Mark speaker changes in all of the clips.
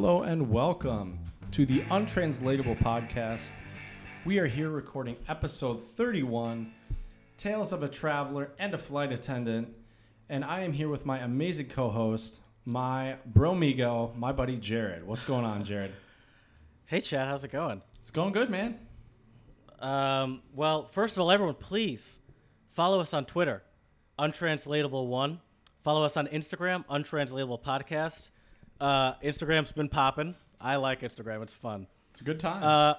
Speaker 1: Hello and welcome to the Untranslatable Podcast. We are here recording episode 31 Tales of a Traveler and a Flight Attendant. And I am here with my amazing co host, my bromigo, my buddy Jared. What's going on, Jared?
Speaker 2: Hey, Chad, how's it going?
Speaker 1: It's going good, man.
Speaker 2: Um, well, first of all, everyone, please follow us on Twitter, untranslatable one. Follow us on Instagram, untranslatable podcast. Uh, Instagram's been popping. I like Instagram; it's fun.
Speaker 1: It's a good time.
Speaker 2: Uh,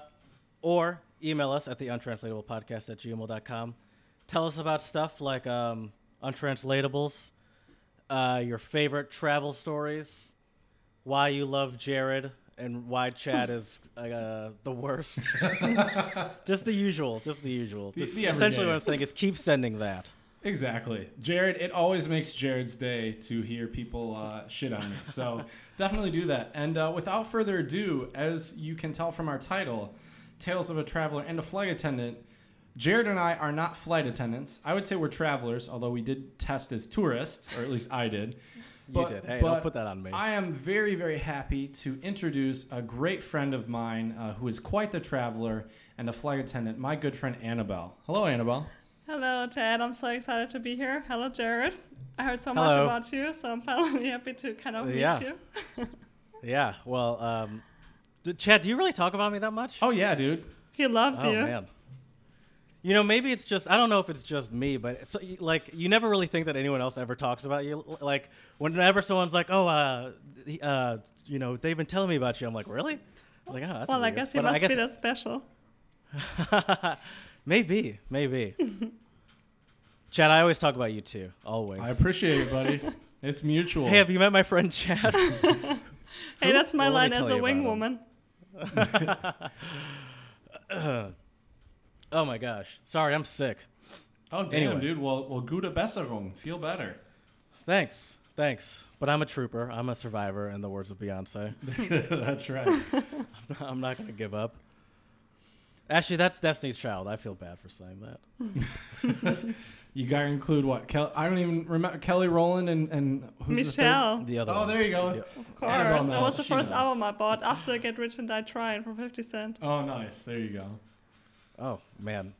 Speaker 2: or email us at the untranslatable podcast at gmail.com. Tell us about stuff like um, untranslatables, uh, your favorite travel stories, why you love Jared, and why Chad is uh, the worst. just the usual. Just the usual.
Speaker 1: The- the
Speaker 2: essentially, what I'm saying is keep sending that.
Speaker 1: Exactly. Jared, it always makes Jared's day to hear people uh, shit on me. So definitely do that. And uh, without further ado, as you can tell from our title, Tales of a Traveler and a Flight Attendant, Jared and I are not flight attendants. I would say we're travelers, although we did test as tourists, or at least I did.
Speaker 2: You did. Hey, don't put that on me.
Speaker 1: I am very, very happy to introduce a great friend of mine uh, who is quite the traveler and a flight attendant, my good friend Annabelle. Hello, Annabelle.
Speaker 3: Hello, Chad. I'm so excited to be here. Hello, Jared. I heard so much about you, so I'm finally happy to kind of meet you.
Speaker 2: Yeah. Well, um, d- Chad, do you really talk about me that much?
Speaker 1: Oh, yeah, dude.
Speaker 3: He loves
Speaker 2: Oh
Speaker 3: you.
Speaker 2: man. You know, maybe it's just I don't know if it's just me, but it's, like you never really think that anyone else ever talks about you. Like whenever someone's like, "Oh, uh, uh, you know, they've been telling me about you," I'm like, "Really?" I'm like, oh, that's
Speaker 3: Well, I guess you
Speaker 2: But
Speaker 3: must
Speaker 2: guess
Speaker 3: be that special.
Speaker 2: maybe, maybe. Chad, I always talk about you too, always.
Speaker 1: I appreciate it, buddy. It's mutual.
Speaker 2: hey, have you met my friend Chad?
Speaker 3: Hey, that's my
Speaker 2: Well, let me
Speaker 3: line as a
Speaker 2: you
Speaker 3: wing
Speaker 2: him.
Speaker 3: woman.
Speaker 2: oh my gosh, sorry, I'm sick.
Speaker 1: oh, damn,
Speaker 2: Anyway.
Speaker 1: dude. Well, well, gute Besserung. Feel better.
Speaker 2: Thanks, thanks. But I'm a trooper. I'm a survivor, in the words of Beyonce.
Speaker 1: That's right.
Speaker 2: I'm not gonna give up. Actually, that's Destiny's Child. I feel bad for saying that.
Speaker 1: You gotta include what? Kel- I don't even remember Kelly Rowland and and who's the third?
Speaker 3: Michelle.
Speaker 2: The other.
Speaker 1: Oh,
Speaker 2: one.
Speaker 1: there you go.
Speaker 2: Yeah.
Speaker 3: Of course.
Speaker 1: Annabelle
Speaker 3: That was the
Speaker 1: She
Speaker 3: first
Speaker 1: knows.
Speaker 3: album I bought after Get Rich and Die Trying from 50 Cent.
Speaker 1: Oh, nice. There you go.
Speaker 2: Oh man.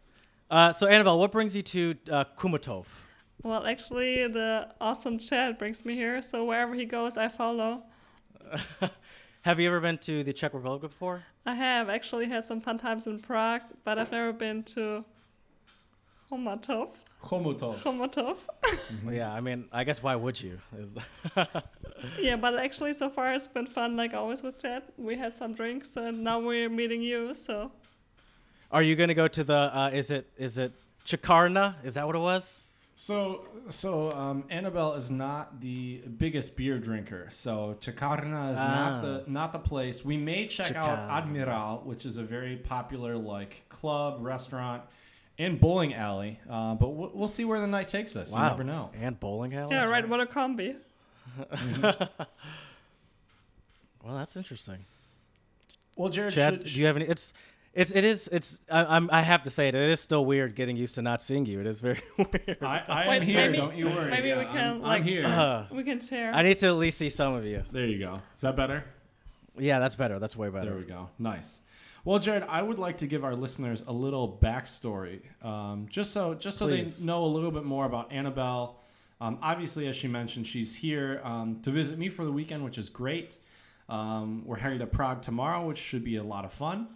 Speaker 2: Uh, so Annabelle, what brings you to uh, Kumatov?
Speaker 3: Well, actually, the awesome Chad brings me here, so wherever he goes, I follow.
Speaker 2: Have you ever been to the Czech Republic before?
Speaker 3: I have actually had some fun times in Prague, but I've never been to Homatov.
Speaker 1: Komotov.
Speaker 3: Homatov.
Speaker 2: Well, yeah, I mean, I guess why would you?
Speaker 3: Yeah, but actually, so far it's been fun, like always with Chad. We had some drinks, and now we're meeting you. So
Speaker 2: Are you gonna go to the? Uh, is it is it Chikarna? Is that what it was?
Speaker 1: So, so um, Annabelle is not the biggest beer drinker. So Chakarna is not
Speaker 2: Ah.
Speaker 1: the not the place. We may check out Admiral, which is a very popular like club, restaurant, and bowling alley. Uh, but we'll, we'll see where the night takes us. You never know.
Speaker 2: And bowling alley.
Speaker 3: yeah, right. What a combi.
Speaker 2: Well, that's interesting.
Speaker 1: Well, Jared,
Speaker 2: Chad,
Speaker 1: should,
Speaker 2: do you have any? It's it's it is it's I, I'm I have to say it. It is still weird getting used to not seeing you. It is very weird.
Speaker 1: I, I am here.
Speaker 3: maybe-
Speaker 1: don't you worry.
Speaker 3: maybe
Speaker 1: Yeah,
Speaker 3: we
Speaker 1: I'm-
Speaker 3: can,
Speaker 1: I'm,
Speaker 3: like-
Speaker 1: here.
Speaker 2: Uh,
Speaker 3: We can share.
Speaker 2: I need to at least see some of you.
Speaker 1: there you go. Is that better?
Speaker 2: Yeah, that's better. That's way better.
Speaker 1: There we go. Nice. Well, Jared, I would like to give our listeners a little backstory, um, just so just so
Speaker 2: Please.
Speaker 1: they know a little bit more about Annabelle. Um, obviously, as she mentioned, she's here um, to visit me for the weekend, which is great. Um, we're heading to Prague tomorrow, which should be a lot of fun.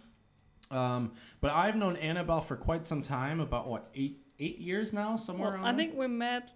Speaker 1: Um, but I've known Annabelle for quite some time, about what eight eight years now, somewhere
Speaker 3: Well,
Speaker 1: around.
Speaker 3: I think we met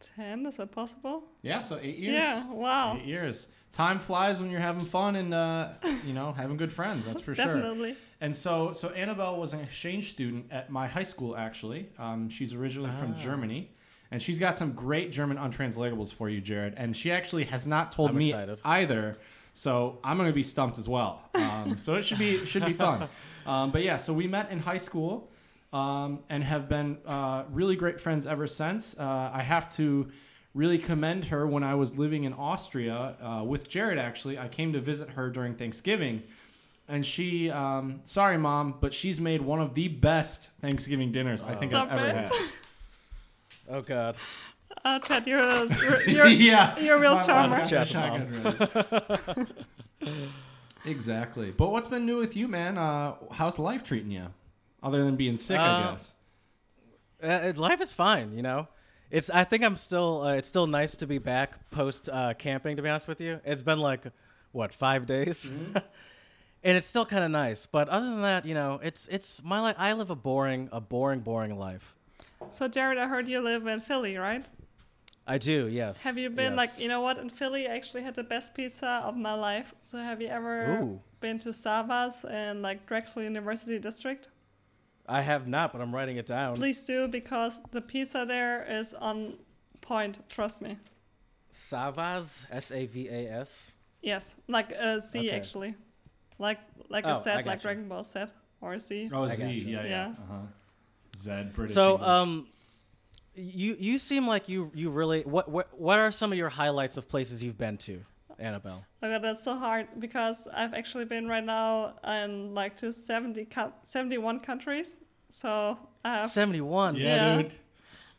Speaker 3: 2010. Is that possible?
Speaker 1: yeah, so eight years.
Speaker 3: Yeah. Wow.
Speaker 1: Eight years. Time flies when you're having fun and uh, you know having good friends. That's for sure.
Speaker 3: Definitely.
Speaker 1: And so, so Annabelle was an exchange student at my high school. Actually, um, she's originally from
Speaker 2: Ah.
Speaker 1: Germany, and she's got some great German untranslatables for you, Jared. And she actually has not told
Speaker 2: I'm
Speaker 1: me
Speaker 2: excited.
Speaker 1: either. So I'm gonna be stumped as well. Um, so it should be should be fun. Um, but yeah, so we met in high school, um, and have been uh, really great friends ever since. Uh, I have to really commend her when I was living in Austria uh, with Jared. Actually, I came to visit her during Thanksgiving, and she, um, sorry, mom, but she's made one of the best Thanksgiving dinners I think. I've ever
Speaker 3: it.
Speaker 1: had.
Speaker 2: Oh God.
Speaker 3: Oh, Ted, you're a, you're, you're,
Speaker 1: yeah,
Speaker 3: you're a real
Speaker 1: My
Speaker 3: charmer.
Speaker 2: Chat
Speaker 1: that shotgun ready. exactly. But what's been new with you, man? Uh, how's life treating you? Other than being sick, I
Speaker 2: Uh,
Speaker 1: guess.
Speaker 2: Uh, life is fine, you know. It's. I think I'm still. Uh, it's still nice to be back post uh, camping. To be honest with you, it's been like what five days,
Speaker 1: Mm-hmm.
Speaker 2: and it's still kind of nice. But other than that, you know, it's it's my life. I live a boring, a boring, boring life.
Speaker 3: So, Jared, I heard you live in Philly, right?
Speaker 2: I do. Yes.
Speaker 3: Have you been
Speaker 2: yes.
Speaker 3: like, you know what? In Philly, I actually had the best pizza of my life. So, have you ever
Speaker 2: Ooh.
Speaker 3: been to Savas and like Drexel University District?
Speaker 2: I have not, but I'm writing it down.
Speaker 3: Please do because the pizza there is on point. Trust me.
Speaker 2: Savas. S A V A S.
Speaker 3: Yes, like a Z
Speaker 2: Okay.
Speaker 3: actually, like like
Speaker 2: Oh,
Speaker 3: a
Speaker 2: I
Speaker 3: set, like
Speaker 2: gotcha.
Speaker 3: Dragon Ball set or a Z.
Speaker 1: Oh,
Speaker 2: I
Speaker 1: Z.
Speaker 2: gotcha.
Speaker 1: Yeah, yeah.
Speaker 3: Yeah.
Speaker 1: Uh-huh. Zed, British.
Speaker 2: So,
Speaker 1: English.
Speaker 2: um, you you seem like you you really what what what are some of your highlights of places you've been to, Annabelle?
Speaker 3: Oh god, that's so hard because I've actually been right now in like to 70 co- 71 countries. So I have,
Speaker 2: Seventy one.
Speaker 1: yeah,
Speaker 3: yeah.
Speaker 1: dude.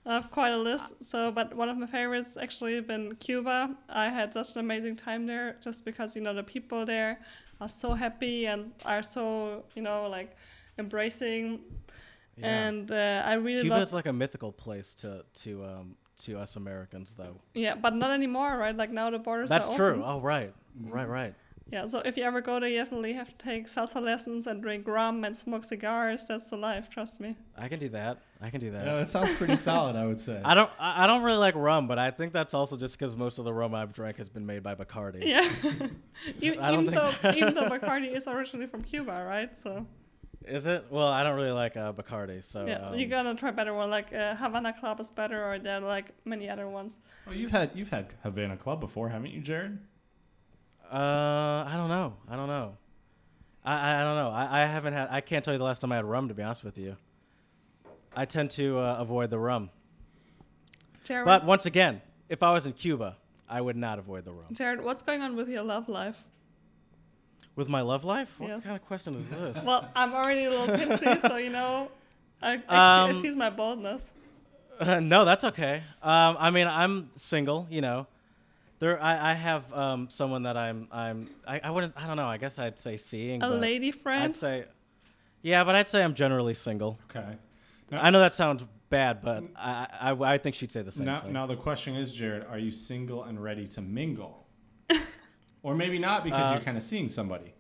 Speaker 3: I have quite a list. So, but one of my favorites actually been Cuba. I had such an amazing time there just because you know the people there are so happy and are so you know like embracing. And uh, I really
Speaker 2: Cuba
Speaker 3: love
Speaker 2: is like a mythical place to to um to us Americans, though.
Speaker 3: Yeah, but not anymore, right? Like now the borders
Speaker 2: That's
Speaker 3: are
Speaker 2: true.
Speaker 3: open.
Speaker 2: Oh, right,
Speaker 1: Mm-hmm.
Speaker 2: right, right.
Speaker 3: Yeah, so if you ever go there, you definitely have to take salsa lessons and drink rum and smoke cigars. That's the life, trust me.
Speaker 2: I can do that. I can do that.
Speaker 1: Yeah, that sounds pretty solid, I would say.
Speaker 2: I don't. I I don't really like rum, but I think that's also just because most of the rum I've drank has been made by Bacardi.
Speaker 3: Yeah. even, even though even though Bacardi is originally from Cuba, right? So
Speaker 2: Is it? Well, I don't really like uh, Bacardi, so
Speaker 3: yeah,
Speaker 2: um,
Speaker 3: you gotta try better one. Like uh, Havana Club is better, or there are like many other ones.
Speaker 1: Oh, you've had you've had Havana Club before, haven't you, Jared?
Speaker 2: Uh, I don't know. I don't know. I, I, I don't know. I, I haven't had. I can't tell you the last time I had rum. To be honest with you, I tend to uh, avoid the rum.
Speaker 3: Jared,
Speaker 2: But once again, if I was in Cuba, I would not avoid the rum.
Speaker 3: Jared, what's going on with your love life?
Speaker 2: With my love life, what
Speaker 3: Yes.
Speaker 2: kind of question is this?
Speaker 3: Well, I'm already a little tipsy, so you know, I, excuse,
Speaker 2: Um,
Speaker 3: excuse my boldness.
Speaker 2: no, that's okay. Um, I mean, I'm single. You know, there. I, I have um, someone that I'm. I'm. I, I wouldn't. I don't know. I guess I'd say seeing.
Speaker 3: A lady friend.
Speaker 2: I'd say. Yeah, but I'd say I'm generally single.
Speaker 1: Okay.
Speaker 2: I know that sounds bad, but I, I, I think she'd say the same
Speaker 1: Now,
Speaker 2: thing.
Speaker 1: now the question is, Jared, are you single and ready to mingle? Or maybe not because
Speaker 2: Uh,
Speaker 1: you're kind of seeing somebody.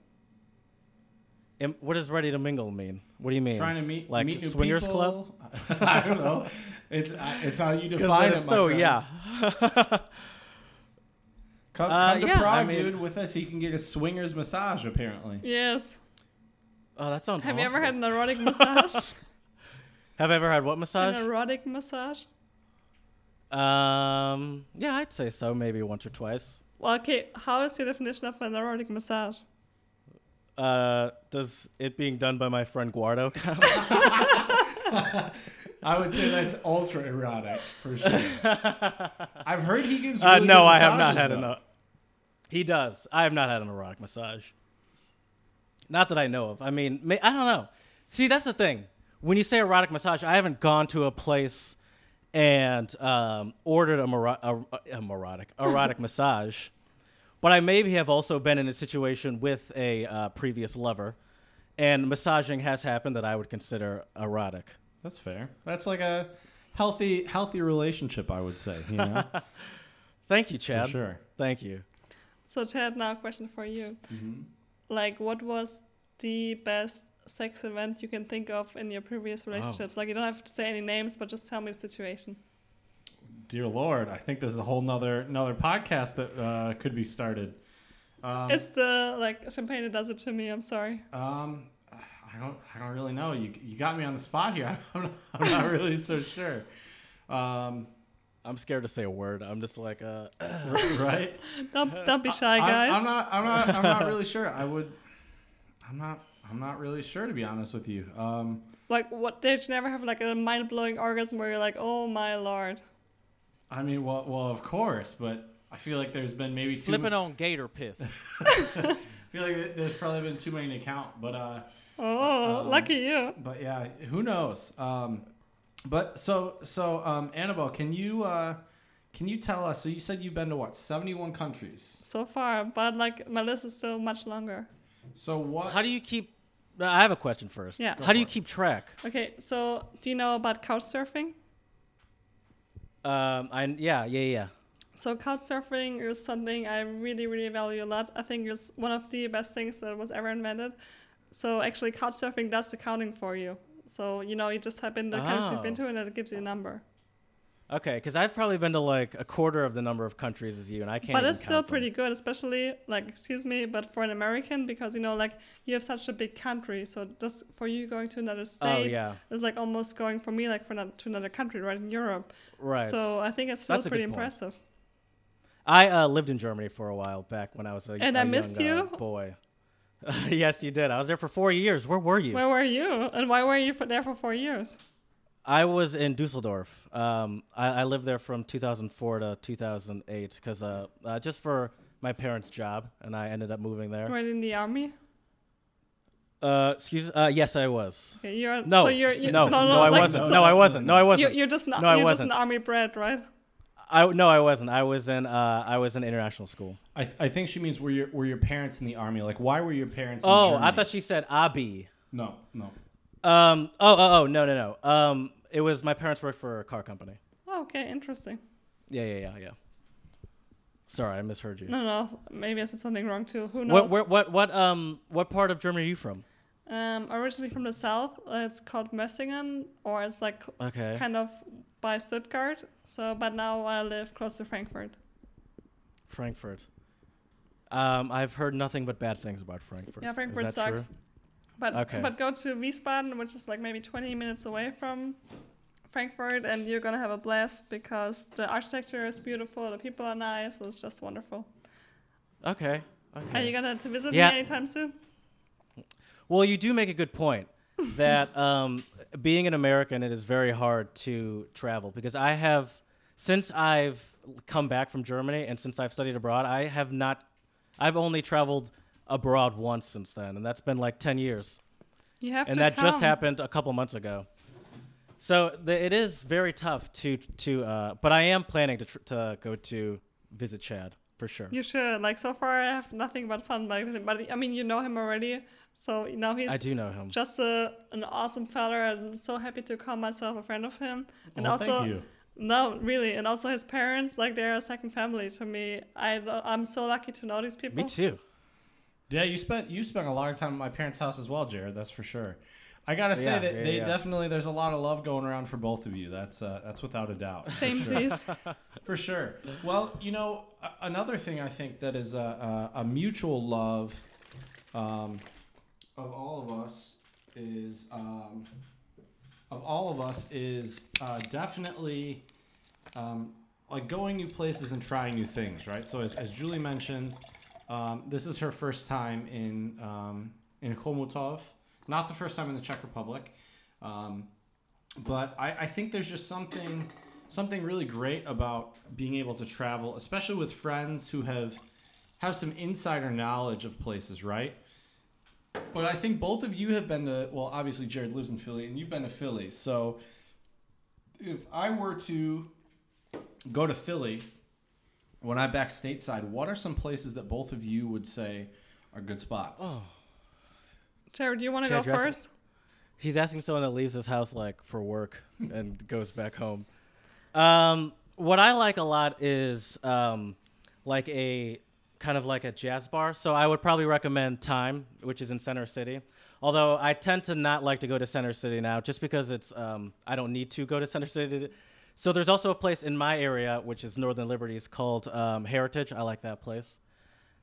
Speaker 2: Am- what does ready to mingle mean? What do you mean?
Speaker 1: Trying to meet
Speaker 2: like
Speaker 1: meet new
Speaker 2: swingers club?
Speaker 1: I don't know. It's uh, it's how you define
Speaker 2: then
Speaker 1: it.
Speaker 2: if
Speaker 1: my
Speaker 2: so
Speaker 1: friend.
Speaker 2: yeah.
Speaker 1: Come,
Speaker 2: Uh,
Speaker 1: to
Speaker 2: yeah, I mean-
Speaker 1: dude. With us, you can get a swingers massage. Apparently.
Speaker 3: Yes.
Speaker 2: Oh, that sounds.
Speaker 3: Have you ever had an erotic massage?
Speaker 2: Have I ever had what
Speaker 3: an
Speaker 2: massage?
Speaker 3: erotic massage?
Speaker 2: Um, yeah, I'd say so. Maybe once or twice.
Speaker 3: Well, okay. How is your definition of an erotic massage?
Speaker 2: Uh, does it being done by my friend Guardo count?
Speaker 1: I would say that's ultra erotic for sure. I've heard he gives.
Speaker 2: Really uh,
Speaker 1: Really
Speaker 2: no,
Speaker 1: good
Speaker 2: I have not had
Speaker 1: though.
Speaker 2: an. He does. I have not had an erotic massage. Not that I know of. I mean, may, I don't know. See, that's the thing. When you say erotic massage, I haven't gone to a place and um, ordered a, moro- a, a erotic erotic massage, but I maybe have also been in a situation with a uh, previous lover, and massaging has happened that I would consider erotic.
Speaker 1: That's fair. That's like a healthy healthy relationship, I would say. You know,
Speaker 2: Thank you, Chad.
Speaker 1: for sure.
Speaker 2: Thank you.
Speaker 3: So, Chad, now a question for you.
Speaker 1: Mm-hmm.
Speaker 3: Like, what was the best sex event you can think of in your previous relationships? Like, you don't have to say any names, but just tell me the situation.
Speaker 1: Dear Lord, I think there's a whole nother another podcast that uh, could be started. Um,
Speaker 3: it's the like champagne that does it to me. I'm sorry.
Speaker 1: um, I don't I don't really know. You you got me on the spot here. I'm not, I'm not really so sure. Um,
Speaker 2: I'm scared to say a word. I'm just like, uh,
Speaker 1: right?
Speaker 3: Don't don't be shy,
Speaker 1: I'm-
Speaker 3: guys.
Speaker 1: I'm, not. I'm not. I'm not really sure. I would. I'm not. I'm not really sure to be honest with you. Um,
Speaker 3: Like, what did you never have like a mind blowing orgasm where you're like, oh my lord?
Speaker 1: I mean, well, well, of course, but I feel like there's been maybe too.
Speaker 2: slipping on gator piss.
Speaker 1: I feel like there's probably been too many to count, but uh,
Speaker 3: Oh,
Speaker 1: Um,
Speaker 3: lucky you.
Speaker 1: but yeah, who knows? Um, but so so um, Annabelle, can you uh, Can you tell us? So you said you've been to what? 71 countries.
Speaker 3: so far, but like my list is still much longer.
Speaker 1: So what?
Speaker 2: How do you keep? I have a question first.
Speaker 3: Yeah.
Speaker 2: How do you
Speaker 1: it.
Speaker 2: keep track?
Speaker 3: Okay, so do you know about couch surfing?
Speaker 2: Um, I yeah yeah yeah.
Speaker 3: So couch surfing is something I really, really value a lot. I think it's one of the best things that was ever invented. So actually, couch surfing does the counting for you. So you know, you just type in the couch you've been
Speaker 2: Oh.
Speaker 3: to, and it gives you a number.
Speaker 2: Okay, because I've probably been to like a quarter of the number of countries as you, and I can't.
Speaker 3: but it's still pretty good, especially like excuse me, but for an American, because you know, like you have such a big country, so just for you going to another
Speaker 2: Oh
Speaker 3: state
Speaker 2: yeah,
Speaker 3: is like almost going for me like for not, to another country, right in Europe.
Speaker 2: right.
Speaker 3: So I think it
Speaker 2: That's a
Speaker 3: pretty
Speaker 2: good point.
Speaker 3: impressive.
Speaker 2: I uh, lived in Germany for a while back when I was a,
Speaker 3: And
Speaker 2: a
Speaker 3: I missed
Speaker 2: young, uh,
Speaker 3: you?
Speaker 2: boy. yes, you did. I was there for four years. Where were you?
Speaker 3: Where were you, and why were you for there for four years?
Speaker 2: I was in Dusseldorf. Um, I, I lived there from 2004 to 2008 because uh, uh, just for my parents' job, and I ended up moving there.
Speaker 3: Right in the army.
Speaker 2: Uh, excuse. Uh, yes, I was.
Speaker 3: Okay, you're
Speaker 2: No,
Speaker 3: so you're, you
Speaker 2: no, no,
Speaker 3: no,
Speaker 2: I
Speaker 3: like,
Speaker 2: wasn't.
Speaker 3: so
Speaker 2: No, I wasn't. No, I
Speaker 3: You,
Speaker 2: wasn't.
Speaker 3: you're just not.
Speaker 2: No, I
Speaker 3: you're
Speaker 2: wasn't.
Speaker 3: just an army bred, right?
Speaker 2: I no, I wasn't. I was in. Uh, I was in international school.
Speaker 1: I, I think she means were your were your parents in the army? Like, why were your parents? in the
Speaker 2: Oh, I thought she said Abi.
Speaker 1: No, no.
Speaker 2: Um. Oh, oh, oh. No, no, no. Um. It was my parents worked for a car company.
Speaker 3: Oh, okay, interesting.
Speaker 2: Yeah, yeah, yeah, yeah. Sorry, I misheard you.
Speaker 3: No, no, maybe I said something wrong too. Who knows?
Speaker 2: What, where, what, what, um, what part of Germany are you from?
Speaker 3: Um, originally from the south, uh, it's called Messingen, or it's like
Speaker 2: Okay.
Speaker 3: kind of by Stuttgart. So, but now I live close to Frankfurt.
Speaker 2: Frankfurt. Um, I've heard nothing but bad things about Frankfurt.
Speaker 3: Yeah, Frankfurt sucks.
Speaker 2: true?
Speaker 3: But
Speaker 2: Okay.
Speaker 3: but go to Wiesbaden, which is like maybe 20 minutes away from Frankfurt, and you're gonna have a blast because the architecture is beautiful, the people are nice, it's just wonderful.
Speaker 2: Okay.
Speaker 3: Are you gonna to visit
Speaker 2: Yeah.
Speaker 3: me anytime soon?
Speaker 2: Well, you do make a good point that um, being an American, it is very hard to travel because I have, since I've come back from Germany and since I've studied abroad, I have not, I've only traveled abroad once since then, and that's been like 10 years.
Speaker 3: You have to.
Speaker 2: and
Speaker 3: to
Speaker 2: that just happened a couple months ago. So the, it is very tough to to. Uh, but I am planning to tr- to go to visit Chad for sure.
Speaker 3: You should. Like so far, I have nothing but fun like with him. But I mean, you know him already, so now he's
Speaker 2: I do know him.
Speaker 3: just a, an awesome fella. I'm so happy to call myself a friend of him. And
Speaker 1: Well,
Speaker 3: also,
Speaker 1: thank you.
Speaker 3: no, really, and also his parents, like they're a second family to me. I I'm so lucky to know these people.
Speaker 2: Me too.
Speaker 1: Yeah, you spent you spent a lot of time at my parents' house as well, Jared. That's for sure. I gotta say
Speaker 2: Yeah,
Speaker 1: that
Speaker 2: yeah,
Speaker 1: they
Speaker 2: yeah.
Speaker 1: definitely there's a lot of love going around for both of you. That's uh, that's without a doubt.
Speaker 3: Same
Speaker 1: for sure.
Speaker 3: seas.
Speaker 1: For sure. Well, you know, another thing I think that is a, a, a mutual love um, of all of us is um, of all of us is uh, definitely um, like going new places and trying new things, right? So as, as Julie mentioned, um, this is her first time in um, in Chomutov, not the first time in the Czech Republic. Um, but I, I think there's just something something really great about being able to travel, especially with friends who have have some insider knowledge of places, right? But I think both of you have been to well, obviously Jared lives in Philly and you've been to Philly. So if I were to go to Philly when I back stateside, what are some places that both of you would say are good spots?
Speaker 2: Oh.
Speaker 3: Jared, do you want to go
Speaker 2: I address it?
Speaker 3: first?
Speaker 2: He's asking someone that leaves his house like for work and goes back home. Um, what I like a lot is um, like a kind of like a jazz bar. So I would probably recommend Time, which is in Center City. Although I tend to not like to go to Center City now, just because it's um, I don't need to go to Center City. So there's also a place in my area, which is Northern Liberties, called um, Heritage. I like that place.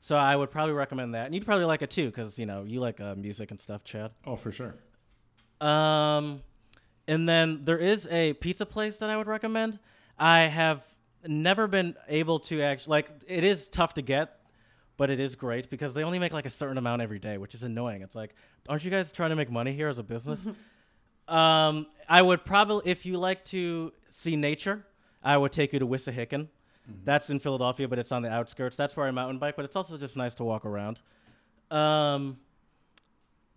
Speaker 2: So I would probably recommend that, and you'd probably like it too, because you know you like uh, music and stuff, Chad.
Speaker 1: Oh, for sure.
Speaker 2: Um, and then there is a pizza place that I would recommend. I have never been able to actually like it is tough to get, but it is great because they only make like a certain amount every day, which is annoying. It's like, aren't you guys trying to make money here as a business? um, I would probably if you like to see nature, I would take you to Wissahickon. That's in Philadelphia, but it's on the outskirts. That's where I mountain bike, but it's also just nice to walk around. Um,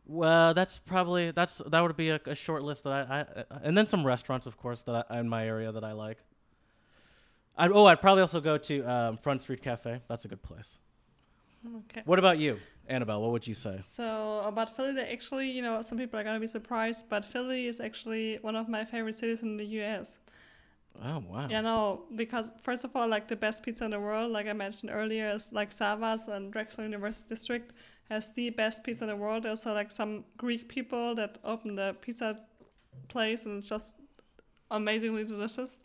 Speaker 2: well, that's probably that's that would be a, a short list that I, I and then some restaurants, of course, that I, in my area that I like. I'd, oh, I'd probably also go to um, Front Street Cafe. That's a good place.
Speaker 3: Okay.
Speaker 2: What about you, Annabelle? What would you say?
Speaker 3: So about Philly, actually, you know, some people are gonna be surprised, but Philly is actually one of my favorite cities in the U.S.
Speaker 2: Oh wow.
Speaker 3: Yeah, no, because first of all, like the best pizza in the world, like I mentioned earlier, is like Savas and Drexel University District has the best pizza in the world. There's also like some Greek people that open the pizza place, and it's just amazingly delicious.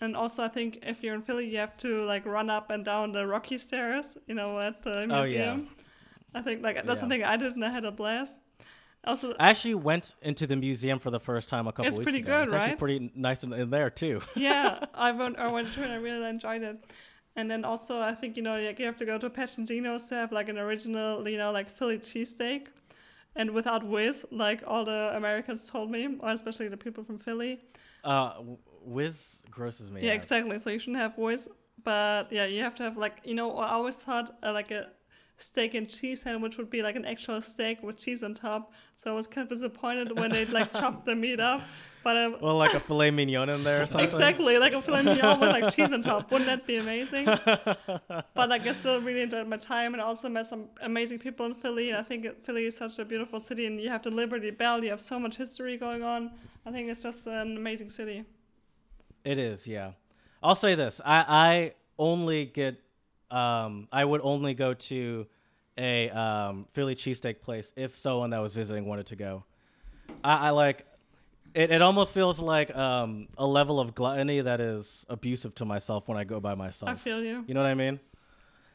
Speaker 3: And also, I think if you're in Philly, you have to like run up and down the rocky stairs, you know, at the museum.
Speaker 2: Oh, yeah.
Speaker 3: I think like that's
Speaker 2: Yeah.
Speaker 3: something I did, and I had a blast. Also,
Speaker 2: I actually went into the museum for the first time a couple weeks ago.
Speaker 3: It's
Speaker 2: weeks
Speaker 3: pretty
Speaker 2: ago.
Speaker 3: good,
Speaker 2: it's actually pretty nice in, in there too.
Speaker 3: yeah, I went. I went to it. and I really enjoyed it. And then also, I think you know, like you have to go to Pat's and Geno's to have like an original, you know, like Philly cheesesteak, and without whiz, like all the Americans told me, or especially the people from Philly.
Speaker 2: Uh, w- Wiz grosses me.
Speaker 3: Yeah,
Speaker 2: out.
Speaker 3: exactly. So you shouldn't have whiz, but yeah, you have to have like you know. I always thought uh, like a steak and cheese sandwich would be like an actual steak with cheese on top. So I was kind of disappointed when they like chopped the meat up. But um,
Speaker 2: Well, like a filet mignon in there or something.
Speaker 3: Exactly, like a filet mignon with like cheese on top. Wouldn't that be amazing? but like, I still really enjoyed my time and also met some amazing people in Philly. And I think Philly is such a beautiful city, and you have the Liberty Bell. You have so much history going on. I think it's just an amazing city.
Speaker 2: It is, yeah. I'll say this: I I only get, um, I would only go to a um, Philly cheesesteak place if someone that was visiting wanted to go. I, I like. It, it almost feels like um, a level of gluttony that is abusive to myself when I go by myself.
Speaker 3: I feel you.
Speaker 2: You know what I mean?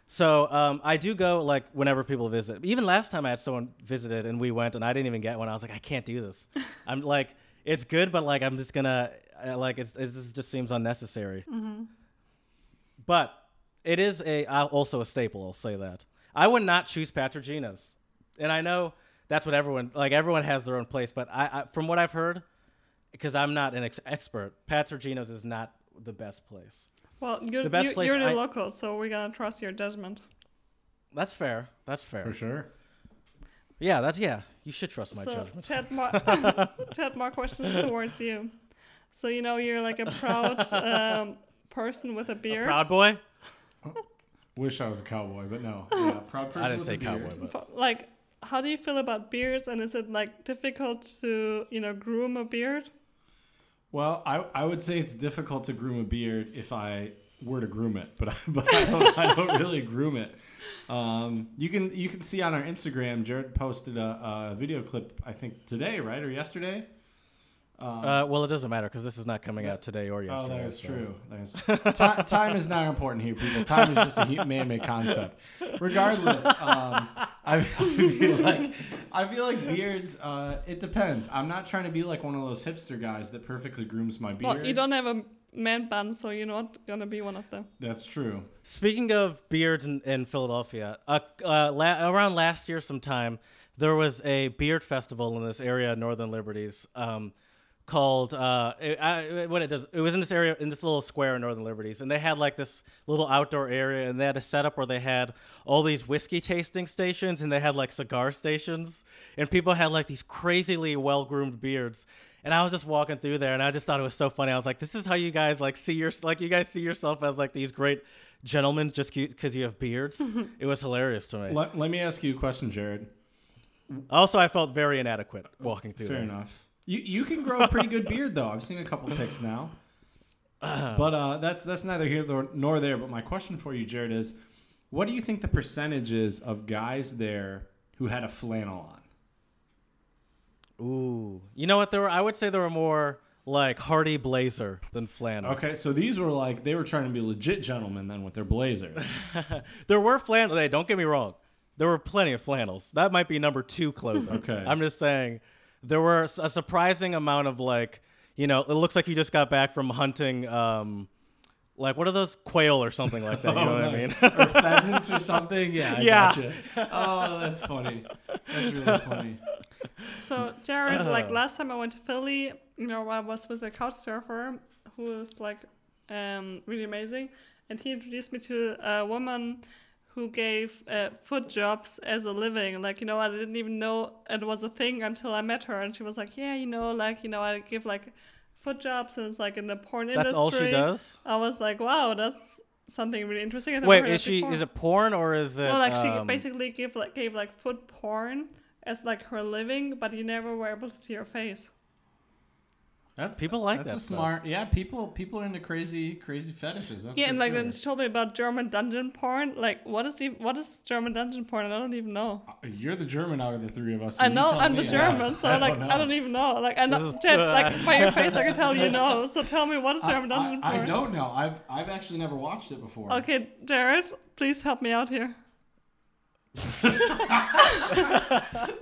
Speaker 2: So um, I do go like whenever people visit. Even last time I had someone visited and we went and I didn't even get one. I was like, I can't do this. I'm like, it's good, but like I'm just gonna uh, like it's, it's this just seems unnecessary. Mm-hmm. But it is a uh, also a staple. I'll say that. I would not choose Pat's or Geno's, and I know that's what everyone like. Everyone has their own place, but I, I from what I've heard, because I'm not an ex- expert, Pat's or Geno's is not the best place.
Speaker 3: Well, you're,
Speaker 2: The best
Speaker 3: you,
Speaker 2: place
Speaker 3: you're the
Speaker 2: I-
Speaker 3: local, so we're gonna trust your judgment.
Speaker 2: That's fair. That's fair.
Speaker 1: For sure.
Speaker 2: Yeah, that's yeah. You should trust my
Speaker 3: so,
Speaker 2: judgment.
Speaker 3: Ted, more, Ted, more questions towards you. So you know you're like a proud um, person with a beard.
Speaker 2: Proud boy.
Speaker 1: Wish I was a cowboy, but no. Yeah, proud person
Speaker 2: I didn't
Speaker 1: with
Speaker 2: say
Speaker 1: a beard.
Speaker 2: cowboy, but
Speaker 3: like how do you feel about beards and is it like difficult to you know groom a beard
Speaker 1: Well, I, I would say it's difficult to groom a beard if I were to groom it, but I, but I don't, I don't really groom it. Um, you can you can see on our Instagram, Jared posted a, a video clip I think today, right, or yesterday. Um,
Speaker 2: uh, well, it doesn't matter because this is not coming out today or yesterday.
Speaker 1: oh,
Speaker 2: yesterday.
Speaker 1: that is
Speaker 2: so-
Speaker 1: true. That is, time, time is not important here, people. Time is just a man-made concept. Regardless, um, I feel like I feel like beards. Uh, it depends. I'm not trying to be like one of those hipster guys that perfectly grooms my beard.
Speaker 3: well you don't have a man bun so you're not gonna be one of them
Speaker 1: That's true.
Speaker 2: Speaking of beards in, in Philadelphia, uh, uh, la- around last year sometime, there was a beard festival in this area, Northern Liberties, um, called uh, it, I, what it does. It was in this area, in this little square in Northern Liberties, and they had like this little outdoor area, and they had a setup where they had all these whiskey tasting stations, and they had like cigar stations, and people had like these crazily well groomed beards. And I was just walking through there, and I just thought it was so funny. I was like, "This is how you guys like see your like you guys see yourself as like these great gentlemen just because you have beards." it was hilarious to me.
Speaker 1: Let, let me ask you a question, Jared.
Speaker 2: Also, I felt very inadequate walking through
Speaker 1: Fair
Speaker 2: there.
Speaker 1: enough. You you can grow a pretty good beard though. I've seen a couple pics now. But uh, that's that's neither here nor, nor there. But my question for you, Jared, is, what do you think the percentage is of guys there who had a flannel on?
Speaker 2: Ooh, you know what? There were I would say there were more like Hardy Blazer than flannel.
Speaker 1: Okay, so these were like they were trying to be legit gentlemen then with their blazers.
Speaker 2: there were flannel. Hey, don't get me wrong. There were plenty of flannels. That might be number two clothing.
Speaker 1: Okay.
Speaker 2: I'm just saying there were a surprising amount of like, you know, it looks like you just got back from hunting, um, like what are those quail or something like that? You know what I mean?
Speaker 1: Oh, or pheasants or something. Yeah, I
Speaker 2: Yeah.
Speaker 1: gotcha. Oh, that's funny. That's really funny.
Speaker 3: So Jared,
Speaker 2: Uh.
Speaker 3: like last time I went to Philly, you know, I was with a couch surfer who was like um, really amazing, and he introduced me to a woman who gave uh, foot jobs as a living. Like, you know, I didn't even know it was a thing until I met her, and she was like, "Yeah, you know, like, you know, I give like foot jobs and it's like in the porn
Speaker 2: That's
Speaker 3: industry.
Speaker 2: all she does.
Speaker 3: I was like, wow, that's something really interesting. I
Speaker 2: Wait, is she?
Speaker 3: before.
Speaker 2: Is it porn or is it?
Speaker 3: Well, like she
Speaker 2: um,
Speaker 3: basically gave like gave like foot porn as like her living, but you never were able to see her face.
Speaker 1: That's,
Speaker 2: People like
Speaker 1: that's
Speaker 2: that
Speaker 1: a
Speaker 2: stuff.
Speaker 1: smart. Yeah, people people are into crazy crazy fetishes. That's
Speaker 3: yeah, and like
Speaker 1: sure.
Speaker 3: then she told me about German dungeon porn. Like, what is even, what is German dungeon porn? I don't even know.
Speaker 1: Uh, you're the German out of the three of us. so
Speaker 3: I know I'm the German, so
Speaker 1: I
Speaker 3: like
Speaker 1: don't
Speaker 3: I don't even know. Like I know,
Speaker 2: This is-
Speaker 3: Ted, like by your face, I can tell you know. So tell me what is
Speaker 1: I-
Speaker 3: German dungeon
Speaker 1: I,
Speaker 3: porn?
Speaker 1: I don't know. I've I've actually never watched it before.
Speaker 3: Okay, Jared, please help me out here.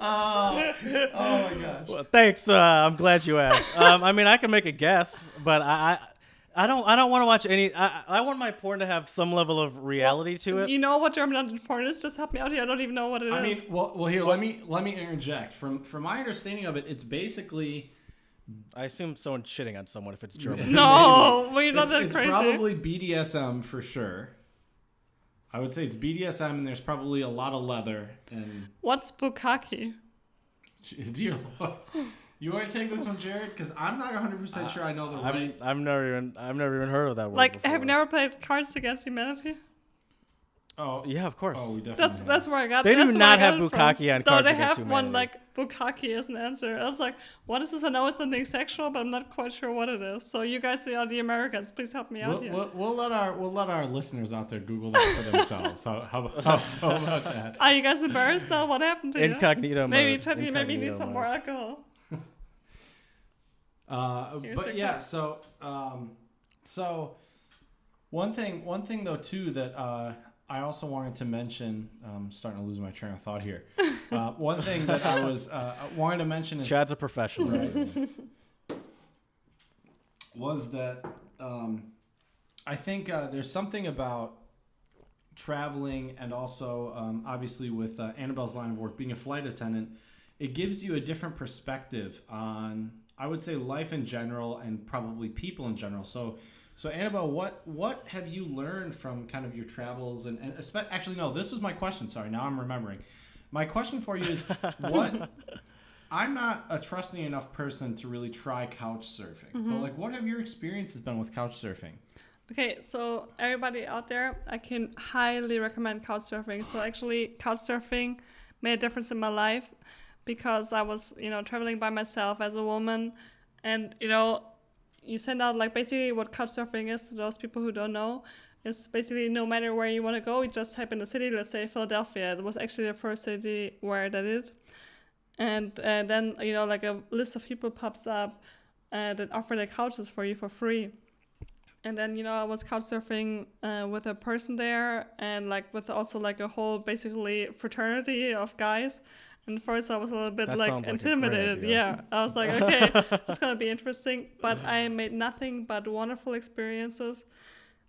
Speaker 1: Oh, oh my gosh.
Speaker 2: Well, thanks. Uh, I'm glad you asked. Um, I mean, I can make a guess, but I, I, I don't. I don't want to watch any. I, I want my porn to have some level of reality to it.
Speaker 3: You know what German dungeon porn is? Just help me out here. I don't even know what it is.
Speaker 1: I mean, well, well, here let me let me interject. From from my understanding of it, it's basically
Speaker 2: I assume someone shitting on someone if it's German.
Speaker 3: no, we're not
Speaker 1: it's,
Speaker 3: that
Speaker 1: it's
Speaker 3: crazy.
Speaker 1: probably BDSM for sure. I would say it's BDSM, and there's probably a lot of leather. And
Speaker 3: What's bukkake?
Speaker 1: dear Lord, you want to take this one, Jared? Because I'm not 100 percent uh, sure I know the
Speaker 2: I'm,
Speaker 1: right.
Speaker 2: I've never even. I've never even heard of that word.
Speaker 3: Like,
Speaker 2: before.
Speaker 3: have you never played Cards Against Humanity?
Speaker 1: Oh,
Speaker 2: Yeah, of course.
Speaker 1: oh, we definitely.
Speaker 3: That's
Speaker 1: have.
Speaker 3: that's where I got.
Speaker 2: They do
Speaker 3: that's where
Speaker 2: not
Speaker 3: I got
Speaker 2: have
Speaker 3: it from.
Speaker 2: bukkake on
Speaker 3: No,
Speaker 2: Cards
Speaker 3: they
Speaker 2: Against
Speaker 3: have one like bukkake as an answer. I was like, what is this? I know it's something sexual, but I'm not quite sure what it is. So you guys are the Americans. Please help me out
Speaker 1: We'll,
Speaker 3: here.
Speaker 1: we'll, we'll let our we'll let our listeners out there Google that for themselves. How, how, how, how about that?
Speaker 3: Are you guys embarrassed now? What happened to you?
Speaker 2: Incognito
Speaker 3: Maybe
Speaker 2: mode.
Speaker 3: Teddy, maybe you need
Speaker 2: Incognito
Speaker 3: some
Speaker 2: mode.
Speaker 3: more alcohol.
Speaker 1: Uh,
Speaker 3: Here's
Speaker 1: but yeah,
Speaker 3: cup.
Speaker 1: so um, so one thing one thing though too that uh, I also wanted to mention. I'm starting to lose my train of thought here. Uh, one thing that I was uh, wanted to mention is
Speaker 2: Chad's a professional.
Speaker 1: was that um, I think uh, there's something about traveling and also um, obviously with uh, Annabelle's line of work, being a flight attendant, it gives you a different perspective on I would say life in general and probably people in general. So. So Annabelle, what what have you learned from kind of your travels and, and espe- actually no, this was my question. Sorry, now I'm remembering. My question for you is what I'm not a trusting enough person to really try couch surfing. But mm-hmm. like what have your experiences been with couch surfing?
Speaker 3: Okay, so everybody out there, I can highly recommend couch surfing. So actually, couch surfing made a difference in my life because I was, you know, traveling by myself as a woman, and you know, you send out like basically what couch surfing is to those people who don't know. It's basically no matter where you want to go, you just type in a city. Let's say Philadelphia. It was actually the first city where I did and uh, then you know like a list of people pops up uh, that offer their couches for you for free and then you know I was couch surfing uh, with a person there, and like with also like a whole basically fraternity of guys. And first I was a little bit
Speaker 2: That
Speaker 3: like
Speaker 2: sounds like
Speaker 3: intimidated. yeah, I was like, okay, it's gonna be interesting. But I made nothing but wonderful experiences.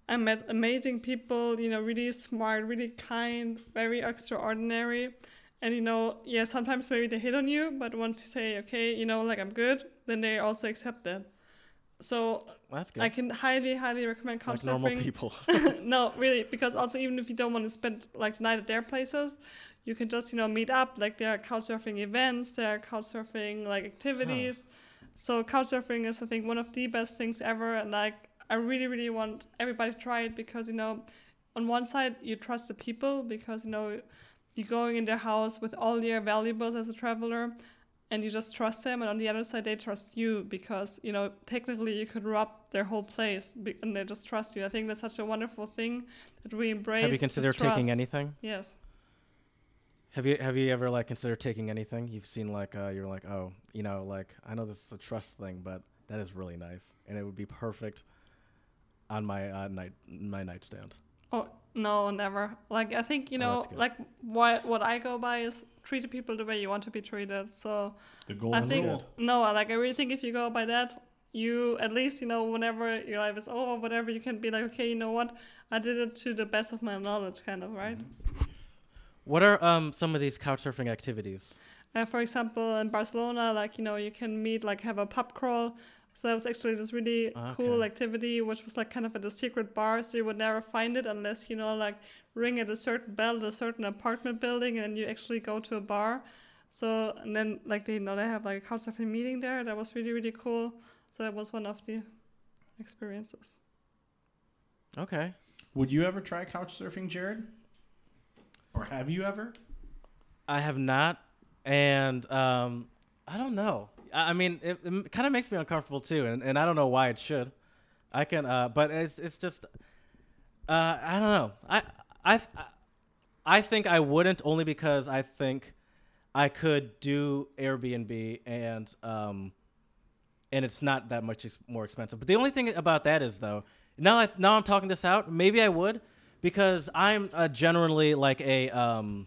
Speaker 3: I met amazing people. You know, really smart, really kind, very extraordinary. And you know, yeah, sometimes maybe they hit on you, but once you say, okay, you know, like I'm good, then they also accept that. So
Speaker 2: That's good.
Speaker 3: I can highly, highly recommend couch
Speaker 2: like normal people.
Speaker 3: no, really, because also even if you don't want to spend like the night at their places, you can just you know meet up. Like there are couch surfing events, there are couch surfing like activities. So couch surfing is I think one of the best things ever, and like I really, really want everybody to try it because you know, on one side you trust the people because you know you're going in their house with all your valuables as a traveler and you just trust them and on the other side they trust you because you know technically you could rob their whole place and they just trust you i think that's such a wonderful thing that we embrace
Speaker 2: have you considered taking anything?
Speaker 3: yes
Speaker 2: Have you have you ever like considered taking anything? You've seen like uh, you're like oh you know like I know this is a trust thing, but that is really nice and it would be perfect on my uh, night my nightstand.
Speaker 3: oh no never like i think you
Speaker 2: Oh,
Speaker 3: know
Speaker 2: that's good.
Speaker 3: like what what i go by is treat the people the way you want to be treated so
Speaker 1: The
Speaker 3: i
Speaker 1: golden
Speaker 3: think
Speaker 1: rule.
Speaker 3: no like i really think if you go by that you at least you know whenever your life is over whatever you can be like okay you know what i did it to the best of my knowledge kind of right
Speaker 2: What are um some of these couch surfing activities?
Speaker 3: Uh, for example, in Barcelona, like you know, you can meet like have a pub crawl. So that was actually this really cool activity, which was like kind of at a secret bar, so you would never find it unless you know like ring at a certain bell at a certain apartment building, and you actually go to a bar. So and then like they you know they have like a couch surfing meeting there. That was really really cool. So that was one of the experiences.
Speaker 2: Okay.
Speaker 1: Would you ever try couch surfing, Jared? Or have you ever?
Speaker 2: I have not, and um, I don't know. I, I mean, it, it kind of makes me uncomfortable too, and, and I don't know why it should. I can, uh, but it's it's just, uh, I don't know. I I I think I wouldn't only because I think I could do Airbnb and um, and it's not that much more expensive. But the only thing about that is though, now I now I'm talking this out, maybe I would because I'm uh, generally like a um,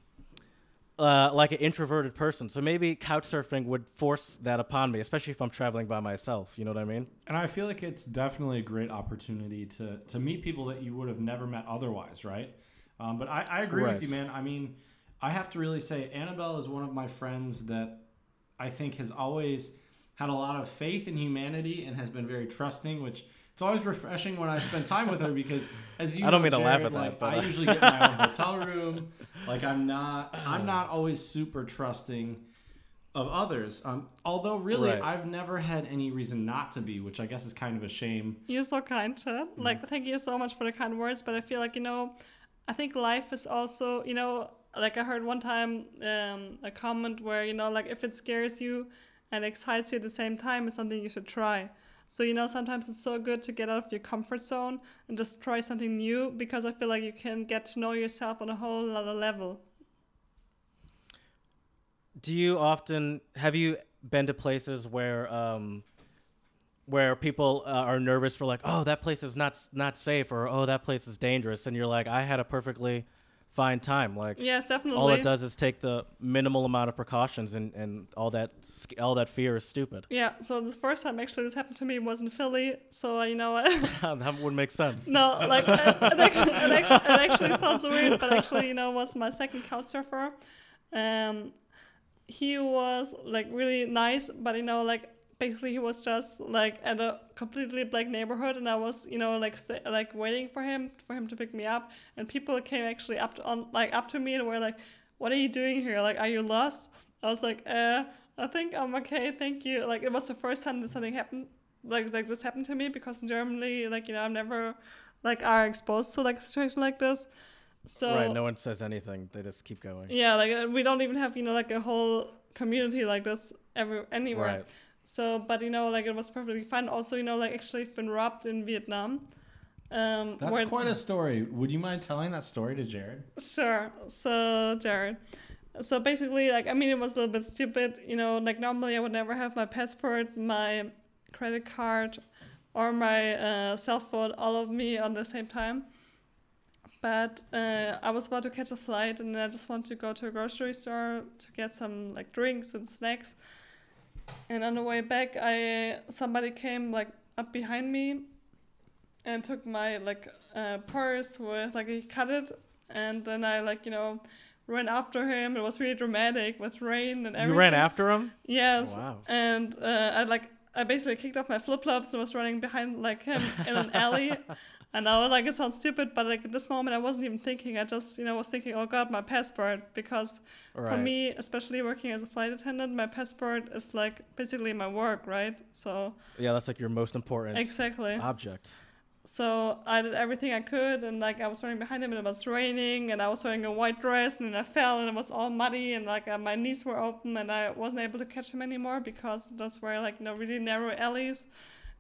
Speaker 2: uh, like an introverted person. So maybe couch surfing would force that upon me, especially if I'm traveling by myself. You know what I mean?
Speaker 1: And I feel like it's definitely a great opportunity to to meet people that you would have never met otherwise, right? Um, but I, I agree with you, man. I mean, I have to really say, Annabelle is one of my friends that I think has always had a lot of faith in humanity and has been very trusting, which it's always refreshing when I spend time with her because, as you
Speaker 2: I don't
Speaker 1: know,
Speaker 2: mean to laugh
Speaker 1: Jared,
Speaker 2: at that, but,
Speaker 1: I usually get my own hotel room. Like I'm not, I'm not always super trusting of others. Um, although really,
Speaker 2: Right.
Speaker 1: I've never had any reason not to be, which I guess is kind of a shame.
Speaker 3: You're so kind, Chad. Like, thank you so much for the kind words. But I feel like, you know, I think life is also, you know, like I heard one time um, a comment where, you know, like if it scares you and excites you at the same time, it's something you should try. So, you know, sometimes it's so good to get out of your comfort zone and just try something new because I feel like you can get to know yourself on a whole other level.
Speaker 2: Do you often have you been to places where um, where people uh, are nervous for like, oh, that place is not not safe, or oh, that place is dangerous, and you're like, I had a perfectly fine time. Like,
Speaker 3: Yes, definitely.
Speaker 2: all it does is take the minimal amount of precautions, and, and all that all that fear is stupid.
Speaker 3: Yeah, so the first time actually this happened to me was in Philly. So, uh, you know,
Speaker 2: that would make sense.
Speaker 3: No, like it, it, actually, it, actually, it actually sounds weird, but actually, you know, was my second couch surfer. Um, he was like really nice, but you know, like basically he was just like at a completely black neighborhood, and I was, you know, like like waiting for him for him to pick me up, and people came actually up to, on like up to me and were like, "What are you doing here? Like, are you lost?" I was like, "Uh, I think I'm okay, thank you." Like it was the first time that something happened like like this happened to me because in Germany, like you know, I'm never like are exposed to like a situation like this. So
Speaker 2: right? No one says anything; they just keep going.
Speaker 3: yeah, like uh, we don't even have you know like a whole community like this ever anywhere.
Speaker 2: Right.
Speaker 3: So, but you know, like it was perfectly fine. Also, you know, like actually I've been robbed in Vietnam. Um,
Speaker 1: That's quite a story. Would you mind telling that story to Jared?
Speaker 3: Sure. So, Jared. So basically, like, I mean, it was a little bit stupid. You know, like, normally I would never have my passport, my credit card, or my uh, cell phone all of me on the same time. But uh, I was about to catch a flight and I just want to go to a grocery store to get some, like, drinks and snacks. And on the way back, I somebody came, like, up behind me and took my, like, uh, purse with, like, he cut it and then I like you know ran after him. It was really dramatic with rain and everything.
Speaker 2: You ran after him?
Speaker 3: Yes.
Speaker 2: Wow.
Speaker 3: And uh, I like I basically kicked off my flip flops and was running behind like him in an alley. And I was like, it sounds stupid, but like at this moment, I wasn't even thinking. I just, you know, was thinking, oh God, my passport. Because for me, especially working as a flight attendant, my passport is like basically my work, right? So
Speaker 2: Yeah, that's like your most important
Speaker 3: exactly.
Speaker 2: object.
Speaker 3: So I did everything I could, and like I was running behind him, and it was raining, and I was wearing a white dress, and then I fell, and it was all muddy, and like uh, my knees were open, and I wasn't able to catch him anymore because those were like you know really narrow alleys,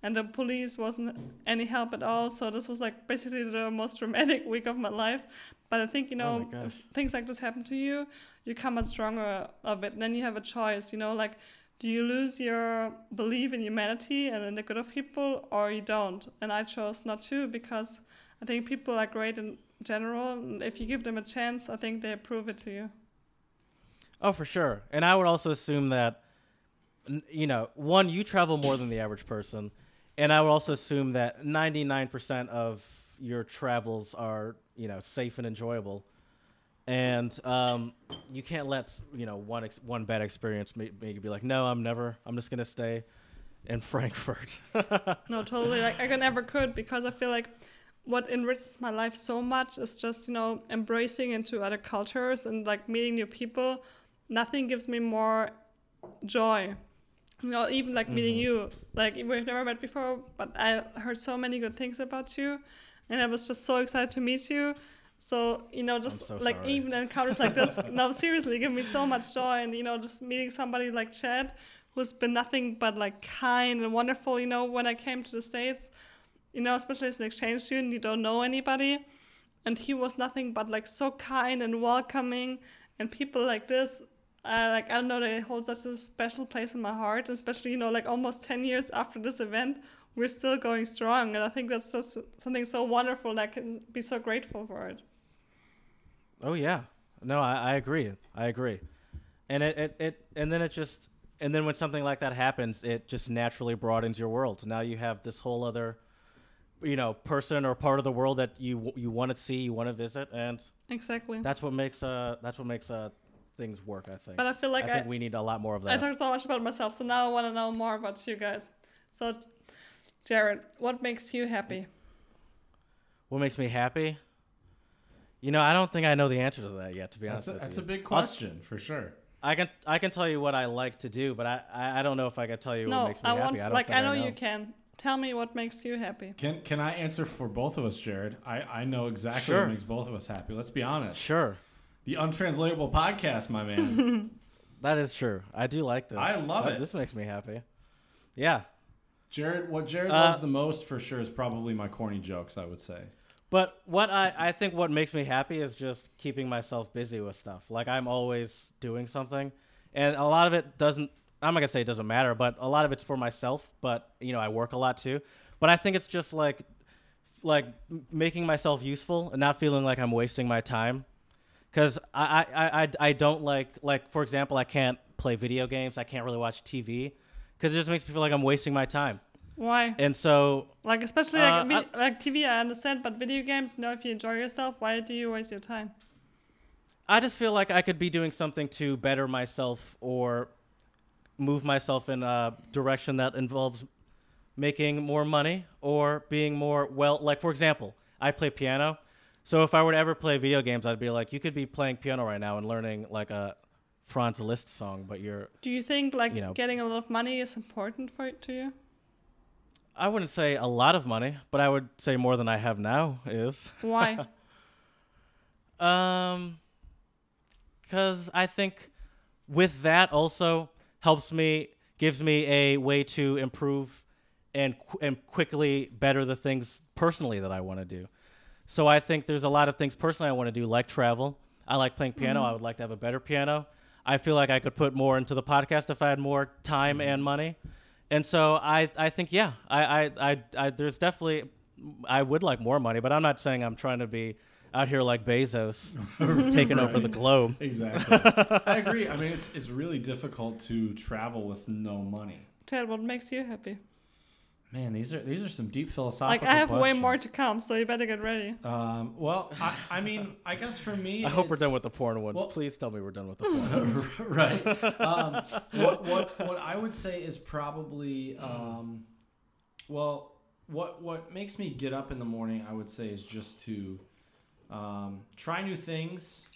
Speaker 3: and the police wasn't any help at all. So this was like basically the most dramatic week of my life. But I think you
Speaker 2: Oh
Speaker 3: know
Speaker 2: gosh.
Speaker 3: if things like this happen to you, you come out stronger of it, and then you have a choice. You know, like do you lose your belief in humanity and in the good of people or you don't and i chose not to because i think people are great in general and if you give them a chance i think they prove it to you
Speaker 2: Oh, for sure. And I would also assume that, you know, one, you travel more than the average person. And I would also assume that 99% of your travels are, you know, safe and enjoyable. And um, you can't let, you know, one, ex- one bad experience make, make you be like, no, I'm never, I'm just going to stay in Frankfurt.
Speaker 3: no totally like i never could because i feel like what enriches my life so much is just you know embracing into other cultures and like meeting new people nothing gives me more joy know, even like meeting
Speaker 2: Mhm.
Speaker 3: you, like we've never met before, but I heard so many good things about you, and I was just so excited to meet you. So you know, just
Speaker 2: so
Speaker 3: like
Speaker 2: sorry.
Speaker 3: even encounters like this, no, seriously, give me so much joy, and you know, just meeting somebody like Chad, who's been nothing but like kind and wonderful. You know, when I came to the states, you know, especially as an exchange student, you don't know anybody, and he was nothing but like so kind and welcoming, and people like this uh, like I don't know, they hold such a special place in my heart, especially you know, like almost ten years after this event, we're still going strong, and I think that's just something so wonderful. That I can be so grateful for it.
Speaker 2: Oh yeah. No, I, I agree. I agree. And it, it, it and then it just and then when something like that happens, it just naturally broadens your world. Now you have this whole other you know, person or part of the world that you you want to see, you want to visit, and
Speaker 3: Exactly.
Speaker 2: that's what makes uh that's what makes uh things work, I think.
Speaker 3: But I feel like
Speaker 2: I
Speaker 3: I,
Speaker 2: think we need a lot more of that.
Speaker 3: I
Speaker 2: that.
Speaker 3: talked so much about myself, so now I want to know more about you guys. So, Jared, what makes you happy?
Speaker 2: what makes me happy? You know, I don't think I know the answer to that yet. To be
Speaker 1: That's
Speaker 2: honest
Speaker 1: a,
Speaker 2: with
Speaker 1: that's
Speaker 2: you.
Speaker 1: a big
Speaker 2: I'll-
Speaker 1: question for sure.
Speaker 2: I can I can tell you what I like to do, but I, I, I don't know if I can tell you what makes me
Speaker 3: I
Speaker 2: happy.
Speaker 3: want
Speaker 2: I don't
Speaker 3: like
Speaker 2: think
Speaker 3: I know, you can. Tell me what makes you happy.
Speaker 1: Can can I answer for both of us, Jared? I, I know exactly
Speaker 2: Sure.
Speaker 1: what makes both of us happy. Let's be honest.
Speaker 2: Sure,
Speaker 1: The untranslatable podcast, my man.
Speaker 2: that is true. I do like this.
Speaker 1: I love
Speaker 2: That-
Speaker 1: it.
Speaker 2: This makes me happy. Yeah,
Speaker 1: Jared, what Jared
Speaker 2: Uh,
Speaker 1: loves the most for sure is probably my corny jokes. I would say.
Speaker 2: but what I I think what makes me happy is just keeping myself busy with stuff. Like I'm always doing something, and a lot of it doesn't. I'm not gonna say it doesn't matter, but a lot of it's for myself. But you know, I work a lot too. But I think it's just like like making myself useful and not feeling like I'm wasting my time. Because I, I, I, I don't like like for example I can't play video games. I can't really watch TV because it just makes me feel like I'm wasting my time.
Speaker 3: Why?
Speaker 2: And so
Speaker 3: Like especially
Speaker 2: Uh,
Speaker 3: like vid- like TV, I understand, but video games, you know, if you enjoy yourself, why do you waste your time?
Speaker 2: I just feel like I could be doing something to better myself or move myself in a direction that involves making more money or being more well like for example, I play piano. So if I were to ever play video games, I'd be like you could be playing piano right now and learning like a Franz Liszt song, but you're
Speaker 3: Do you think like
Speaker 2: You know.
Speaker 3: getting a lot of money is important for it to you?
Speaker 2: I wouldn't say a lot of money, but I would say more than I have now is.
Speaker 3: Why?
Speaker 2: Um, because I think with that also helps me, gives me a way to improve and qu- and quickly better the things personally that I want to do. So I think there's a lot of things personally I want to do, like travel. I like playing piano. Mm-hmm. I would like to have a better piano. I feel like I could put more into the podcast if I had more time mm-hmm. and money. And so I, I think yeah, I, I, I, I there's definitely I would like more money, but I'm not saying I'm trying to be out here like Bezos taking over the globe.
Speaker 1: Exactly. I agree. I mean, it's it's really difficult to travel with no money.
Speaker 3: Ted, what makes you happy?
Speaker 1: Man, these are these are some deep philosophical.
Speaker 3: Like I have way more to come, so you better get ready.
Speaker 1: Um, well, I, I mean, I guess for me,
Speaker 2: I hope we're done with the porn ones.
Speaker 1: well-
Speaker 2: Please tell me we're done with the porn.
Speaker 1: right. Um, what, what what I would say is probably um, well, what what makes me get up in the morning, I would say, is just to um, try new things.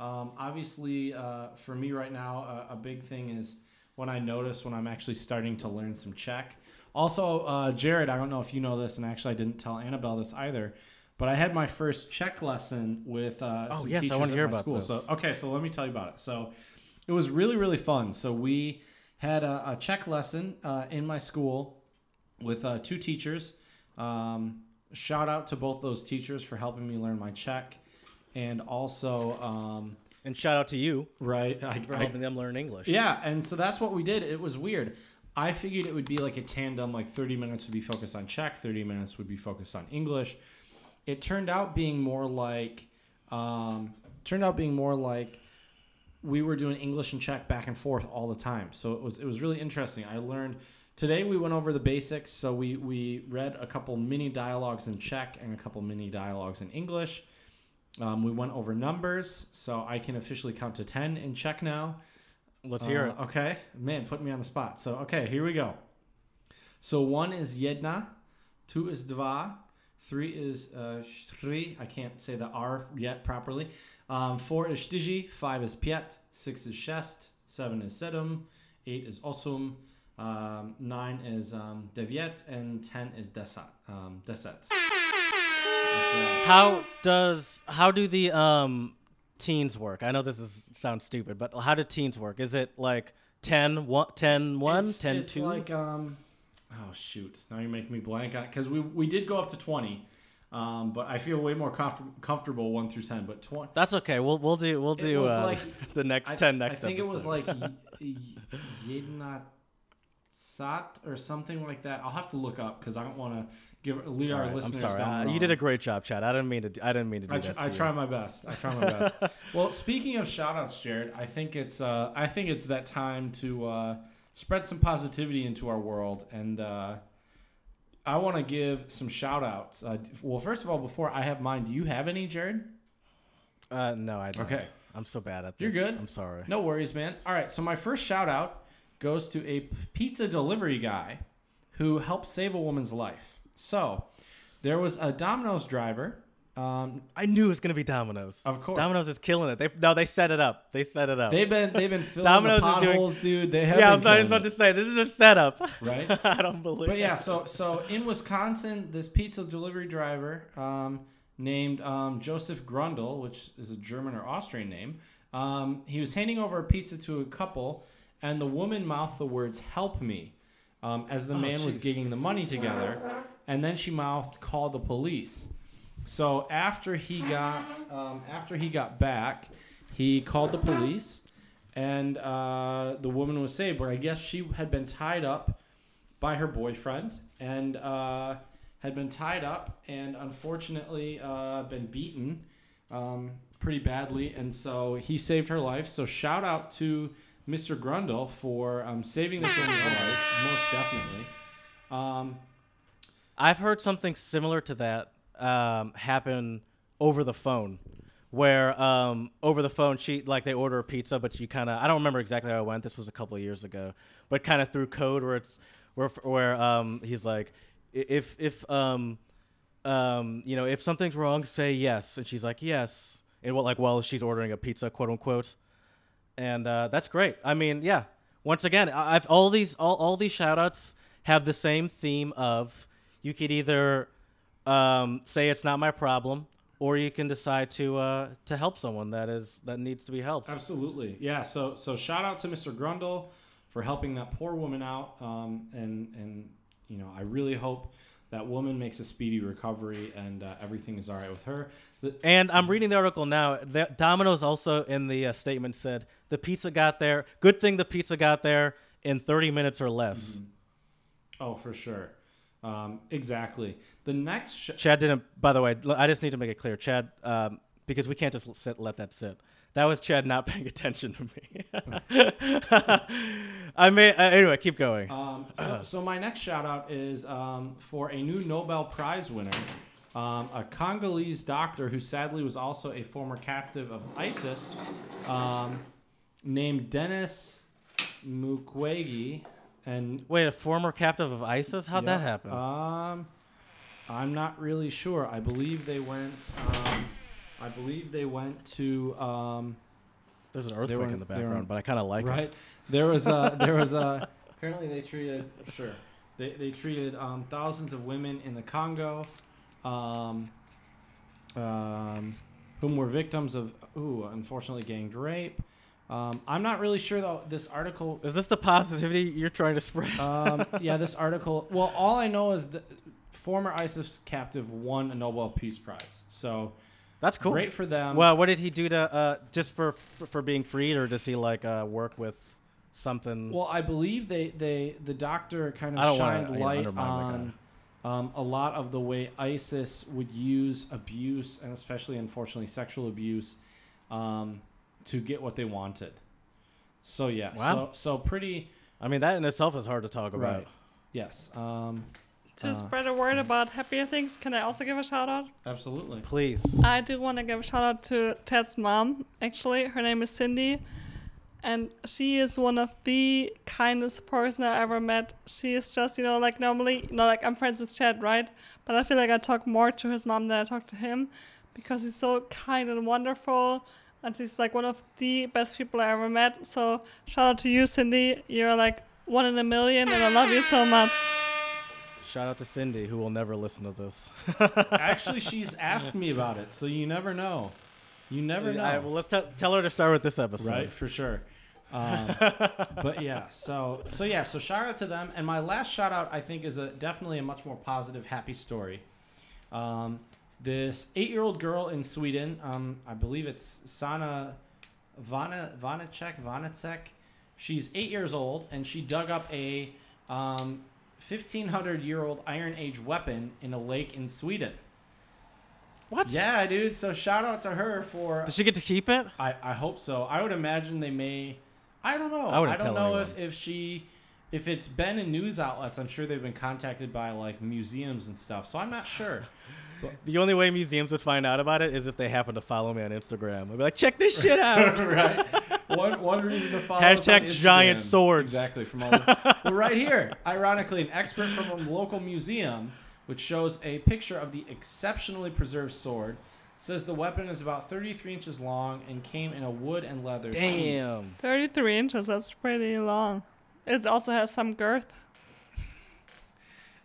Speaker 1: Um, obviously, uh, for me right now, a, a big thing is when I notice when I'm actually starting to learn some Czech. Also, uh, Jared, I don't know if you know this, and actually I didn't tell Annabelle this either, but I had my first Czech lesson with uh,
Speaker 2: Oh,
Speaker 1: some
Speaker 2: yes, I
Speaker 1: teachers
Speaker 2: wanna
Speaker 1: at
Speaker 2: hear
Speaker 1: my
Speaker 2: about
Speaker 1: school.
Speaker 2: this.
Speaker 1: So okay, so let me tell you about it. So it was really really fun. So we had a, a Czech lesson uh, in my school with uh, two teachers. Um, shout out to both those teachers for helping me learn my Czech, and also um,
Speaker 2: and shout out to you
Speaker 1: right. I,
Speaker 2: for
Speaker 1: I-
Speaker 2: helping them learn English.
Speaker 1: yeah, and so that's what we did. It was weird. I figured it would be like a tandem, like 30 minutes would be focused on Czech, 30 minutes would be focused on English. It turned out being more like, um, turned out being more like we were doing English and Czech back and forth all the time. So it was it was really interesting. I learned today we went over the basics. So we we read a couple mini dialogues in Czech and a couple mini dialogues in English. Um, we went over numbers, so I can officially count to 10 in Czech now.
Speaker 2: Let's hear it.
Speaker 1: Uh, Okay, man, put me on the spot. So okay, here we go. So one is jedna, two is dva, three is uh, three. I can't say the R yet properly. Um, four is čtyři, five is piet, six is šest, seven is sedm, eight is osm, Um, nine is um, Deviet, and ten is Desat. Um, Deset.
Speaker 2: How does how do the um teens work? I know this is sounds stupid, but how do teens work? Is it like 10 1 10 1
Speaker 1: it's,
Speaker 2: 10
Speaker 1: it's
Speaker 2: 2?
Speaker 1: like um, oh shoot! Now you're making me blank on because we we did go up to twenty, um, but I feel way more comfort- comfortable one through ten. But twenty.
Speaker 2: That's okay. We'll we'll do we'll do uh,
Speaker 1: like-
Speaker 2: the next
Speaker 1: I,
Speaker 2: 10 next
Speaker 1: I think it was like Yednat Sat or something like that. I'll have to look up because I don't want to give lead
Speaker 2: All
Speaker 1: our
Speaker 2: right, I'm sorry. Uh, you did a great job, Chad. I didn't mean to. do- I didn't mean to do
Speaker 1: I,
Speaker 2: that.
Speaker 1: tr- I
Speaker 2: to you.
Speaker 1: try my best. I try my best. well, speaking of shout outs, Jared, I think it's uh, I think it's that time to uh, spread some positivity into our world, and uh, I want to give some shout outs. Uh, well, first of all, before I have mine, do you have any, Jared?
Speaker 2: Uh, no, I don't.
Speaker 1: Okay.
Speaker 2: I'm so bad at this.
Speaker 1: You're good.
Speaker 2: I'm sorry.
Speaker 1: No worries, man. All right, so my first shout out goes to a pizza delivery guy who helped save a woman's life. So there was a Domino's driver. Um,
Speaker 2: I knew it was gonna be Domino's.
Speaker 1: of course,
Speaker 2: Domino's is killing it. They no, they set it up. They set it up.
Speaker 1: they've been they've been filling
Speaker 2: Domino's
Speaker 1: the
Speaker 2: is doing-
Speaker 1: potholes, dude. They have
Speaker 2: yeah, I was about
Speaker 1: it,
Speaker 2: to say this is a setup.
Speaker 1: right.
Speaker 2: I don't believe. It.
Speaker 1: But yeah, so so in Wisconsin, this pizza delivery driver um, named um, Joseph Grundle, which is a German or Austrian name, um, he was handing over a pizza to a couple, and the woman mouthed the words "Help me," um, as the
Speaker 2: Oh,
Speaker 1: man was
Speaker 2: jeez.
Speaker 1: getting the money together, and then she mouthed "Call the police." So after he got um, after he got back, he called the police, and uh, the woman was saved. But I guess she had been tied up by her boyfriend and uh, had been tied up and unfortunately uh, been beaten um, pretty badly. And so he saved her life. So shout out to Mr. Grundle for um, saving this woman's life, most definitely.
Speaker 2: I've heard something similar to that um, happen over the phone, where um, over the phone she like they order a pizza, but you kind of I don't remember exactly how it went. This was a couple of years ago, but kind of through code where it's where where um, he's like, if if um, um, you know if something's wrong, say yes, and she's like yes, and what like while she's ordering a pizza, quote unquote, and uh, that's great. I mean, yeah. Once again, I've all these all, all these shout outs have the same theme of you could either um, say it's not my problem, or you can decide to uh, to help someone that is that needs to be helped.
Speaker 1: Absolutely, yeah. So so shout out to Mr. Grundle for helping that poor woman out, um, and and you know I really hope that woman makes a speedy recovery and uh, everything is all right with her. The,
Speaker 2: And I'm reading the article now. The, Domino's also in the uh, statement said the pizza got there. Good thing the pizza got there in 30 minutes or less.
Speaker 1: oh, for sure, um, exactly. The next sh-
Speaker 2: Chad didn't. By the way, I just need to make it clear, Chad, um, because we can't just sit, let that sit. That was Chad not paying attention to me. I may. Uh, anyway, keep going.
Speaker 1: Um, so, so my next shout out is um, for a new Nobel Prize winner, um, a Congolese doctor who sadly was also a former captive of ISIS, um, named Denis Mukwege. And
Speaker 2: Wait, a former captive of ISIS? How'd that happen?
Speaker 1: Um, I'm not really sure. I believe they went. Um, I believe they went to. Um,
Speaker 2: There's an earthquake
Speaker 1: in-
Speaker 2: in the
Speaker 1: they were
Speaker 2: background, but I kind of like it.
Speaker 1: right? There was a there was a apparently they treated sure they they treated um, thousands of women in the Congo, um, um, whom were victims of ooh unfortunately gang rape. Um, I'm not really sure though. This article,
Speaker 2: Is this the positivity you're trying to spread?
Speaker 1: um, yeah, this article. Well, all I know is that former ISIS captive won a Nobel Peace Prize. So
Speaker 2: That's cool.
Speaker 1: great for them.
Speaker 2: well, what did he do to uh, just for, for for being freed, or does he like uh, work with something?
Speaker 1: Well, I believe they, they the doctor kind of
Speaker 2: don't wanna,
Speaker 1: shined light on um, a lot of the way ISIS would use abuse and especially unfortunately sexual abuse um, to get what they wanted. So yeah,
Speaker 2: Wow.
Speaker 1: so so pretty
Speaker 2: I mean, that in itself is hard to talk about.
Speaker 1: right. Yes, um,
Speaker 3: To
Speaker 1: Uh.
Speaker 3: spread a word about happier things, can I also give a shout out?
Speaker 1: absolutely.
Speaker 2: Please.
Speaker 3: I do want to give a shout out to Ted's mom. Actually, her name is Cindy, and she is one of the kindest person I ever met. She is just, you know, like normally, you know, like I'm friends with Ted, right? But I feel like I talk more to his mom than I talk to him because he's so kind and wonderful. And she's like one of the best people I ever met. So shout out to you, Cindy. You're like one in a million, and I love you so much.
Speaker 2: Shout out to Cindy, who will never listen to this.
Speaker 1: Actually, she's asked me about it, so you never know. You never know.
Speaker 2: All right, well, let's t- tell her to start with this episode.
Speaker 1: right for sure um, but yeah so so yeah so shout out to them and my last shout out i think is a definitely a much more positive happy story um, this eight-year-old girl in sweden um, i believe it's sana Vana, Vanecek Vanecek she's eight years old and she dug up a um, 1500 year old iron age weapon in a lake in sweden
Speaker 2: What?
Speaker 1: yeah dude so shout out to her for
Speaker 2: Does she get to keep it?
Speaker 1: I, I hope so. I would imagine they may. I don't know.
Speaker 2: I
Speaker 1: I, don't know if, if she, if it's been in news outlets. I'm sure they've been contacted by like museums and stuff. So I'm not sure.
Speaker 2: The only way museums would find out about it is if they happen to follow me on Instagram. I'd be like, check this shit out.
Speaker 1: right. One one reason to follow. us on
Speaker 2: Hashtag giant
Speaker 1: Instagram.
Speaker 2: swords.
Speaker 1: Exactly. From all. The, well, right here, ironically, an expert from a local museum, which shows a picture of the exceptionally preserved sword, says the weapon is about 33 inches long and came in a wood and leather. sheath.
Speaker 2: Damn.
Speaker 3: 33 inches, that's pretty long. It also has some girth.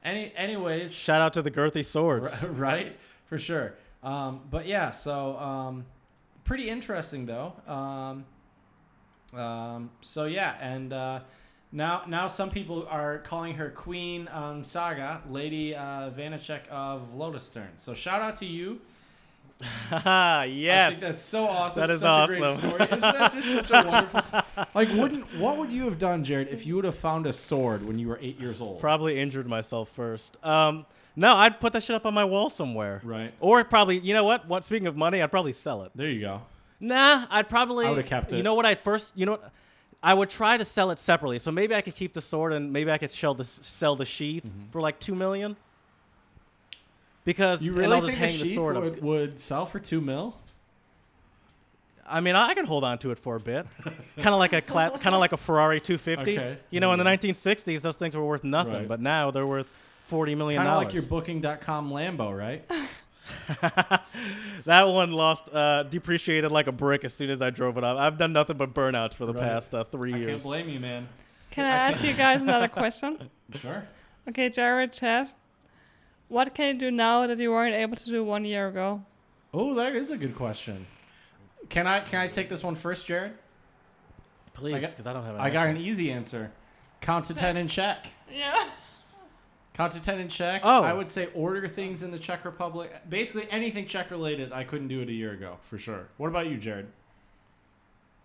Speaker 1: Any, anyways,
Speaker 2: Shout out to the girthy swords.
Speaker 1: Right? For sure. Um, but yeah so um, pretty interesting though. Um, um, so yeah and uh, now now some people are calling her queen um, saga lady uh, Vanecek of lotus stern. So shout out to you
Speaker 2: Haha,
Speaker 1: i
Speaker 2: yes.
Speaker 1: think that's so awesome
Speaker 2: That is
Speaker 1: such a great
Speaker 2: awesome.
Speaker 1: story isn't that just such a wonderful like wouldn't what would you have done jared if you would have found a sword when you were eight years old
Speaker 2: Probably injured myself first. Um, no, I'd put that shit up on my wall somewhere.
Speaker 1: right
Speaker 2: Or probably, you know what? What? Speaking of money, I'd probably sell it.
Speaker 1: there you go
Speaker 2: Nah, I'd probably.
Speaker 1: I would've kept it.
Speaker 2: You know what? I'd first. You know what? I would try to sell it separately. So maybe I could keep the sword and maybe I could sell the sell the sheath for like two million. Because
Speaker 1: you
Speaker 2: and
Speaker 1: really
Speaker 2: I'll just
Speaker 1: think
Speaker 2: hang the
Speaker 1: sheath
Speaker 2: sword
Speaker 1: would,
Speaker 2: up.
Speaker 1: would sell for two mil
Speaker 2: I mean, I can hold on to it for a bit, kind of like a cla- kind of like a Ferrari 250.
Speaker 1: Okay,
Speaker 2: You know, in the 1960s, those things were worth nothing,
Speaker 1: Right.
Speaker 2: but now they're worth 40 million
Speaker 1: Kind of
Speaker 2: dollars.
Speaker 1: like your Booking.com Lambo, right?
Speaker 2: that one lost, uh, depreciated like a brick as soon as I drove it up. I've done nothing but burnouts for the
Speaker 1: Right.
Speaker 2: past uh, three
Speaker 1: I
Speaker 2: years.
Speaker 1: can't blame you, man.
Speaker 3: Can I
Speaker 1: I
Speaker 3: ask you guys another question?
Speaker 1: Sure.
Speaker 3: Okay, Jared, Chad, what can you do now that you weren't able to do one year ago?
Speaker 1: Oh, that is a good question. Can I can I take this one first, Jared?
Speaker 2: Please,
Speaker 1: I got-
Speaker 2: because I don't have an
Speaker 1: I got an
Speaker 2: answer.
Speaker 1: easy answer. Count to ten and Czech.
Speaker 3: Yeah.
Speaker 1: Count to ten and Czech.
Speaker 2: Oh.
Speaker 1: I would say order things in the Czech Republic. Basically anything Czech related, I couldn't do it a year ago for sure. What about you, Jared?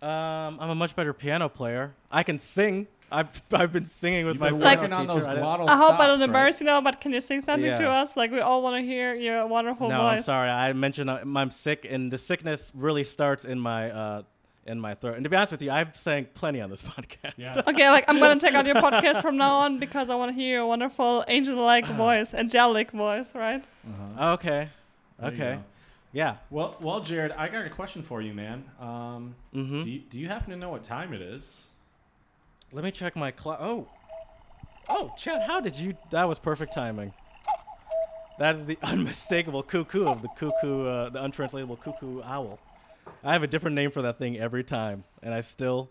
Speaker 2: Um, I'm a much better piano player. I can sing. I've, I've been singing with
Speaker 1: You've
Speaker 2: my
Speaker 1: been
Speaker 2: piano
Speaker 1: working on those
Speaker 2: I didn't-
Speaker 1: glottal
Speaker 3: I hope I don't
Speaker 1: stops, right?
Speaker 3: embarrass you now, but can you sing something to us? Like, we all want to hear your wonderful
Speaker 2: No,
Speaker 3: voice.
Speaker 2: I'm sorry. I mentioned uh, I'm sick, and the sickness really starts in my uh, in my throat. And to be honest with you, I've sang plenty on this podcast.
Speaker 1: Yeah.
Speaker 3: Okay, like, I'm going to take out your podcast from now on because I want to hear your wonderful angel-like voice, angelic voice, right?
Speaker 2: Okay.
Speaker 1: There you
Speaker 2: Okay.
Speaker 1: go.
Speaker 2: Yeah.
Speaker 1: Well, well, Jared, I got a question for you, man. Um,
Speaker 2: Mm-hmm.
Speaker 1: do, you, do you happen to know what time it is?
Speaker 2: Let me check my clock. Oh. Oh, Chad, how did you? That was perfect timing. That is the unmistakable cuckoo of the cuckoo, uh, the untranslatable cuckoo owl. I have a different name for that thing every time, and I still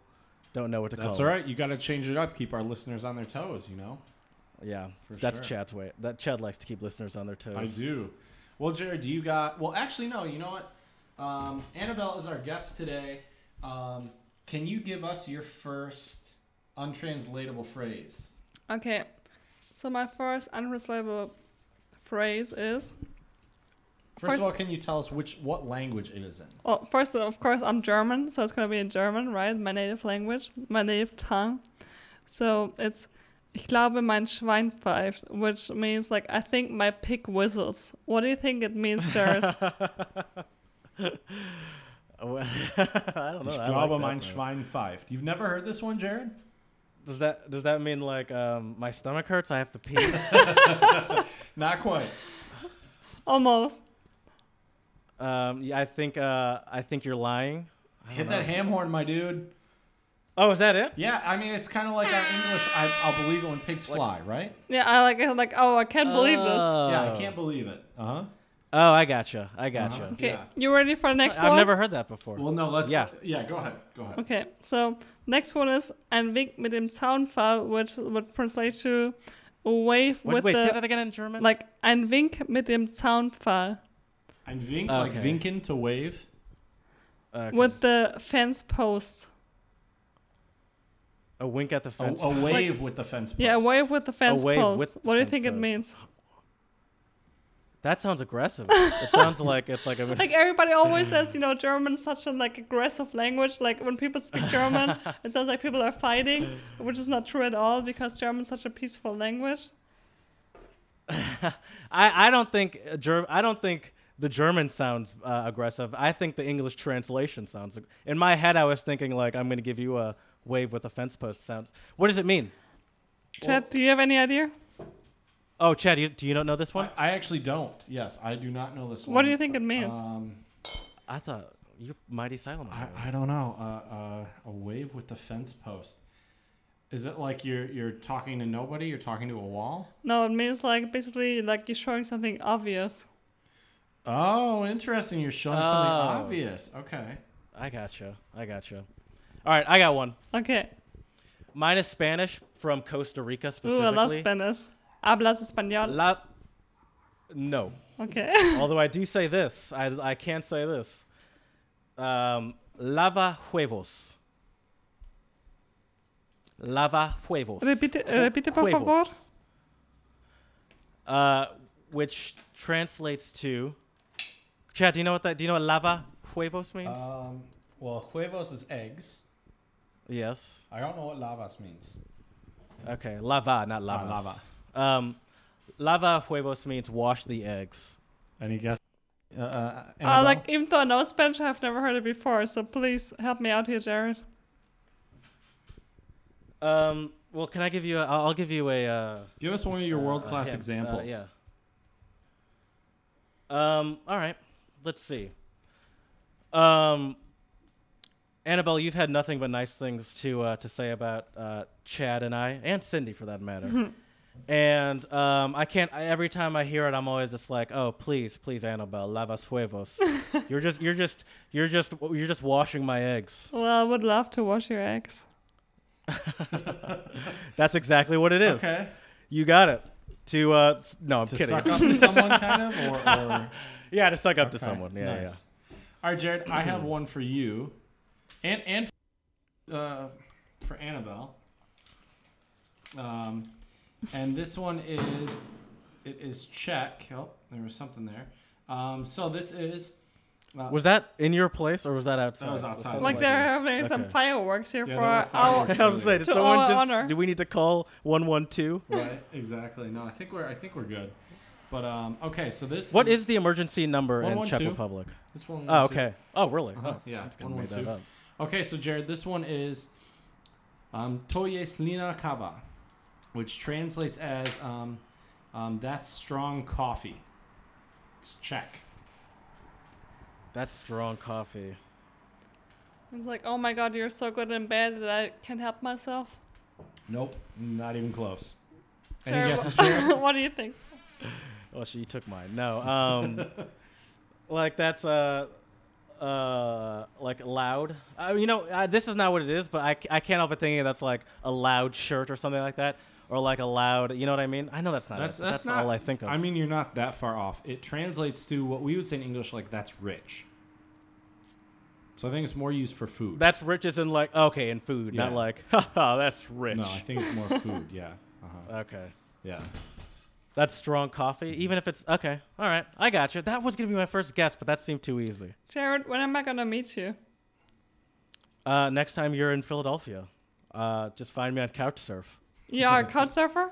Speaker 2: don't know what to
Speaker 1: That's
Speaker 2: call
Speaker 1: all
Speaker 2: it.
Speaker 1: right. You got to change it up. Keep our listeners on their toes. You know.
Speaker 2: Yeah,
Speaker 1: For
Speaker 2: that's
Speaker 1: sure.
Speaker 2: Chad's way. That Chad likes to keep listeners on their toes.
Speaker 1: I do. Well, Jared, do you got? Well, actually, no. You know what? Um, Annabelle is our guest today. Um, can you give us your first untranslatable phrase?
Speaker 3: Okay, so my first untranslatable phrase is
Speaker 1: First,
Speaker 3: First-
Speaker 1: of all, can you tell us which what language it is in?
Speaker 3: Well, first, of all of course, I'm German, so it's gonna be in German, right? My native language, my native tongue. So it's Ich glaube, mein Schwein pfeift, which means like I think my pig whistles. What do you think it means, Jared?
Speaker 2: Well, I don't know.
Speaker 1: Ich
Speaker 2: I
Speaker 1: glaube,
Speaker 2: like
Speaker 1: mein
Speaker 2: that.
Speaker 1: Schwein pfeift. You've never heard this one, Jared?
Speaker 2: Does that does that mean like um, my stomach hurts? I have to pee.
Speaker 1: Not quite.
Speaker 3: Almost.
Speaker 2: um, yeah, I think uh, I think you're lying. I
Speaker 1: Hit
Speaker 2: don't
Speaker 1: that
Speaker 2: know.
Speaker 1: ham horn, my dude.
Speaker 2: Oh, is that it?
Speaker 1: Yeah, I mean it's kind of like our English. I, I'll believe it when pigs
Speaker 2: Like-
Speaker 1: fly, right?
Speaker 3: Yeah, I like it. Like, oh, I can't believe this.
Speaker 1: Yeah, I can't believe it. Uh huh.
Speaker 2: Oh, I gotcha. I gotcha.
Speaker 1: Uh-huh.
Speaker 3: Okay,
Speaker 1: Yeah.
Speaker 3: you ready for the next one?
Speaker 2: I've
Speaker 3: one?
Speaker 2: never heard that before.
Speaker 1: Well, no, let's.
Speaker 2: Yeah.
Speaker 1: Yeah. Go ahead. Go ahead.
Speaker 3: Okay, so next one is ein Wink mit dem Zaunpfahl, which would translate to a wave
Speaker 2: wait,
Speaker 3: with
Speaker 2: wait say
Speaker 3: the
Speaker 2: that again in German.
Speaker 3: like ein Wink mit dem Zaunpfahl
Speaker 1: Ein Wink, ah, like
Speaker 2: Okay.
Speaker 1: winken to wave.
Speaker 2: Ah, okay.
Speaker 3: with the fence post.
Speaker 2: a wink at the
Speaker 1: A,
Speaker 2: fence.
Speaker 1: a wave with the fence. Post.
Speaker 3: Yeah, a wave with the fence a
Speaker 2: wave
Speaker 3: post.
Speaker 2: with the
Speaker 3: what do you
Speaker 2: fence
Speaker 3: think it means?
Speaker 2: That sounds aggressive. it sounds like it's like a.
Speaker 3: Like everybody always says, you know, German is such a like aggressive language. Like when people speak German, it sounds like people are fighting, which is not true at all because German is such a peaceful language.
Speaker 2: I I don't think uh, Ger- I don't think the German sounds uh, aggressive. I think the English translation sounds. ag- In my head, I was thinking like I'm gonna give you a wave with a fence post sounds. What does it mean?
Speaker 3: Chad, do you have any idea?
Speaker 2: Oh, Chad, you, do you not know this one?
Speaker 1: I, I actually don't. Yes, I do not know this one.
Speaker 3: What do you think it means?
Speaker 1: Um,
Speaker 2: I thought you're mighty silent. on that one.
Speaker 1: I, I don't know. Uh, uh, a wave with the fence post. Is it like you're you're talking to nobody? You're talking to a wall?
Speaker 3: no, it means like basically like you're showing something obvious.
Speaker 1: Oh, interesting. You're showing something
Speaker 2: Oh.
Speaker 1: obvious. Okay.
Speaker 2: I gotcha. I gotcha. All right, I got one.
Speaker 3: Okay.
Speaker 2: Mine is Spanish from Costa Rica
Speaker 3: Ooh,
Speaker 2: specifically.
Speaker 3: I love Spanish. Hablas español.
Speaker 2: La- no.
Speaker 3: Okay.
Speaker 2: Although I do say this, I, I can say this. Um, lava huevos. Lava huevos.
Speaker 3: repite, repite por favor.
Speaker 2: Uh, which translates to. Chad, do you know what that? Do you know what lava huevos means?
Speaker 1: Um, well, huevos is eggs.
Speaker 2: yes.
Speaker 1: I don't know what lavas means.
Speaker 2: Okay, lava, not
Speaker 1: Ah,
Speaker 2: lava.
Speaker 1: Lava.
Speaker 2: Um, lava huevos means wash the eggs.
Speaker 1: Any guess? Uh, uh,
Speaker 3: Uh, like even though I know Spanish, I've never heard it before. So please help me out here, Jared.
Speaker 2: Um, well, can I give you? A, I'll I'll give you a. Uh,
Speaker 1: Give us one of your
Speaker 2: uh,
Speaker 1: world class
Speaker 2: hint. Uh,
Speaker 1: examples.
Speaker 2: yeah. Um. All right. Let's see. Um. Annabelle, you've had nothing but nice things to uh, to say about uh, Chad and I, and Cindy for that matter. and um, I can't. I, every time I hear it, I'm always just like, "Oh, please, please, Annabelle, lavas huevos. you're just, you're just, you're just, you're just washing my eggs.
Speaker 3: Well, I would love to wash your eggs.
Speaker 2: That's exactly what it is.
Speaker 1: Okay.
Speaker 2: You got it. To uh, s- no, I'm
Speaker 1: To
Speaker 2: kidding.
Speaker 1: suck up to someone, kind of, or, or
Speaker 2: yeah, to suck up to
Speaker 1: Okay,
Speaker 2: someone. Yeah,
Speaker 1: nice. All right, Jared. I have one for you, and and uh, for Annabelle. Um, and this one is it is Czech. Oh, there was something there. Um, so this is. Uh.
Speaker 2: Was that in your place or was that outside?
Speaker 1: That was outside.
Speaker 3: Like they're having some fireworks here
Speaker 1: Yeah,
Speaker 3: for
Speaker 1: there were
Speaker 3: our.
Speaker 1: fireworks.
Speaker 2: I was saying, did
Speaker 3: To
Speaker 2: someone
Speaker 3: our
Speaker 2: just?
Speaker 3: honor.
Speaker 2: Do we need to call one one two?
Speaker 1: right. Exactly. No, I think we're I think we're good. But um, okay. So this.
Speaker 2: What is the emergency number in Czech Republic?
Speaker 1: this one?
Speaker 2: Oh, okay. Oh, really?
Speaker 1: Uh-huh,
Speaker 2: Oh,
Speaker 1: yeah,
Speaker 2: that's gonna make that
Speaker 1: 112. Okay, so Jared, this one is um, To je silná káva, which translates as um, um, that's strong coffee. It's Czech.
Speaker 2: That's strong coffee.
Speaker 3: It's like, oh my god, you're so good in bed that I can't help myself.
Speaker 1: Nope, not even close. Any
Speaker 3: Jared,
Speaker 1: guesses, Jared?
Speaker 3: what do you think?
Speaker 2: Oh, she took mine. No. Um, like that's uh, uh, like loud. Uh, you know, uh, this is not what it is, but I, I can't help but thinking that's like a loud shirt or something like that, or like a loud. You know what I mean? I know that's not.
Speaker 1: That's
Speaker 2: it,
Speaker 1: that's,
Speaker 2: that's
Speaker 1: not
Speaker 2: all I think of.
Speaker 1: I mean, you're not that far off. It translates to what we would say in English, like that's rich. So I think it's more used for food.
Speaker 2: that's rich as in like okay in food, not like haha that's rich.
Speaker 1: No, I think it's more food. Yeah. Uh-huh.
Speaker 2: okay.
Speaker 1: Yeah.
Speaker 2: That's strong coffee, even if it's okay. All right, I got you. That was gonna be my first guess, but that seemed too easy.
Speaker 3: Jared, when am I gonna meet you?
Speaker 2: Uh, next time you're in Philadelphia, uh, just find me on CouchSurf.
Speaker 3: You are a couch surfer?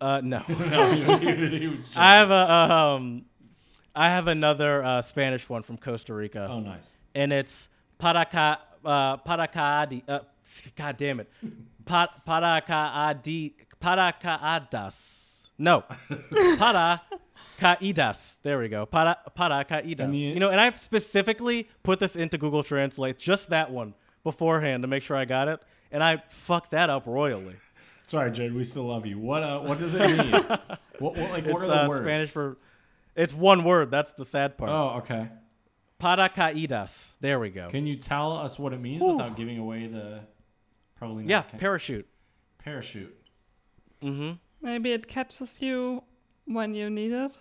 Speaker 2: Uh, no,
Speaker 1: no, he, he- he was
Speaker 2: I have a um, I have another uh, Spanish one from Costa Rica,
Speaker 1: oh, nice.
Speaker 2: and it's paraca uh, paracaadi. Uh, God damn it, pa, paracaadi paracaadas. No, paracaidas. There we go. Para paracaidas.
Speaker 1: And the-
Speaker 2: You know, and I specifically put this into Google Translate, just that one beforehand to make sure I got it, and I fucked that up royally.
Speaker 1: Sorry, Jared. We still love you. What uh, what does it mean? what, what like what
Speaker 2: it's
Speaker 1: are the
Speaker 2: uh,
Speaker 1: words?
Speaker 2: Spanish for It's one word. That's the sad part.
Speaker 1: Oh, okay.
Speaker 2: Paracaídas. There we go.
Speaker 1: Can you tell us what it means
Speaker 2: Ooh.
Speaker 1: without giving away the probably not
Speaker 2: yeah,
Speaker 1: ca-
Speaker 2: parachute.
Speaker 1: parachute?
Speaker 2: Mm-hmm.
Speaker 3: Maybe it catches you when you need it.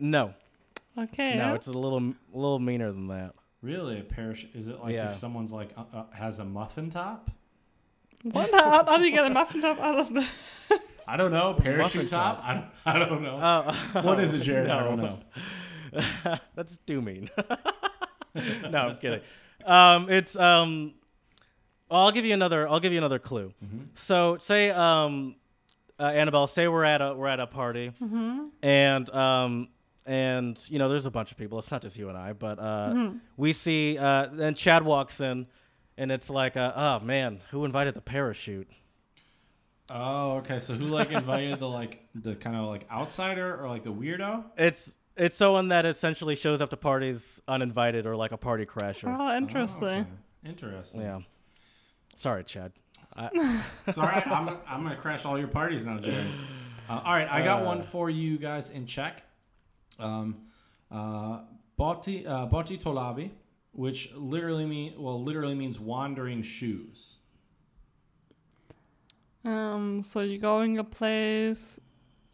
Speaker 2: No,
Speaker 3: Okay.
Speaker 2: no, it's a little, a little meaner than that.
Speaker 1: Really, a parachute? Is it like
Speaker 2: Yeah.
Speaker 1: if someone's like uh, uh, has a muffin top?
Speaker 3: What? How, how do you get a muffin top out of the?
Speaker 1: I don't know. Parachute
Speaker 2: top.
Speaker 1: top? I don't, I don't know.
Speaker 2: Uh,
Speaker 1: what is it, Jared? I don't know.
Speaker 2: That's too mean. no, I'm kidding. Um, it's um, I'll give you another. I'll give you another clue.
Speaker 1: Mm-hmm.
Speaker 2: So say um, uh, Annabelle, say we're at a we're at a party, and um, and you know there's a bunch of people. It's not just you and I, but uh, we see uh, then Chad walks in, and it's like, uh, oh man, who invited the parachute?
Speaker 1: Oh, okay. So who like invited the like the kind of like outsider or like the weirdo?
Speaker 2: It's it's someone that essentially shows up to parties uninvited or like a party crasher.
Speaker 3: Oh, interesting.
Speaker 1: Oh, okay. Interesting.
Speaker 2: Yeah. Sorry, Chad. I,
Speaker 1: It's all right. I'm, I'm going to crash all your parties now, Jared. Uh, all right. I got one for you guys in Czech. Um, uh, Boti, uh, Boti Tolavi, which literally mean well, literally means wandering shoes.
Speaker 3: Um. So you're going a place,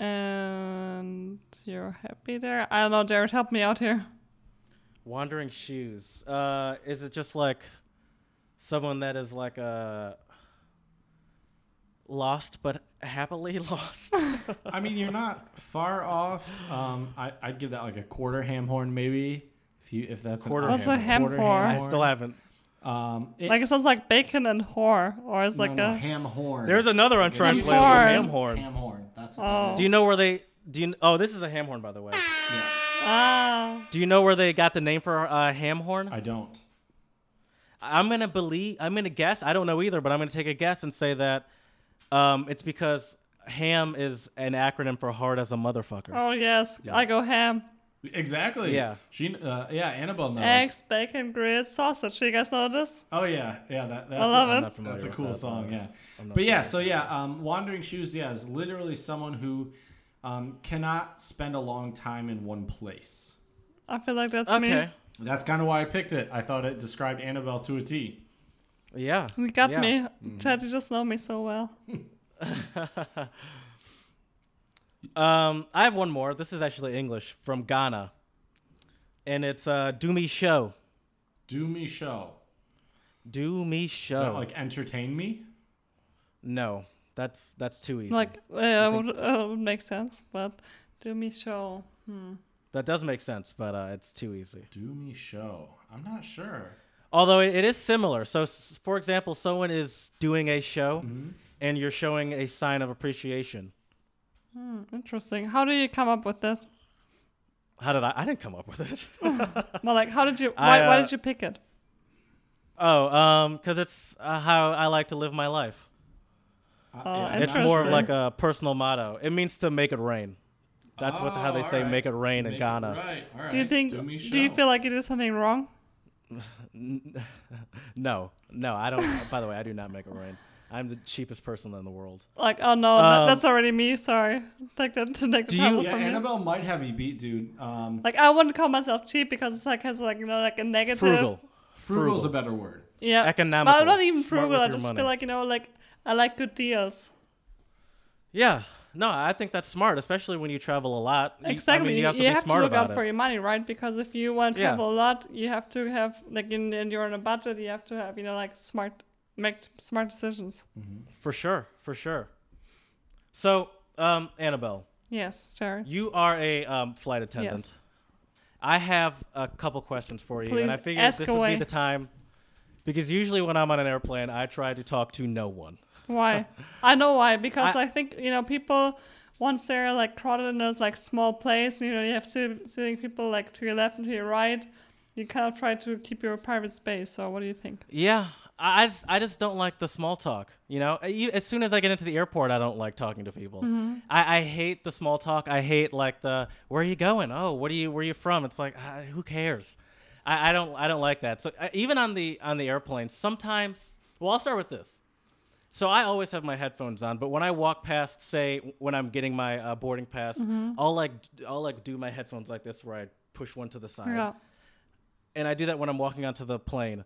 Speaker 3: and you're happy there. I don't know, Jared. Help me out here.
Speaker 2: wandering shoes. Uh, is it just like someone that is like a lost but happily lost?
Speaker 1: I mean, you're not far off. Um, I, I'd give that like a quarter ham horn, maybe. If you if that's
Speaker 2: Quarter
Speaker 1: an
Speaker 3: What's a ham
Speaker 1: quarter
Speaker 3: horn?
Speaker 2: I still haven't.
Speaker 1: Um, it,
Speaker 3: Like it sounds like bacon and whore, or it's
Speaker 1: no,
Speaker 3: like
Speaker 1: no,
Speaker 3: a.
Speaker 1: ham horn.
Speaker 2: There's another untranslatable
Speaker 3: horn.
Speaker 2: ham horn.
Speaker 1: ham horn. That's what
Speaker 3: Oh.
Speaker 1: that
Speaker 2: Do you know where they? Do you? Oh, this is a ham horn, by the way.
Speaker 1: Yeah.
Speaker 3: Ah.
Speaker 2: Do you know where they got the name for uh, ham horn?
Speaker 1: I don't.
Speaker 2: I'm gonna believe. I'm gonna guess. I don't know either, but I'm gonna take a guess and say that um, it's because ham is an acronym for hard as a motherfucker.
Speaker 3: Oh yes,
Speaker 1: Yeah.
Speaker 3: I go ham.
Speaker 1: Exactly.
Speaker 2: Yeah.
Speaker 1: She. Uh, yeah. Annabelle knows.
Speaker 3: Eggs, bacon, grilled sausage. You guys know this?
Speaker 1: Oh yeah. Yeah. That. That's
Speaker 3: I love
Speaker 1: a,
Speaker 2: I'm
Speaker 3: it.
Speaker 1: That's a cool
Speaker 2: that,
Speaker 1: song. Yeah. But yeah. So yeah. Um, wandering shoes. Yeah, is literally someone who um, cannot spend a long time in one place.
Speaker 3: I feel like that's me,
Speaker 2: Okay.
Speaker 3: me.
Speaker 1: That's kind of why I picked it. I thought it described Annabelle to a T.
Speaker 2: Yeah.
Speaker 3: You got
Speaker 2: Yeah.
Speaker 3: me. Chad, you just know me so well.
Speaker 2: Um, I have one more. This is actually English from Ghana, and it's uh, "Do Me Show."
Speaker 1: Do me show.
Speaker 2: Do me
Speaker 1: Does
Speaker 2: show.
Speaker 1: that like entertain me?
Speaker 2: no, that's that's too easy.
Speaker 3: Like, uh, would, uh, would make sense, but do me show. Hmm.
Speaker 2: that does make sense, but uh, it's too easy.
Speaker 1: Do me show. I'm not sure.
Speaker 2: Although it, it is similar. So, s- for example, someone is doing a show,
Speaker 1: Mm-hmm.
Speaker 2: and you're showing a sign of appreciation.
Speaker 3: Hmm, interesting. How do you come up with this?
Speaker 2: How did I? I didn't come up with it.
Speaker 3: Well, like, how did you?
Speaker 2: I,
Speaker 3: Why, why
Speaker 2: uh,
Speaker 3: did you pick it?
Speaker 2: oh, um, because it's uh, how I like to live my life.
Speaker 1: Uh,
Speaker 3: Oh,
Speaker 1: I'm
Speaker 2: It's more of like a personal motto. It means to make it rain. That's what how they
Speaker 1: Oh,
Speaker 2: say
Speaker 1: alright.
Speaker 2: "make it rain" in
Speaker 1: Make it
Speaker 2: Ghana.
Speaker 1: Right. All right.
Speaker 3: Do you think?
Speaker 1: Do,
Speaker 3: Do you feel like you did something wrong?
Speaker 2: No, no, I don't. by the way, I do not make it rain. I'm the cheapest person in the world.
Speaker 3: Like, oh no, that,
Speaker 2: Um,
Speaker 3: that's already me. Sorry, take that. Take the
Speaker 2: Do
Speaker 3: title
Speaker 2: you-
Speaker 1: Yeah,
Speaker 3: from me.
Speaker 1: Annabelle might have you beat, dude. Um,
Speaker 3: Like, I wouldn't call myself cheap because it's like has like you know like a negative.
Speaker 2: Frugal,
Speaker 1: frugal's
Speaker 2: frugal.
Speaker 1: a better word.
Speaker 3: Yeah.
Speaker 2: economical.
Speaker 3: No, I'm not even frugal. I just
Speaker 2: money.
Speaker 3: feel like you know like I like good deals.
Speaker 2: Yeah, no, I think that's smart, especially when you travel a lot. You- I mean,
Speaker 3: Exactly.
Speaker 2: you have to be smart
Speaker 3: look
Speaker 2: about
Speaker 3: out
Speaker 2: it.
Speaker 3: for your money, right? Because if you want to
Speaker 2: Yeah.
Speaker 3: travel a lot, you have to have like in, and you're on a budget. You have to have you know like smart make smart decisions.
Speaker 2: For sure, for sure. So, um, Annabelle,
Speaker 3: Yes, Jared.
Speaker 2: you are a um, flight attendant. Yes. I have a couple questions for you, and I
Speaker 3: Please
Speaker 2: figured this would be the time because usually when I'm on an airplane, I try to talk to no one.
Speaker 3: Why? I know why. Because
Speaker 2: I-
Speaker 3: I, think you know people once they're like crowded in those like small place, you know, you have sit- sitting people like to your left and to your right. You kind of try to keep your private space. So what do you think?
Speaker 2: Yeah, I, just I just don't like the small talk. You know, as soon as I get into the airport, I don't like talking to people.
Speaker 3: Mm-hmm.
Speaker 2: I, I hate the small talk. I hate like the where are you going? Oh, what are you where are you from? It's like uh, who cares? I, I don't I don't like that. So uh, even on the on the airplane, sometimes. Well, I'll start with this. So I always have my headphones on, but when I walk past, say when I'm getting my uh, boarding pass, I'll like I'll like do my headphones like this, where I push one to the side,
Speaker 3: Yeah.
Speaker 2: and I do that when I'm walking onto the plane.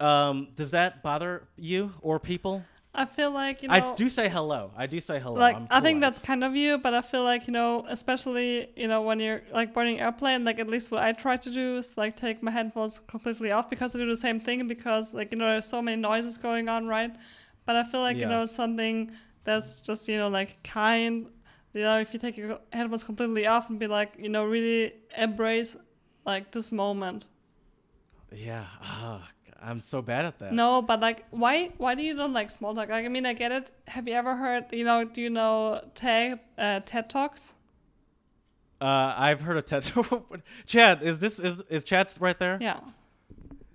Speaker 2: Um, does that bother you or people?
Speaker 3: I feel like you know.
Speaker 2: I do say hello. I do say hello.
Speaker 3: like I think that's kind of you, but I feel like you know, especially you know when you're like boarding airplane, like at least what I try to do is like take my headphones completely off because I do the same thing because like you know there's so many noises going on, right? But I feel like you know something that's just you know like kind, you know, if you take your headphones completely off and be like you know really embrace like this moment.
Speaker 2: yeah. ah, I'm so bad at that.
Speaker 3: No, but like, why why do you don't like small talk? Like, I mean, I get it. Have you ever heard? You know, do you know TED uh, TED talks?
Speaker 2: Uh, I've heard of TED. Chad, is this is is Chad right there?
Speaker 3: Yeah.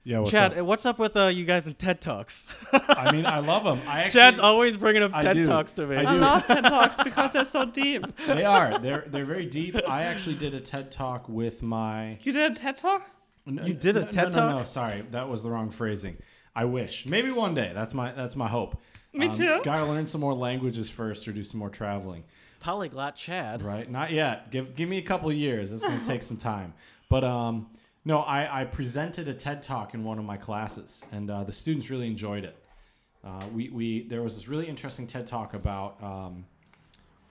Speaker 1: Yeah, what's
Speaker 2: Chad,
Speaker 1: up?
Speaker 2: uh, what's up with uh, you guys in TED Talks?
Speaker 1: I mean, I love them. I actually,
Speaker 2: Chad's always bringing up
Speaker 1: I
Speaker 2: TED
Speaker 1: do.
Speaker 2: Talks to me.
Speaker 1: I
Speaker 3: I
Speaker 1: do.
Speaker 3: love TED talks because they're so deep.
Speaker 1: they are. They're they're very deep. I actually did a TED talk with my.
Speaker 3: You did a TED talk?
Speaker 1: No,
Speaker 2: You did a
Speaker 1: no,
Speaker 2: TED
Speaker 1: no, No,
Speaker 2: Talk?
Speaker 1: no, sorry, that was the wrong phrasing. I wish. Maybe one day. That's my that's my hope.
Speaker 3: Me
Speaker 1: Um,
Speaker 3: too.
Speaker 1: Gotta learn some more languages first, or do some more traveling.
Speaker 2: Polyglot Chad.
Speaker 1: Right? Not yet. Give give me a couple years. It's gonna take some time. But um, no, I I presented a TED talk in one of my classes, and uh, the students really enjoyed it. Uh, we we there was this really interesting TED talk about um,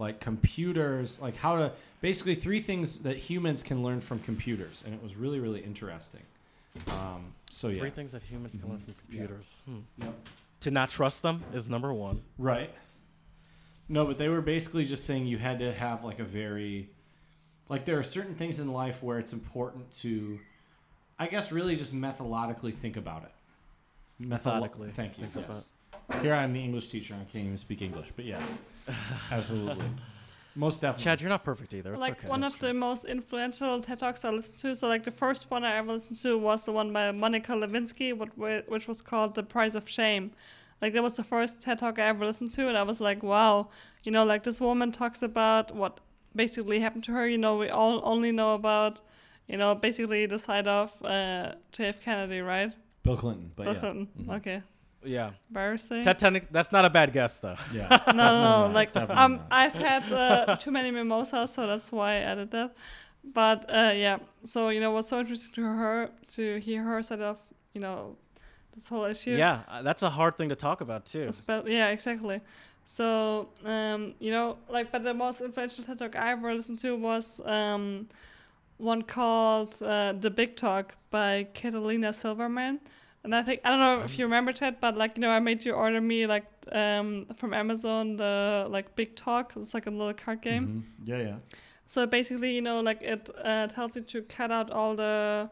Speaker 1: like computers, like how to basically three things that humans can learn from computers, and it was really really interesting. Um, so yeah,
Speaker 2: Three things that humans can learn from
Speaker 1: Yeah.
Speaker 2: computers. Hmm.
Speaker 1: Yep.
Speaker 2: To not trust them is number one.
Speaker 1: Right. No, but they were basically just saying you had to have like a very like there are certain things in life where it's important to I guess really just methodologically think about it.
Speaker 2: Methodically
Speaker 1: Thank you.
Speaker 2: think
Speaker 1: yes. Here I am the English teacher. I can't even speak English, but yes. Absolutely. Most definitely.
Speaker 2: Chad, you're not perfect either. It's
Speaker 3: like
Speaker 2: okay.
Speaker 3: one of the most influential TED talks I listened to. So like the first one I ever listened to was the one by Monica Lewinsky, which was called "The Price of Shame." Like that was the first TED talk I ever listened to, and I was like, wow, you know, like this woman talks about what basically happened to her. You know, we all only know about, you know, basically the side of uh, JF Kennedy, right?
Speaker 1: Bill Clinton, but
Speaker 3: Bill
Speaker 1: yeah.
Speaker 3: Clinton.
Speaker 1: Mhm.
Speaker 3: Okay,
Speaker 2: yeah.
Speaker 3: embarrassing.
Speaker 2: Ted Tennick, that's not a bad guess though.
Speaker 1: Yeah.
Speaker 3: no, no, no. Like,
Speaker 1: definitely
Speaker 3: um,
Speaker 1: not.
Speaker 3: I've had uh, too many mimosas, so that's why I added that. But uh, yeah, so you know, what's so interesting to her to hear her side of you know this whole issue.
Speaker 2: Yeah, uh, that's a hard thing to talk about too.
Speaker 3: Espe- yeah, exactly. So um, you know, like, but the most influential TED talk I ever listened to was um, one called uh, "The Big Talk" by Catalina Silverman. And I think I don't know if you remember that, but like you know, I made you order me like um, from Amazon the like Big Talk. It's like a little card game.
Speaker 1: Mhm. Yeah, yeah.
Speaker 3: So basically, you know, like it uh, tells you to cut out all the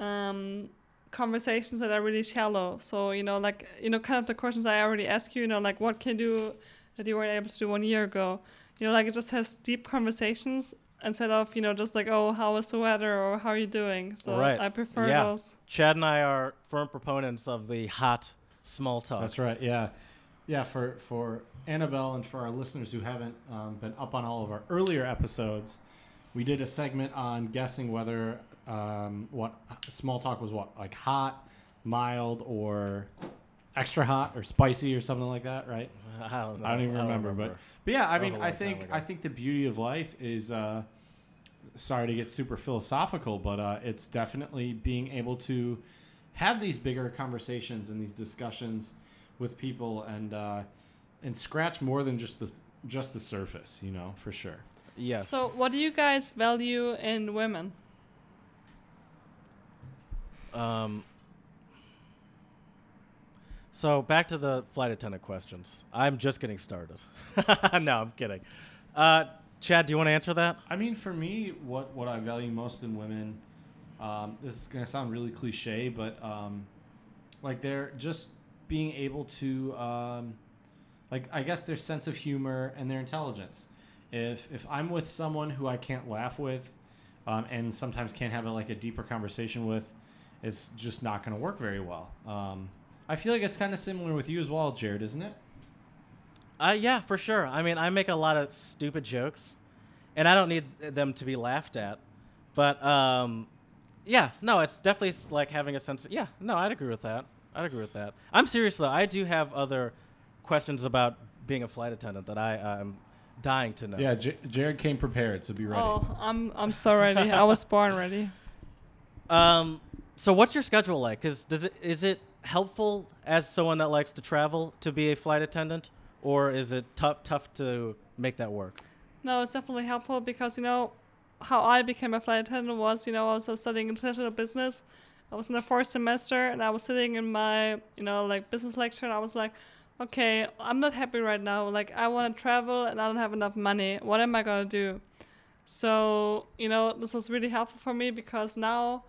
Speaker 3: um, conversations that are really shallow. So you know, like you know, kind of the questions I already asked you. You know, like what can you do that you weren't able to do one year ago. You know, like it just has deep conversations instead of you know just like oh how was the weather or how are you doing. So
Speaker 2: Right.
Speaker 3: I prefer
Speaker 2: Yeah.
Speaker 3: those.
Speaker 2: Chad and I are firm proponents of the hot small talk.
Speaker 1: That's right. Yeah, yeah. For for Annabelle and for our listeners who haven't um, been up on all of our earlier episodes, we did a segment on guessing whether um, what small talk was what like hot, mild, or extra hot or spicy or something like that, right?
Speaker 2: I don't know.
Speaker 1: I don't even remember, but but yeah, I
Speaker 2: That
Speaker 1: mean,
Speaker 2: a
Speaker 1: I
Speaker 2: long time
Speaker 1: think. I think the beauty of life is. Uh, sorry to get super philosophical, but uh, it's definitely being able to have these bigger conversations and these discussions with people and uh, and scratch more than just the just the surface, you know, for sure.
Speaker 2: yes.
Speaker 3: So what do you guys value in women?
Speaker 2: Um, so back to the flight attendant questions. I'm just getting started. no, I'm kidding. Uh, Chad, do you want to answer that?
Speaker 1: I mean, for me, what what I value most in women, um, this is gonna sound really cliche, but um, like they're just being able to, um, like I guess their sense of humor and their intelligence. If if I'm with someone who I can't laugh with, um, and sometimes can't have a, like a deeper conversation with, it's just not gonna work very well. Um, I feel like it's kind of similar with you as well, Jared, isn't it?
Speaker 2: Uh, yeah, for sure. I mean, I make a lot of stupid jokes, and I don't need them to be laughed at. But um, yeah, no, it's definitely like having a sense. Of, yeah, no, I'd agree with that. I'd agree with that. I'm serious though. I do have other questions about being a flight attendant that I I'm dying to know.
Speaker 1: Yeah, J- Jared came prepared, so be ready.
Speaker 3: Oh, I'm I'm so ready. I was born ready.
Speaker 2: Um. So what's your schedule like? Cause does it is it helpful as someone that likes to travel to be a flight attendant, or is it tough tough to make that work?
Speaker 3: No, it's definitely helpful because you know how I became a flight attendant was you know I was studying international business. I was in the fourth semester and I was sitting in my you know like business lecture and I was like, okay, I'm not happy right now. Like I want to travel and I don't have enough money. What am I gonna do? So you know this was really helpful for me because now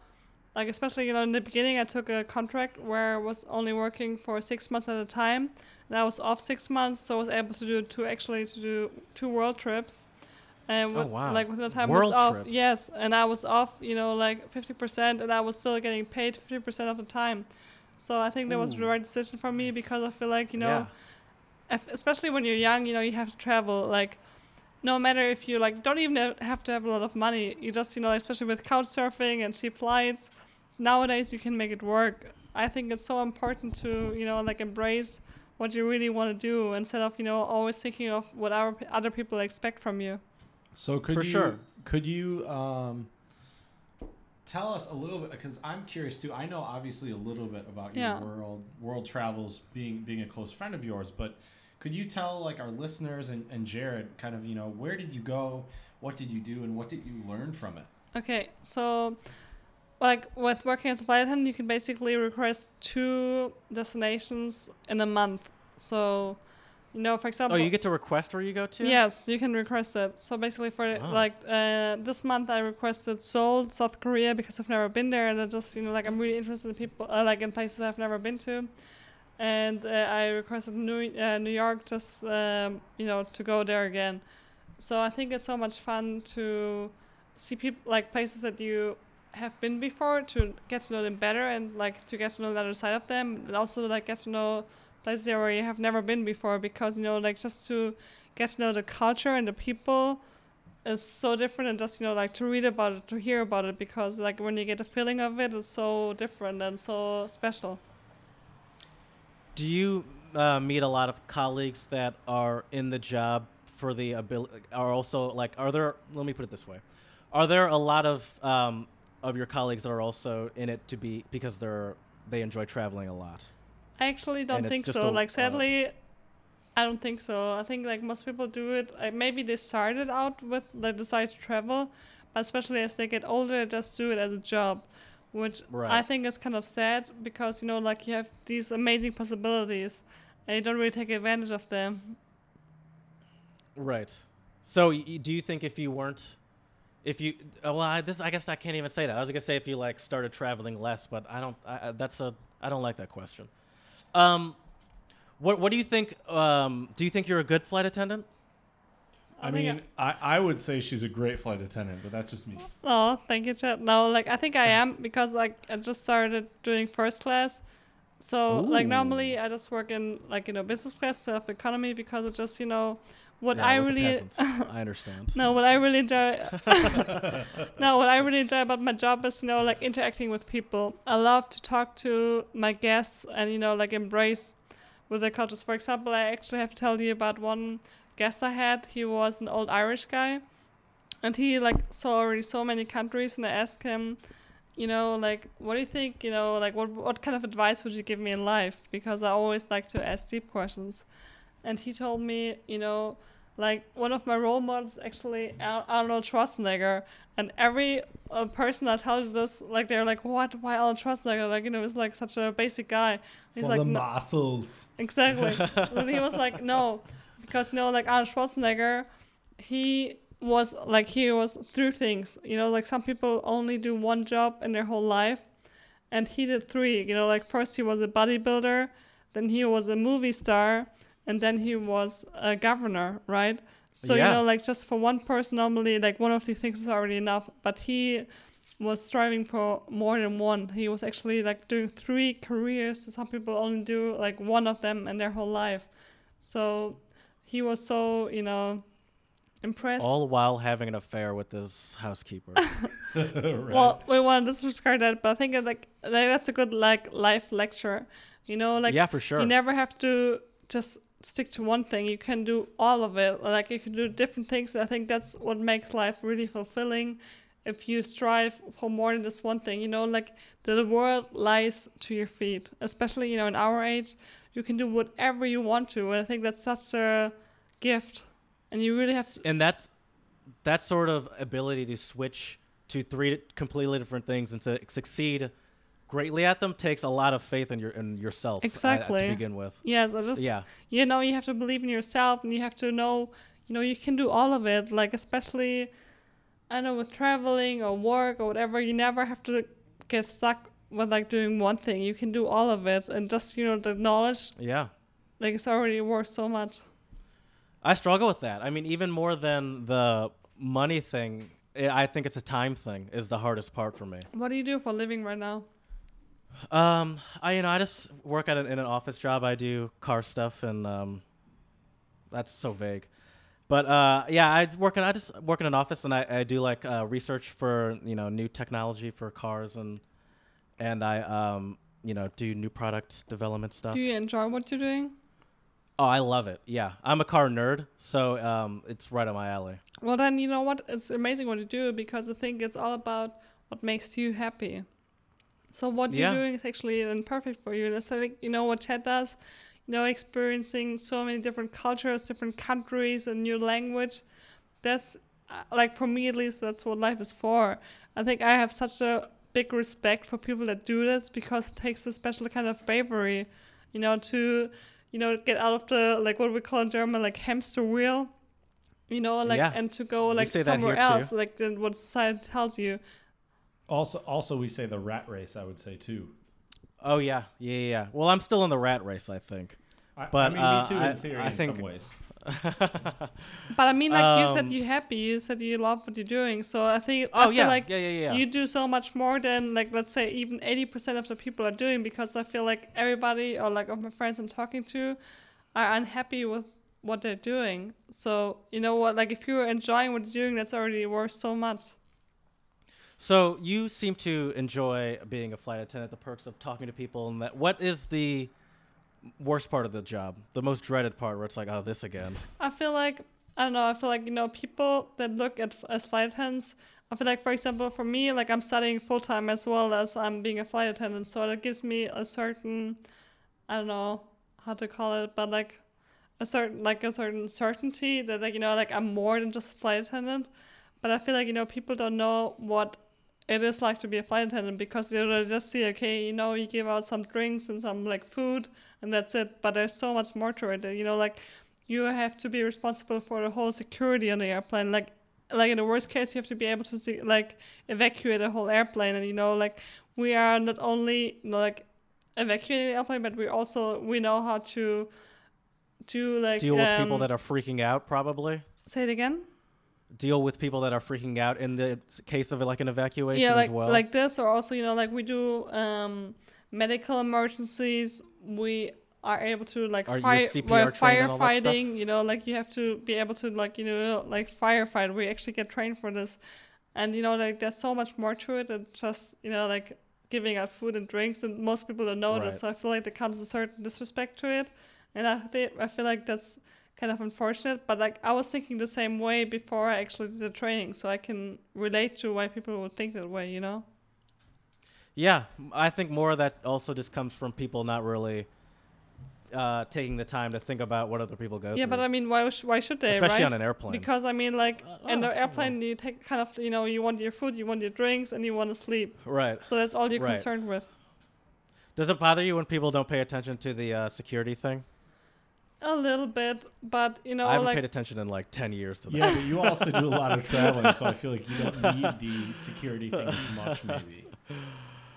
Speaker 3: like especially you know in the beginning i took a contract where i was only working for six months at a time and i was off six months so i was able to do two actually to do two world trips and
Speaker 2: Oh,
Speaker 3: with,
Speaker 2: wow.
Speaker 3: like within the time I
Speaker 2: World
Speaker 3: was off
Speaker 2: trips.
Speaker 3: yes and i was off you know like 50% and i was still getting paid 50% of the time so i think that was the right decision for me because i feel like you know
Speaker 2: yeah.
Speaker 3: especially when you're young, you know, you have to travel. Like, no matter if you like, don't even have- have to have a lot of money. You just, you know, especially with couch surfing and cheap flights, nowadays you can make it work. I think it's so important to, you know, like embrace what you really want to do instead of, you know, always thinking of what our p- other people expect from you.
Speaker 1: So could
Speaker 2: For
Speaker 1: you
Speaker 2: sure.
Speaker 1: could you um, tell us a little bit because I'm curious too. I know obviously a little bit about your world world travels being being a close friend of yours, but could you tell like our listeners and, and Jared kind of you know where did you go, what did you do, and what did you learn from it?
Speaker 3: Okay, so like with working as a flight attendant, you can basically request two destinations in a month. So, you know, for example, Oh,
Speaker 2: you get to request where you go to?
Speaker 3: Yes, you can request it. So basically, for
Speaker 2: Wow.
Speaker 3: like uh, this month, I requested Seoul, South Korea, because I've never been there, and I just you know like I'm really interested in people, uh, like in places I've never been to, and uh, I requested New uh, New York, just um, you know to go there again. So I think it's so much fun to see people like places that you have been before to get to know them better and like to get to know the other side of them and also like get to know places there where you have never been before because you know like just to get to know the culture and the people is so different and just you know like to read about it to hear about it because like when you get a feeling of it it's so different and so special
Speaker 2: Do you uh, meet a lot of colleagues that are in the job for the ability? Are also like, are there? Let me put it this way: Are there a lot of um, of your colleagues that are also in it to be because they're they enjoy traveling a lot?
Speaker 3: i actually don't
Speaker 2: And
Speaker 3: think so
Speaker 2: a-
Speaker 3: like
Speaker 2: uh,
Speaker 3: sadly i don't think so i think like most people do it uh, maybe they started out with the desire to travel but especially as they get older they just do it as a job which i think is kind of sad because you know like you have these amazing possibilities and you don't really take advantage of them
Speaker 2: Right. So, do you think if you weren't, if you, uh, well, I, this I guess I can't even say that. I was gonna say if you like started traveling less, but I don't. I, I, that's a. I don't like that question. Um, what What do you think? Um, do you think you're a good flight attendant?
Speaker 1: I,
Speaker 3: I
Speaker 1: mean, I, I would say she's a great flight attendant, but that's just me.
Speaker 3: Oh, thank you, Chad. No, like I think I am because like I just started doing first class. So like normally I just work in like you know business class instead of economy because it's just you know what
Speaker 2: Yeah,
Speaker 3: I really
Speaker 2: I understand.
Speaker 3: no what I really enjoy no what I really enjoy about my job is you know like interacting with people. I love to talk to my guests and you know like embrace with their cultures. For example, I actually have to tell you about one guest I had. He was an old Irish guy and he like saw already so many countries and i asked him you know like what do you think you know like what what kind of advice would you give me in life because i always like to ask deep questions and he told me you know like one of my role models actually arnold schwarzenegger and every uh, person that tells you this like they're like what why arnold schwarzenegger like you know he's like such a basic guy he's like "No."
Speaker 1: muscles.
Speaker 3: Exactly. and he was like, no, because you know, like Arnold Schwarzenegger, he was like he was through things. You know, like some people only do one job in their whole life, and he did three. You know, like first he was a bodybuilder, then he was a movie star, and then he was a governor, right? So
Speaker 2: Yeah.
Speaker 3: you know, like just for one person, normally like one of these things is already enough. But he was striving for more than one. He was actually like doing three careers. Some people only do like one of them in their whole life. So he was so, you know, impressed.
Speaker 2: All while having an affair with this housekeeper.
Speaker 1: right.
Speaker 3: Well, we want to disregard that, but I think like like, that's a good like life lecture. You know, like
Speaker 2: yeah, for sure.
Speaker 3: you never have to just stick to one thing. You can do all of it. Like you can do different things. I think that's what makes life really fulfilling. If you strive for more than just one thing, you know, like the world lies to your feet. Especially, you know, in our age, you can do whatever you want to, and I think that's such a gift. And you really have to.
Speaker 2: and that's that sort of ability to switch to three completely different things and to succeed greatly at them takes a lot of faith in your in yourself uh,
Speaker 3: Exactly.
Speaker 2: to begin with.
Speaker 3: Yeah, I just
Speaker 2: Yeah.
Speaker 3: you know you have to believe in yourself and you have to know you know you can do all of it like especially i know with traveling or work or whatever you never have to get stuck with like doing one thing you can do all of it and just you know the knowledge
Speaker 2: Yeah.
Speaker 3: like it's already worth so much
Speaker 2: I struggle with that. I mean, even more than the money thing, I I think it's a time thing is the hardest part for me.
Speaker 3: what do you do for a living right now
Speaker 2: Um, I you know I just work at an, in an office job. I do car stuff, and um, that's so vague. But uh, yeah, I work in I just work in an office, and I, I do like uh, research for you know new technology for cars, and and I um you know do new product development stuff.
Speaker 3: do you enjoy what you're doing
Speaker 2: oh, I love it. Yeah, I'm a car nerd, so um, it's right up my alley.
Speaker 3: well then you know what it's amazing what you do because i think it's all about what makes you happy so what
Speaker 2: Yeah.
Speaker 3: you're doing is actually then perfect for you and so i think you know what Chad does you know experiencing so many different cultures different countries and new language that's uh, like for me at least that's what life is for i think i have such a big respect for people that do this because it takes a special kind of bravery you know to you know get out of the like what we call in german like hamster wheel you know like
Speaker 2: Yeah.
Speaker 3: and to go like somewhere
Speaker 2: here, too.
Speaker 3: else like than what society tells you
Speaker 1: Also, also we say the rat race. I would say too.
Speaker 2: Oh yeah, yeah, yeah. yeah. Well, I'm still in the rat race, I think.
Speaker 1: I,
Speaker 2: But,
Speaker 1: I mean,
Speaker 2: uh,
Speaker 1: me too
Speaker 2: I-
Speaker 1: in theory
Speaker 2: I
Speaker 1: in
Speaker 2: think-
Speaker 1: some ways.
Speaker 3: but i mean like you said
Speaker 2: Um,
Speaker 3: you're happy you said you love what you're doing so i think
Speaker 2: Oh
Speaker 3: I feel
Speaker 2: yeah,
Speaker 3: like
Speaker 2: yeah, yeah, yeah.
Speaker 3: you do so much more than like let's say even 80% of the people are doing because i feel like everybody or like of my friends i'm talking to are unhappy with what they're doing so you know what like if you're enjoying what you're doing that's already worth so much
Speaker 2: So you seem to enjoy being a flight attendant, the perks of talking to people, and that. What is the worst part of the job? The most dreaded part, where it's like, oh, this again.
Speaker 3: I feel like I don't know. I feel like you know people that look at as flight attendants. I feel like, for example, for me, like I'm studying full time as well as I'm being a flight attendant, so that gives me a certain, I don't know how to call it, but like a certain like a certain certainty that like you know like I'm more than just a flight attendant. But I feel like you know people don't know what it is like to be a flight attendant because you just see okay you know you give out some drinks and some like food and that's it. But there's so much more to it. You know like you have to be responsible for the whole security on the airplane like like in the worst case you have to be able to see, like evacuate a whole airplane and you know like we are not only you know, like evacuating the airplane but we also we know how to do like
Speaker 2: Deal with people
Speaker 3: um,
Speaker 2: that are freaking out, probably.
Speaker 3: say it again
Speaker 2: Deal with people that are freaking out in the case of like an evacuation
Speaker 3: yeah like
Speaker 2: as well.
Speaker 3: like this or also you know like we do um medical emergencies we are able to like
Speaker 2: Are
Speaker 3: fire
Speaker 2: CPR
Speaker 3: we're
Speaker 2: trained and all that stuff?
Speaker 3: firefighting you know like you have to be able to like you know like firefight we actually get trained for this and you know like there's so much more to it than just you know like giving out food and drinks and most people don't know
Speaker 2: Right.
Speaker 3: this so i feel like there comes a certain disrespect to it and i think i feel like that's kind of unfortunate but like i was thinking the same way before i actually did the training so i can relate to why people would think that way you know
Speaker 2: yeah, I think more of that also just comes from people not really uh, taking the time to think about what other people go
Speaker 3: yeah
Speaker 2: through.
Speaker 3: Yeah, but i mean why, sh- why should they
Speaker 2: especially
Speaker 3: right
Speaker 2: on an airplane.
Speaker 3: because i mean like
Speaker 2: Uh,
Speaker 3: in
Speaker 2: oh,
Speaker 3: the airplane you take kind of you know you want your food you want your drinks and you want to sleep
Speaker 2: right.
Speaker 3: so that's all you're
Speaker 2: Right.
Speaker 3: concerned with
Speaker 2: Does it bother you when people don't pay attention to the uh, security thing?
Speaker 3: A little bit but you know
Speaker 2: I haven't
Speaker 3: like
Speaker 2: paid attention in like 10 years to that.
Speaker 1: Yeah, but you also do a lot of traveling, so I feel like you don't need the security thing as much, maybe.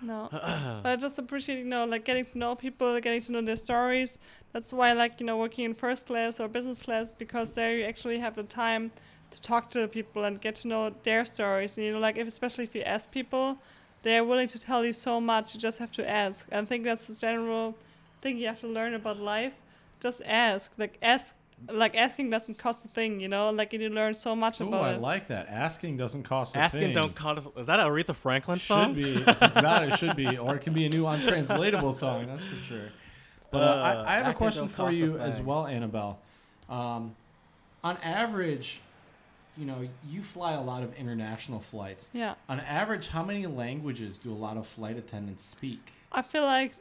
Speaker 3: No, but I just appreciate you know like getting to know people, getting to know their stories. That's why I like you know working in first class or business class because there you actually have the time to talk to the people and get to know their stories. And you know like if especially if you ask people, they're willing to tell you so much. You just have to ask. I think that's the general thing you have to learn about life. Just ask. Like ask. Like asking doesn't cost a thing, you know. Like you learn so much about
Speaker 1: Oh,
Speaker 3: about
Speaker 1: I
Speaker 3: it.
Speaker 1: like that. Asking doesn't cost a thing.
Speaker 2: Asking don't cost. Is that an Aretha Franklin song?
Speaker 1: Should be. If it's not, it should be. Or it can be a new untranslatable song, that's for sure. But uh,
Speaker 2: Uh,
Speaker 1: I, I have a question for you as well, Annabelle. Um, on average, you know, you fly a lot of international flights.
Speaker 3: Yeah.
Speaker 1: On average, how many languages do a lot of flight attendants speak?
Speaker 3: I feel like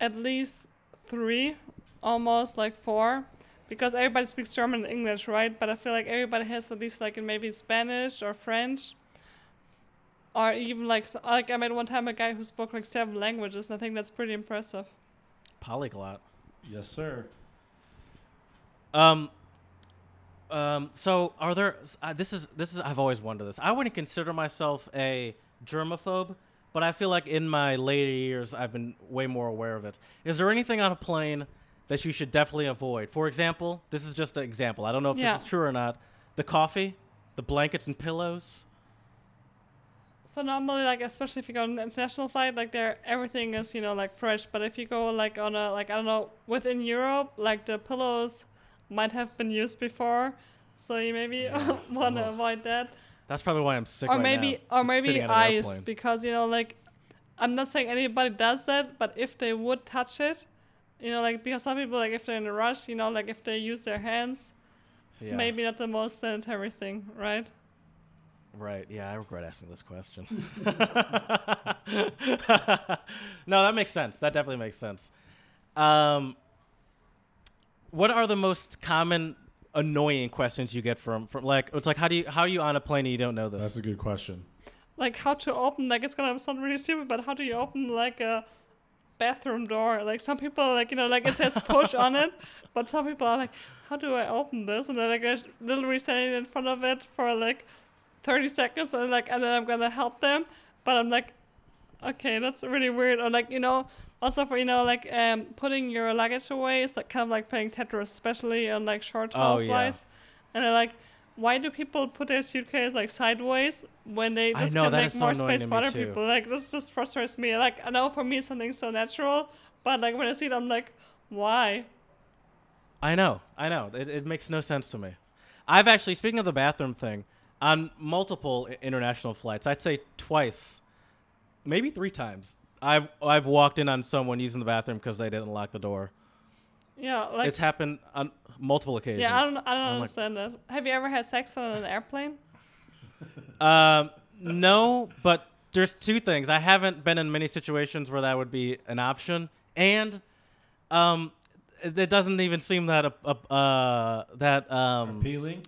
Speaker 3: at least three, almost like four, because everybody speaks German and English, right? But I feel like everybody has at least like in maybe Spanish or French, or even like like I met one time a guy who spoke like seven languages, and I think that's pretty impressive.
Speaker 2: Polyglot.
Speaker 1: Yes, sir.
Speaker 2: Um. Um. So, are there? Uh, this is this is. I've always wondered this. I wouldn't consider myself a germaphobe, but I feel like in my later years, I've been way more aware of it. Is there anything on a plane that you should definitely avoid? For example, this is just an example. I don't know if
Speaker 3: Yeah.
Speaker 2: this is true or not. The coffee, the blankets and pillows.
Speaker 3: So normally, like especially if you go on an international flight, like there everything is you know like fresh. But if you go like on a like I don't know within Europe, like the pillows might have been used before, so you maybe
Speaker 2: Yeah.
Speaker 3: want to avoid that.
Speaker 2: That's probably why I'm sick
Speaker 3: or
Speaker 2: right
Speaker 3: maybe
Speaker 2: now,
Speaker 3: or maybe ice because you know like I'm not saying anybody does that, but if they would touch it, you know like because some people like if they're in a rush, you know like if they use their hands, it's
Speaker 2: Yeah.
Speaker 3: maybe not the most sanitary thing, right?
Speaker 2: Right. Yeah, I regret asking this question. no, that makes sense. That definitely makes sense. Um, what are the most common annoying questions you get from from like it's like how do you how are you on a plane and you don't know this?
Speaker 1: That's a good question.
Speaker 3: Like how to open like it's gonna sound really stupid, but how do you open like a bathroom door? Like some people like you know like it says push on it, but some people are like, how do I open this? And then like I literally standing in front of it for like 30 seconds and like and then I'm gonna help them, but I'm like, okay, that's really weird. Or like you know also for you know like um putting your luggage away is like kind of like playing Tetris, especially on like short haul
Speaker 2: Oh, yeah.
Speaker 3: flights. And they're like, why do people put their suitcase like sideways when they just
Speaker 2: know,
Speaker 3: can make
Speaker 2: so
Speaker 3: more space for other
Speaker 2: too.
Speaker 3: people? Like this just frustrates me. Like I know for me it's something so natural, but like when I see it, I'm like, why?
Speaker 2: I know, I know. It, it makes no sense to me. I've actually, speaking of the bathroom thing, on multiple international flights, I'd say twice, maybe three times, I've I've walked in on someone using the bathroom because they didn't lock the door.
Speaker 3: Yeah, like
Speaker 2: it's happened on multiple occasions.
Speaker 3: yeah, I don't I don't
Speaker 2: I'm like-
Speaker 3: understand that. Have you ever had sex on an airplane?
Speaker 2: Um, no, but there's two things. I haven't been in many situations where that would be an option, and um, it, it doesn't even seem that uh, uh that um
Speaker 1: Appealing.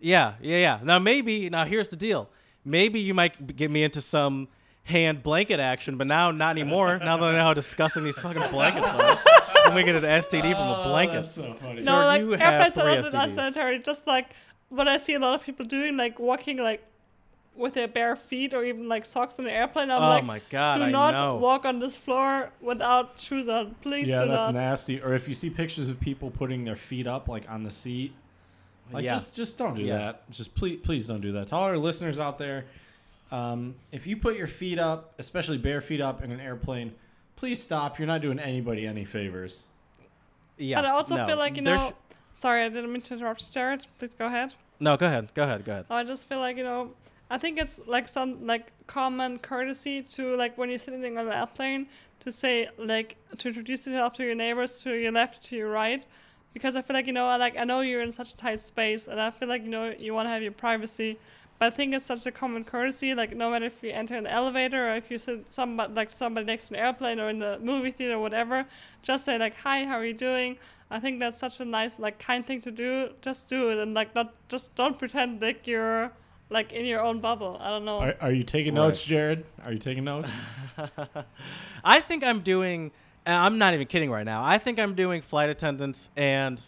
Speaker 2: Yeah, yeah, yeah. Now maybe now here's the deal. Maybe you might get me into some hand blanket action, but now not anymore. now that I know how disgusting these fucking blankets are, I'm gonna get an STD from a blanket.
Speaker 1: Oh, That's so funny.
Speaker 2: So
Speaker 3: no, like
Speaker 2: you have
Speaker 3: airplanes
Speaker 2: three
Speaker 3: are not
Speaker 2: STDs.
Speaker 3: unsanitary. Just like what I see a lot of people doing, like walking like with their bare feet or even like socks in the airplane. I'm
Speaker 2: oh
Speaker 3: like,
Speaker 2: my god,
Speaker 3: do
Speaker 2: I
Speaker 3: not
Speaker 2: know.
Speaker 3: walk on this floor without shoes on. Please do not.
Speaker 1: yeah,
Speaker 3: do
Speaker 1: that's
Speaker 3: not.
Speaker 1: nasty. Or if you see pictures of people putting their feet up like on the seat, like
Speaker 2: Yeah.
Speaker 1: just just don't do
Speaker 2: Yeah.
Speaker 1: that. Just please please don't do that. To all our listeners out there, um, if you put your feet up, especially bare feet up in an airplane, please stop. You're not doing anybody any favors.
Speaker 2: yeah,
Speaker 3: but I also
Speaker 2: no.
Speaker 3: feel like you know.
Speaker 2: sh-
Speaker 3: sorry, I didn't mean to interrupt, Jared. Please go ahead.
Speaker 2: no, go ahead, go ahead, go ahead.
Speaker 3: I just feel like you know, I think it's like some like common courtesy to like when you're sitting on an airplane to say like to introduce yourself to your neighbors to your left to your right, because I feel like you know I like I know you're in such a tight space and I feel like you know you want to have your privacy, but I think it's such a common courtesy like no matter if you enter an elevator or if you sit somebody like somebody next to an airplane or in the movie theater or whatever, just say like hi how are you doing. I think that's such a nice like kind thing to do. Just do it and like not just don't pretend like you're like in your own bubble. I don't know.
Speaker 1: Are, are you taking
Speaker 2: Right.
Speaker 1: notes, Jared? Are you taking notes?
Speaker 2: I think I'm doing. I'm not even kidding right now. I think I'm doing flight attendants and,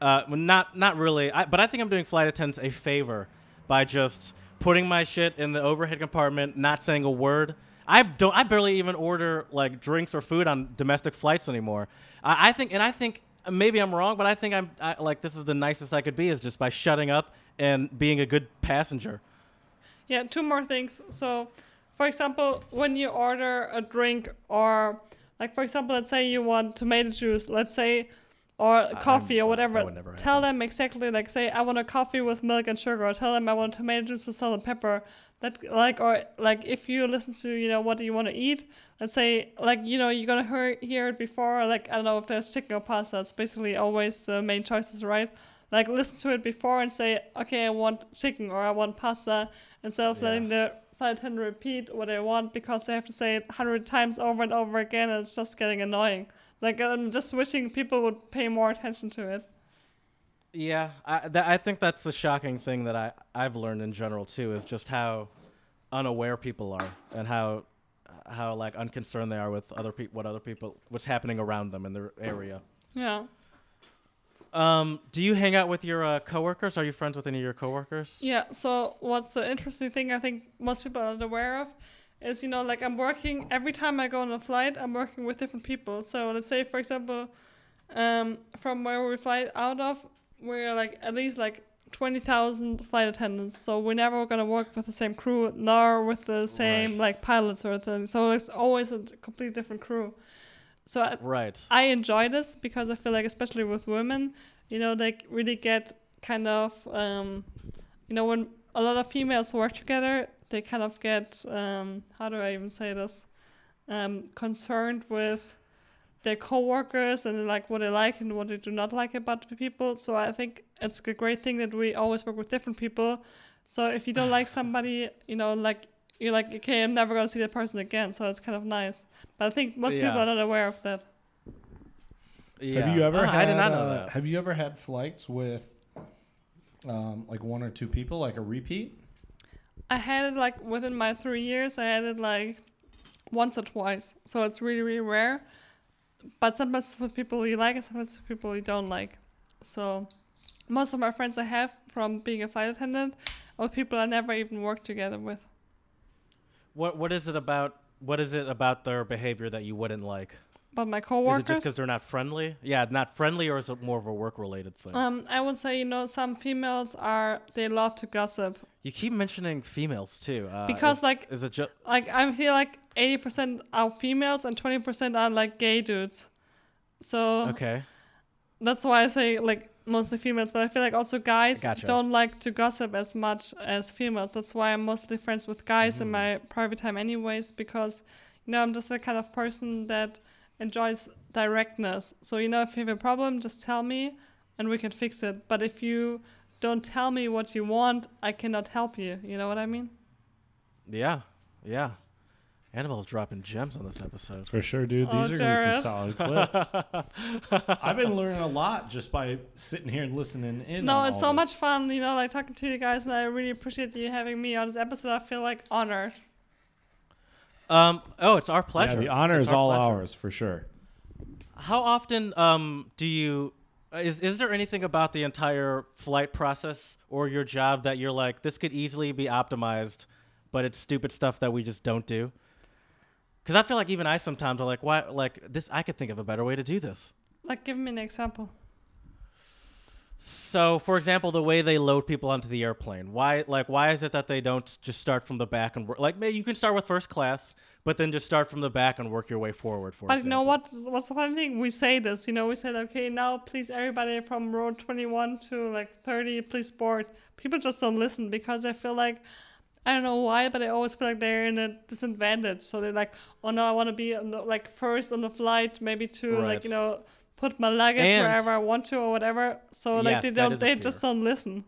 Speaker 2: uh, not not really. I, but I think I'm doing flight attendants a favor by just putting my shit in the overhead compartment, not saying a word. I don't. I barely even order like drinks or food on domestic flights anymore. I, I think, and I think maybe I'm wrong, but I think I'm I, like this is the nicest I could be is just by shutting up and being a good passenger.
Speaker 3: Yeah, two more things. So, for example, when you order a drink or like for example, let's say you want tomato juice, let's say or coffee
Speaker 2: I'm-
Speaker 3: or whatever. Tell them exactly like say I want a coffee with milk and sugar, or tell them I want tomato juice with salt and pepper. That like or like if you listen to you know what do you want to eat, let's say like you know you're gonna hear hear it before like I don't know if there's chicken or pasta. It's basically always the main choices, right? Like listen to it before and say okay I want chicken or I want pasta instead of
Speaker 2: Yeah.
Speaker 3: letting the flight attendant repeat what they want because they have to say it hundred times over and over again and it's just getting annoying. Like I'm just wishing people would pay more attention to it.
Speaker 2: Yeah, I, th- I think that's the shocking thing that I, I've learned in general too is just how unaware people are and how how like unconcerned they are with other people what other people what's happening around them in their area.
Speaker 3: Yeah.
Speaker 2: Um, do you hang out with your uh, coworkers? Are you friends with any of your coworkers?
Speaker 3: Yeah. So what's the interesting thing I think most people are not aware of is you know like I'm working every time I go on a flight I'm working with different people. So let's say for example, um, from where we fly out of, we're like at least like twenty thousand flight attendants. So we're never gonna work with the same crew nor with the same
Speaker 2: Right.
Speaker 3: like pilots or things. So it's always a completely different crew. So I,
Speaker 2: Right.
Speaker 3: I enjoy this because I feel like, especially with women, you know, they really get kind of, um, you know, when a lot of females work together, they kind of get, um, how do I even say this, um, concerned with their coworkers and like what they like and what they do not like about the people. So I think it's a great thing that we always work with different people. So if you don't like somebody, you know, like you're like, okay, I'm never gonna see that person again. So it's kind of nice. But I think most people are not aware of that.
Speaker 2: Yeah.
Speaker 1: Have you ever? Had,
Speaker 2: I did not know
Speaker 1: uh,
Speaker 2: that.
Speaker 1: Have you ever had flights with, um, like one or two people, like a repeat?
Speaker 3: I had it like within my three years. I had it like once or twice. So it's really really rare. But sometimes with people you like, and sometimes with people you don't like. So most of my friends I have from being a flight attendant are people I never even worked together with.
Speaker 2: What What is it about? What is it about their behavior that you wouldn't like?
Speaker 3: But my coworkers.
Speaker 2: Is it just because they're not friendly? Yeah, not friendly, or is it more of a work related thing?
Speaker 3: um, I would say you know some females are they love to gossip.
Speaker 2: you keep mentioning females too. Uh,
Speaker 3: Because,
Speaker 2: is,
Speaker 3: like-
Speaker 2: is it just
Speaker 3: Like I feel like eighty percent are females and twenty percent are like gay dudes. So
Speaker 2: okay?
Speaker 3: that's why I say like mostly females, but I feel like also guys
Speaker 2: Gotcha.
Speaker 3: don't like to gossip as much as females. That's why I'm mostly friends with guys in
Speaker 2: Mhm.
Speaker 3: my private time, anyways, because you know I'm just the kind of person that enjoys directness. So you know, if you have a problem, just tell me, and we can fix it. But if you don't tell me what you want, I cannot help you. You know what I mean?
Speaker 2: Yeah, yeah. Annabelle's dropping gems on this episode.
Speaker 1: For sure, dude.
Speaker 3: Oh,
Speaker 1: These are gonna be some solid clips. I've been learning a lot just by sitting here and listening in.
Speaker 3: no,
Speaker 1: on
Speaker 3: it's
Speaker 1: all
Speaker 3: so
Speaker 1: this.
Speaker 3: much fun, you know, like talking to you guys, and I really appreciate you having me on this episode. I feel like honored.
Speaker 2: Um. Oh, it's our pleasure.
Speaker 1: Yeah, the honor
Speaker 2: It's
Speaker 1: is
Speaker 2: our
Speaker 1: all
Speaker 2: pleasure.
Speaker 1: ours for sure.
Speaker 2: How often um do you uh, is is there anything about the entire flight process or your job that you're like this could easily be optimized, but it's stupid stuff that we just don't do? Because I feel like even I sometimes are like, why? Like this, I could think of a better way to do this.
Speaker 3: Like, give me an example.
Speaker 2: So, for example, the way they load people onto the airplane. Why, like, why is it that they don't just start from the back and work? Like, maybe you can start with first class, but then just start from the back and work your way forward. For
Speaker 3: But you know what? What's the funny thing? We say this, you know, we said, okay, now please everybody from row 21 to like 30, please board. People just don't listen because I feel like, I don't know why, but I always feel like they're in a disadvantage. So they're like, oh no, I want to be on the, like first on the flight, maybe to
Speaker 2: Right.
Speaker 3: like, you know, put my luggage
Speaker 2: And-
Speaker 3: wherever I want to or whatever. So like
Speaker 2: Yes,
Speaker 3: they don't, they just don't listen.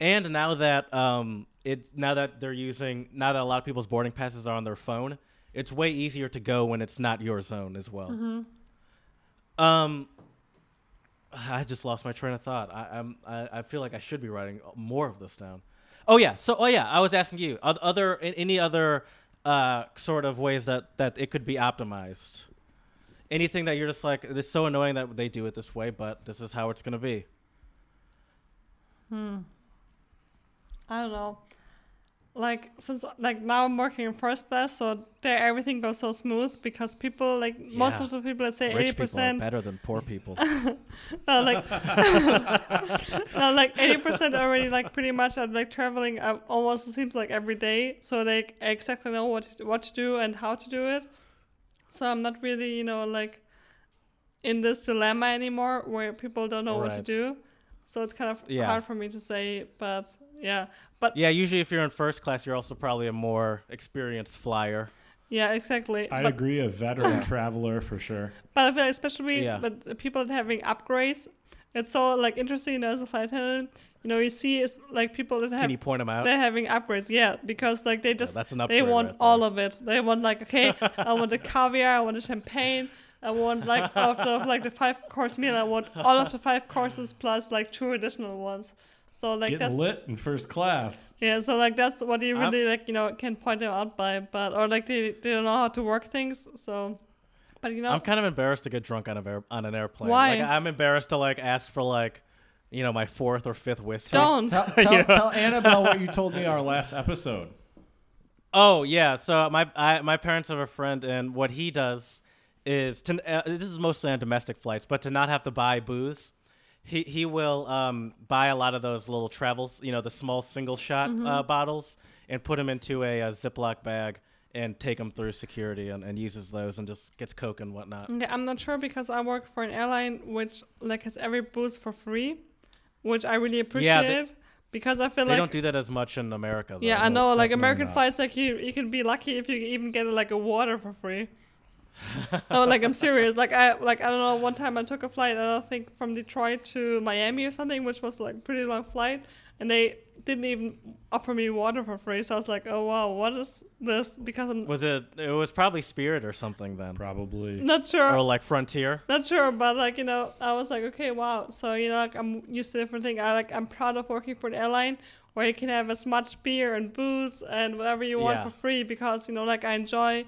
Speaker 2: And now that um, it now that they're using now that a lot of people's boarding passes are on their phone, it's way easier to go when it's not your zone as well. Um, I just lost my train of thought. I, I'm I, I feel like I should be writing more of this down. Oh yeah. So oh yeah, I was asking you other any other uh, sort of ways that that it could be optimized. Anything that you're just like it's so annoying that they do it this way, but this is how it's gonna be.
Speaker 3: I don't know. Like since like now I'm working in first class, so there everything goes so smooth because people like most of the people, let's say eighty
Speaker 2: Rich people are
Speaker 3: percent,
Speaker 2: better than poor people.
Speaker 3: no, like no, like eighty percent already like pretty much are like traveling uh, almost it seems like every day, so they exactly know what to, what to do and how to do it. So I'm not really you know like in this dilemma anymore where people don't know what to do. So it's kind of
Speaker 2: Yeah.
Speaker 3: hard for me to say, but yeah, but
Speaker 2: Yeah, usually if you're in first class, you're also probably a more experienced flyer.
Speaker 3: yeah, exactly.
Speaker 1: I'd
Speaker 3: but,
Speaker 1: agree, a veteran traveler for sure.
Speaker 3: but I feel like especially
Speaker 2: Yeah.
Speaker 3: but people having upgrades, it's so like interesting you know, as a flight attendant. You know, you see is like people that have.
Speaker 2: Can you point them out?
Speaker 3: they're having upgrades, yeah, because like they
Speaker 2: Yeah,
Speaker 3: just
Speaker 2: that's an
Speaker 3: they want
Speaker 2: right
Speaker 3: all of it. They want like okay, I want the caviar, I want the champagne, I want like out of like the five course meal, I want all of the five courses plus like two additional ones. So like
Speaker 1: Get
Speaker 3: that's
Speaker 1: lit in first class.
Speaker 3: yeah, so like that's what you
Speaker 2: I'm-
Speaker 3: really uh-huh. like you know can point them out by, but or like they they don't know how to work things. So, but you know
Speaker 2: I'm kind of embarrassed to get drunk on a air- on an airplane.
Speaker 3: Why?
Speaker 2: Like, I'm embarrassed to like ask for like, you know, my fourth or fifth whiskey.
Speaker 3: Don't.
Speaker 1: Tell, tell, tell Annabelle what you told me our last episode.
Speaker 2: Oh yeah, so my I, my parents have a friend, and what he does is to uh, this is mostly on domestic flights, but to not have to buy booze, he he will um, buy a lot of those little travels, you know, the small single shot
Speaker 3: Mm-hmm.
Speaker 2: uh, bottles, and put them into a, a Ziploc bag and take them through security, and, and uses those and just gets coke and whatnot.
Speaker 3: Yeah, I'm not sure because I work for an airline which like has every booze for free, which I really appreciate.
Speaker 2: Yeah, they-
Speaker 3: because I feel
Speaker 2: They
Speaker 3: like they
Speaker 2: don't do that as much in America. Though.
Speaker 3: yeah, I know like American
Speaker 1: not.
Speaker 3: flights like you you can be lucky if you even get like a water for free. No, oh, like I'm serious. Like I like I don't know. One time I took a flight, I don't think from Detroit to Miami or something, which was like pretty long flight, and they didn't even offer me water for free. So I was like, oh wow, what is this? Because I'm
Speaker 2: Was it? It was probably Spirit or something then,
Speaker 1: Probably.
Speaker 3: not sure.
Speaker 2: or like Frontier.
Speaker 3: Not sure, but like you know, I was like, okay, wow. So you know, like I'm used to different thing. I like I'm proud of working for an airline where you can have as much beer and booze and whatever you want
Speaker 2: Yeah.
Speaker 3: for free because you know, like I enjoy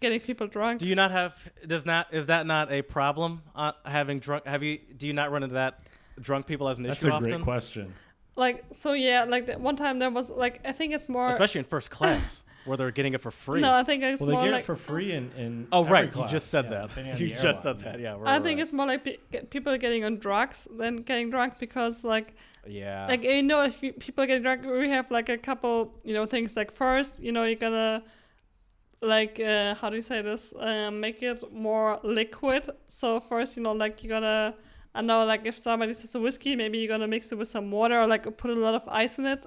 Speaker 3: getting people drunk.
Speaker 2: Do you not have? Does not? Is that not a problem? Uh, having drunk? Have you? Do you not run into that? Drunk people as an
Speaker 1: That's
Speaker 2: issue That's
Speaker 1: a great
Speaker 2: often,
Speaker 1: question.
Speaker 3: like so, yeah. Like the, one time there was like I think it's more.
Speaker 2: especially in first class where they're getting it for free.
Speaker 3: no, I think it's
Speaker 1: Well, they
Speaker 3: more
Speaker 1: get
Speaker 3: like
Speaker 1: it for free in, in
Speaker 2: oh
Speaker 1: every
Speaker 2: right, you just said
Speaker 1: Yeah,
Speaker 2: that. You
Speaker 1: the
Speaker 2: just said that. Yeah.
Speaker 3: I
Speaker 2: right,
Speaker 3: think
Speaker 2: right.
Speaker 3: it's more like pe- get people getting on drugs than getting drunk because like
Speaker 2: Yeah.
Speaker 3: like you know if you, people get drunk we have like a couple you know things like first you know you're gonna like uh, how do you say this? Um, make it more liquid. So first you know like you're gonna i know like if somebody says a whiskey maybe you're gonna mix it with some water or like put a lot of ice in it.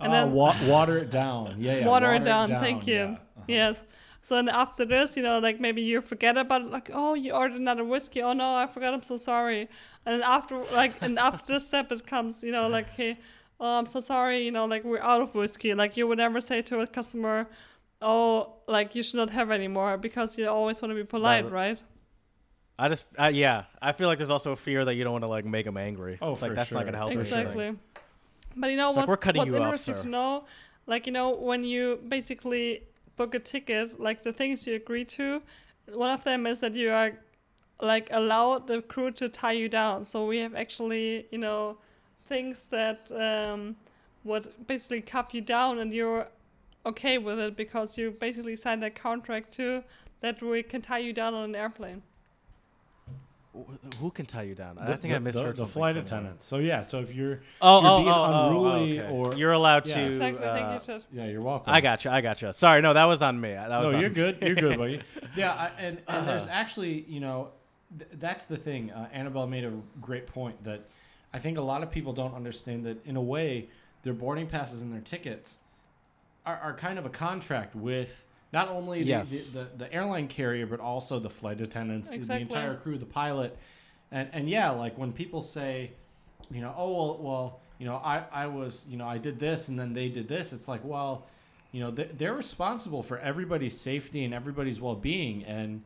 Speaker 3: And
Speaker 1: Ah,
Speaker 3: then
Speaker 1: wa- water it down. Yeah, yeah.
Speaker 3: water, it down, thank you.
Speaker 1: Yeah. Uh-huh.
Speaker 3: yes. So then after this you know like maybe you forget about it like oh you ordered another whiskey. Oh no i forgot. I'm so sorry. And after like and after this step it comes you know like hey oh i'm so sorry. You know like we're out of whiskey. Like you would never say to a customer oh like you should not have any more because you always want to be polite
Speaker 2: Right.
Speaker 3: right
Speaker 2: I just. I, yeah. I feel like there's also a fear that you don't want to like make them angry.
Speaker 1: Oh,
Speaker 2: it's like
Speaker 1: for
Speaker 2: that's not
Speaker 1: sure.
Speaker 2: gonna help. Anything.
Speaker 3: exactly but you know
Speaker 2: It's like,
Speaker 3: what's,
Speaker 2: we're cutting
Speaker 3: what's
Speaker 2: you off,
Speaker 3: interesting
Speaker 2: sir.
Speaker 3: to know like you know when you basically book a ticket like the things you agree to one of them is that you are like allow the crew to tie you down so we have actually you know things that um, would basically cuff you down and you're okay with it because you basically signed a contract too that we can tie you down on an airplane
Speaker 2: Who can tie you down? I
Speaker 1: The-
Speaker 2: think I misheard
Speaker 1: the, the flight
Speaker 2: somewhere.
Speaker 1: attendants. So yeah, so if you're
Speaker 2: Oh,
Speaker 1: you're
Speaker 2: oh,
Speaker 1: being
Speaker 2: oh, oh,
Speaker 1: unruly
Speaker 2: oh, okay.
Speaker 1: or
Speaker 2: you're allowed
Speaker 1: Yeah.
Speaker 2: to.
Speaker 3: exactly
Speaker 2: uh,
Speaker 3: thank you
Speaker 1: yeah, you're welcome.
Speaker 2: I got you. I got you. Sorry, no, that was on me. That was
Speaker 1: no,
Speaker 2: on
Speaker 1: you're
Speaker 2: me.
Speaker 1: good. You're good, buddy. Yeah, I, and and there's
Speaker 2: Uh-huh.
Speaker 1: actually, you know, th- that's the thing. Uh, Annabelle made a great point that I think a lot of people don't understand that in a way, their boarding passes and their tickets are, are kind of a contract with not only the,
Speaker 2: Yes.
Speaker 1: the, the, the airline carrier but also the flight attendants, the- the entire crew, the pilot, and and yeah, like when people say, you know, oh well, well, you know, I I was, you know, I did this and then they did this. It's like, well, you know, they- they're responsible for everybody's safety and everybody's well-being, and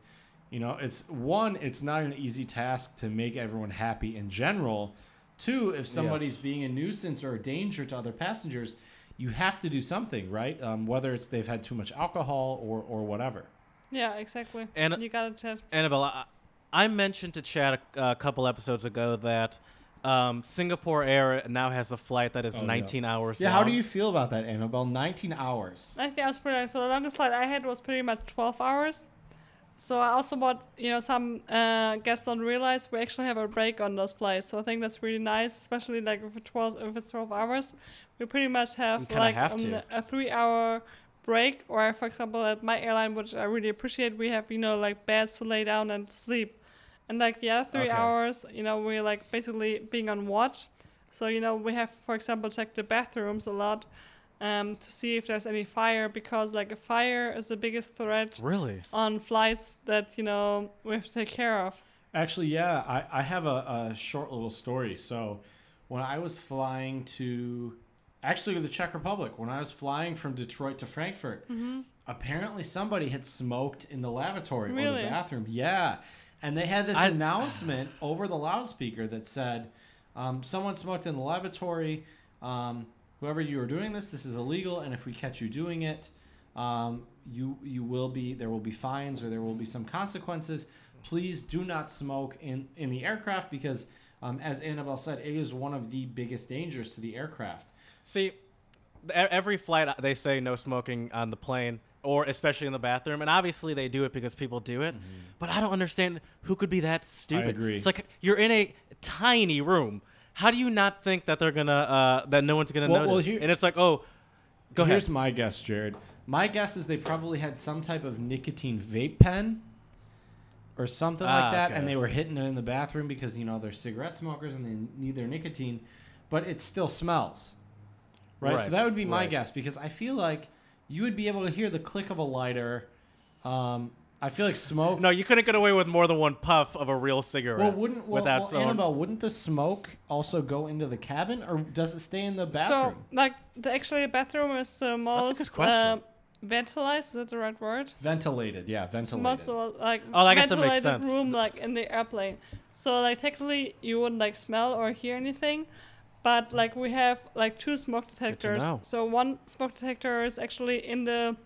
Speaker 1: you know, it's one, it's not an easy task to make everyone happy in general. Two, if somebody's
Speaker 2: Yes.
Speaker 1: being a nuisance or a danger to other passengers, you have to do something, right? Um, whether it's they've had too much alcohol or or whatever.
Speaker 3: yeah exactly
Speaker 2: And-
Speaker 3: you got it Ted.
Speaker 2: Annabelle, I, I mentioned to Chad a, a couple episodes ago that um, Singapore Air now has a flight that is
Speaker 1: Oh, yeah.
Speaker 2: 19 hours.
Speaker 1: Yeah, how do you feel about that, Annabelle? 19 hours.
Speaker 3: Actually, I was pretty nice. So the longest flight I had was pretty much 12 hours. So I also what you know some uh, guests don't realize we actually have a break on those flights. So I think that's really nice, especially like if it's 12 if it's 12 hours, we pretty much have like
Speaker 2: have
Speaker 3: um, a three hour break. Or for example, at my airline, which I really appreciate, we have you know like beds to lay down and sleep. and like the other three
Speaker 2: Okay.
Speaker 3: hours, you know, we're like basically being on watch. So you know, we have, for example, check the bathrooms a lot um, to see if there's any fire because like a fire is the biggest threat
Speaker 2: Really?
Speaker 3: on flights that you know we have to take care of.
Speaker 1: Actually, yeah, I, I have a, a short little story. So, when I was flying to, actually, the Czech Republic, when I was flying from Detroit to Frankfurt,
Speaker 3: Mm-hmm.
Speaker 1: apparently somebody had smoked in the lavatory or the bathroom. Yeah. And they had this
Speaker 2: I-
Speaker 1: announcement over the loudspeaker that said, um, someone smoked in the lavatory. Um, whoever you are doing this, this is illegal. And if we catch you doing it, um, you you will be there will be fines or there will be some consequences. Please do not smoke in in the aircraft because, um, as Annabelle said, it is one of the biggest dangers to the aircraft.
Speaker 2: See, every flight uh, they say no smoking on the plane or especially in the bathroom, and obviously they do it because people do it. But I don't understand who could be that stupid.
Speaker 1: I agree.
Speaker 2: It's like you're in a tiny room. How do you not think that they're gonna uh, that no one's gonna
Speaker 1: Well- well,
Speaker 2: notice?
Speaker 1: here-
Speaker 2: and it's like, oh, go
Speaker 1: Here's
Speaker 2: ahead.
Speaker 1: my guess, Jared. My guess is they probably had some type of nicotine vape pen or something
Speaker 2: Ah,
Speaker 1: like that,
Speaker 2: okay.
Speaker 1: and they were hitting it in the bathroom because you know they're cigarette smokers and they need their nicotine, but it still smells. Right? So that would be my
Speaker 2: right.
Speaker 1: guess because I feel like you would be able to hear the click of a lighter. Um, I feel like smoke.
Speaker 2: No, you couldn't get away with more than one puff of a real cigarette.
Speaker 1: Well, wouldn't well,
Speaker 2: without
Speaker 1: well,
Speaker 2: someone-
Speaker 1: Annabelle? Wouldn't the smoke also go into the cabin, or does it stay in the bathroom?
Speaker 3: So like the actually the bathroom is the most
Speaker 2: good question.
Speaker 3: uh, ventilized. Is that the right word?
Speaker 1: ventilated, yeah, ventilated.
Speaker 3: most like
Speaker 2: Oh, I guess that makes
Speaker 3: ventilated
Speaker 2: sense.
Speaker 3: room like in the airplane. So like technically you wouldn't like smell or hear anything, but like we have like two smoke detectors. So one smoke detector is actually in the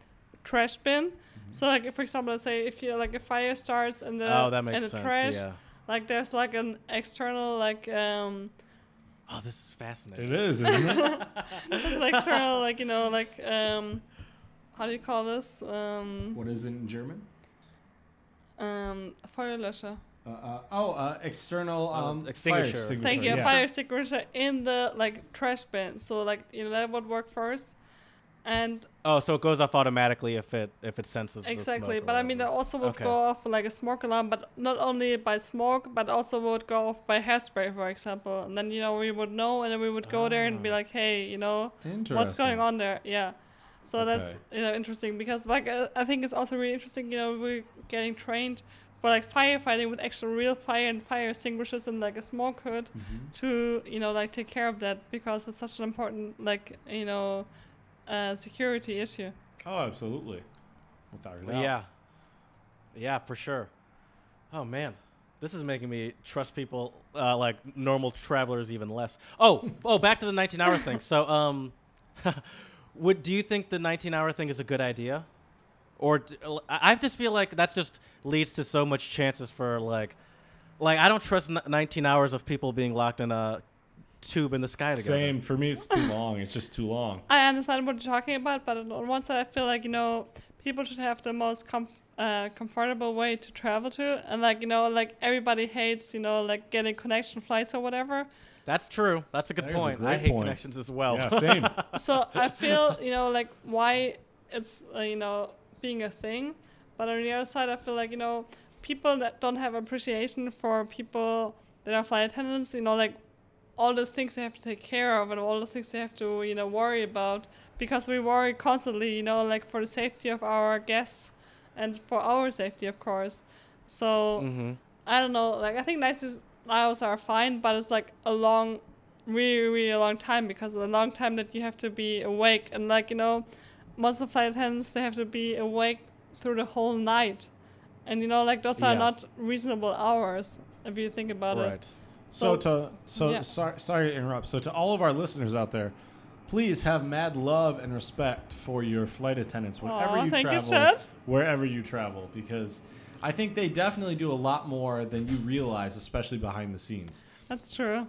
Speaker 3: trash bin.
Speaker 2: Mm-hmm.
Speaker 3: So like if, for example, let's say if you like a fire starts in the
Speaker 2: oh, that
Speaker 3: in the
Speaker 2: sense.
Speaker 3: trash,
Speaker 2: Yeah.
Speaker 3: like there's like an external like um
Speaker 2: Oh, this is fascinating.
Speaker 1: It is, isn't it?
Speaker 3: there's external like you know like um how do you call this um
Speaker 1: what is it in German?
Speaker 3: um Feuerlöscher.
Speaker 1: Uh, uh, oh, uh, external
Speaker 2: Uh,
Speaker 1: um,
Speaker 2: extinguisher.
Speaker 1: Fire extinguisher.
Speaker 3: Thank you.
Speaker 1: yeah.
Speaker 3: Fire extinguisher in the like trash bin. So like you know that would work first. And
Speaker 2: Oh, so it goes off automatically if it if it senses the
Speaker 3: exactly,
Speaker 2: smoke
Speaker 3: but I mean it also would
Speaker 2: Okay.
Speaker 3: go off like a smoke alarm, but not only by smoke, but also would go off by hairspray, for example. And then you know we would know, and then we would go there and be
Speaker 2: Ah.
Speaker 3: like, hey, you know, what's going on there? Yeah. So that's you know interesting because like uh, I think it's also really interesting. You know, we're getting trained for like firefighting with actual real fire and fire extinguishers and like a smoke hood
Speaker 1: Mhm.
Speaker 3: to you know like take care of that because it's such an important like you know uh, security issue.
Speaker 1: Oh, absolutely. Without a doubt.
Speaker 2: yeah, yeah, for sure. Oh man, this is making me trust people uh, like normal travelers even less. Oh, oh, back to the 19-hour thing. So, um, would do you think the 19-hour thing is a good idea, or I just feel like that's just leads to so much chances for like, like I don't trust 19 hours of people being locked in a tube in the sky together.
Speaker 1: Same. For me, it's too long. It's just too long.
Speaker 3: I understand what you're talking about, but on one side, I feel like you know people should have the most com- uh, comfortable way to travel to, and like you know, like everybody hates you know like getting connection flights or whatever.
Speaker 2: That's true. That's a good
Speaker 1: That is a
Speaker 2: point. I hate
Speaker 1: point.
Speaker 2: connections as well.
Speaker 1: Yeah, same.
Speaker 3: so I feel you know like why it's uh, you know being a thing, but on the other side, I feel like you know people that don't have appreciation for people that are flight attendants, you know like all those things they have to take care of and all the things they have to you know worry about because we worry constantly, you know like for the safety of our guests and for our safety, of course. So.
Speaker 2: mm-hmm.
Speaker 3: I don't know. Like I think night hours are fine, but it's like a long, really, really long time because of the long time that you have to be awake and like you know, most of flight attendants they have to be awake through the whole night, and you know like those are not reasonable hours if you think about
Speaker 2: Right.
Speaker 3: it.
Speaker 1: So,
Speaker 3: So-
Speaker 1: to so
Speaker 3: yeah.
Speaker 1: sorry sorry to interrupt. So to all of our listeners out there, please have mad love and respect for your flight attendants wherever
Speaker 3: Aw,
Speaker 1: you
Speaker 3: thank you,
Speaker 1: travel,
Speaker 3: Chad.
Speaker 1: wherever you travel, because I think they definitely do a lot more than you realize, especially behind the scenes.
Speaker 3: That's true.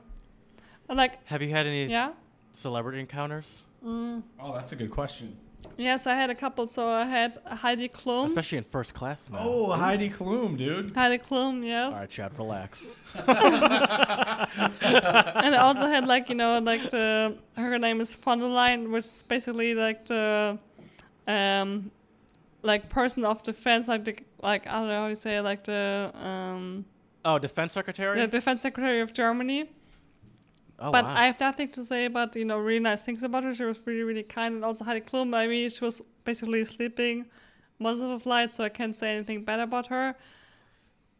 Speaker 3: And like
Speaker 2: Have you had any
Speaker 3: yeah.
Speaker 2: celebrity encounters?
Speaker 3: Mm.
Speaker 1: Oh, that's a good question.
Speaker 3: Yes, I had a couple. So I had Heidi Klum.
Speaker 2: Especially in first class now.
Speaker 1: Oh, Heidi Klum, dude.
Speaker 3: Heidi Klum, yes.
Speaker 2: All right, Chad, relax.
Speaker 3: and I also had like you know like the her name is von der Leyen, which is basically like the um like person of defense, like the like I don't know how you say it, like the um
Speaker 2: Oh, defense secretary.
Speaker 3: the defense secretary of Germany.
Speaker 2: Oh
Speaker 3: but
Speaker 2: wow.
Speaker 3: I have nothing to say about you know really nice things about her. She was really really kind, and also Heidi Klum. I mean, she was basically sleeping most of the flight, so I can't say anything bad about her.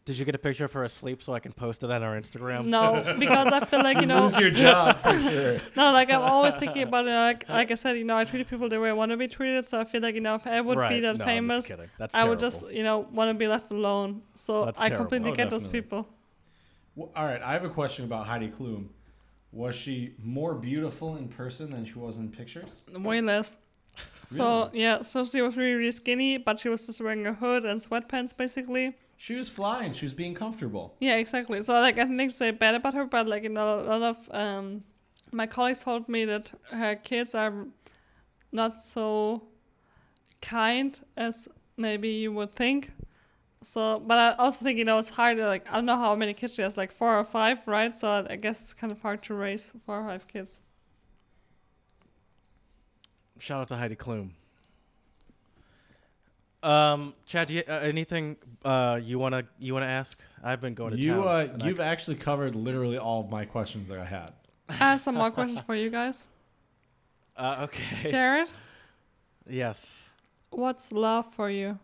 Speaker 2: Did you get a picture of her asleep so I can post it on our Instagram?
Speaker 3: No, because I feel like you know,
Speaker 1: Lose your job for sure.
Speaker 3: no, like I'm always thinking about it. Like like I said, you know, I treat people the way I want to be treated. So I feel like you know, if I would
Speaker 2: right.
Speaker 3: be that
Speaker 2: no,
Speaker 3: famous,
Speaker 2: just kidding. That's
Speaker 3: I would just you know want to be left alone. So
Speaker 2: That's
Speaker 3: I
Speaker 2: terrible.
Speaker 3: completely
Speaker 1: Oh,
Speaker 3: get those people.
Speaker 1: Well, all right, I have a question about Heidi Klum. Was she more beautiful in person than she was in pictures?
Speaker 3: Way less. So yeah, so she was really, really skinny, but she was just wearing a hood and sweatpants basically.
Speaker 1: She was flying. She was being comfortable.
Speaker 3: Yeah, exactly. So like I think to say bad about her, but like you know, a lot of um, my colleagues told me that her kids are not so kind as maybe you would think. So, but I also think you know it's hard. to, Like I don't know how many kids she has, like four or five, right? So I guess it's kind of hard to raise four or five kids.
Speaker 2: Shout out to Heidi Klum. Um, Chad, do you, uh, anything uh, you wanna you wanna ask? I've been going to
Speaker 1: You,
Speaker 2: town.
Speaker 1: uh, you've actually covered literally all of my questions that I had.
Speaker 3: I have some more questions for you guys.
Speaker 2: uh, okay.
Speaker 3: Jared,
Speaker 2: yes.
Speaker 3: what's love for you?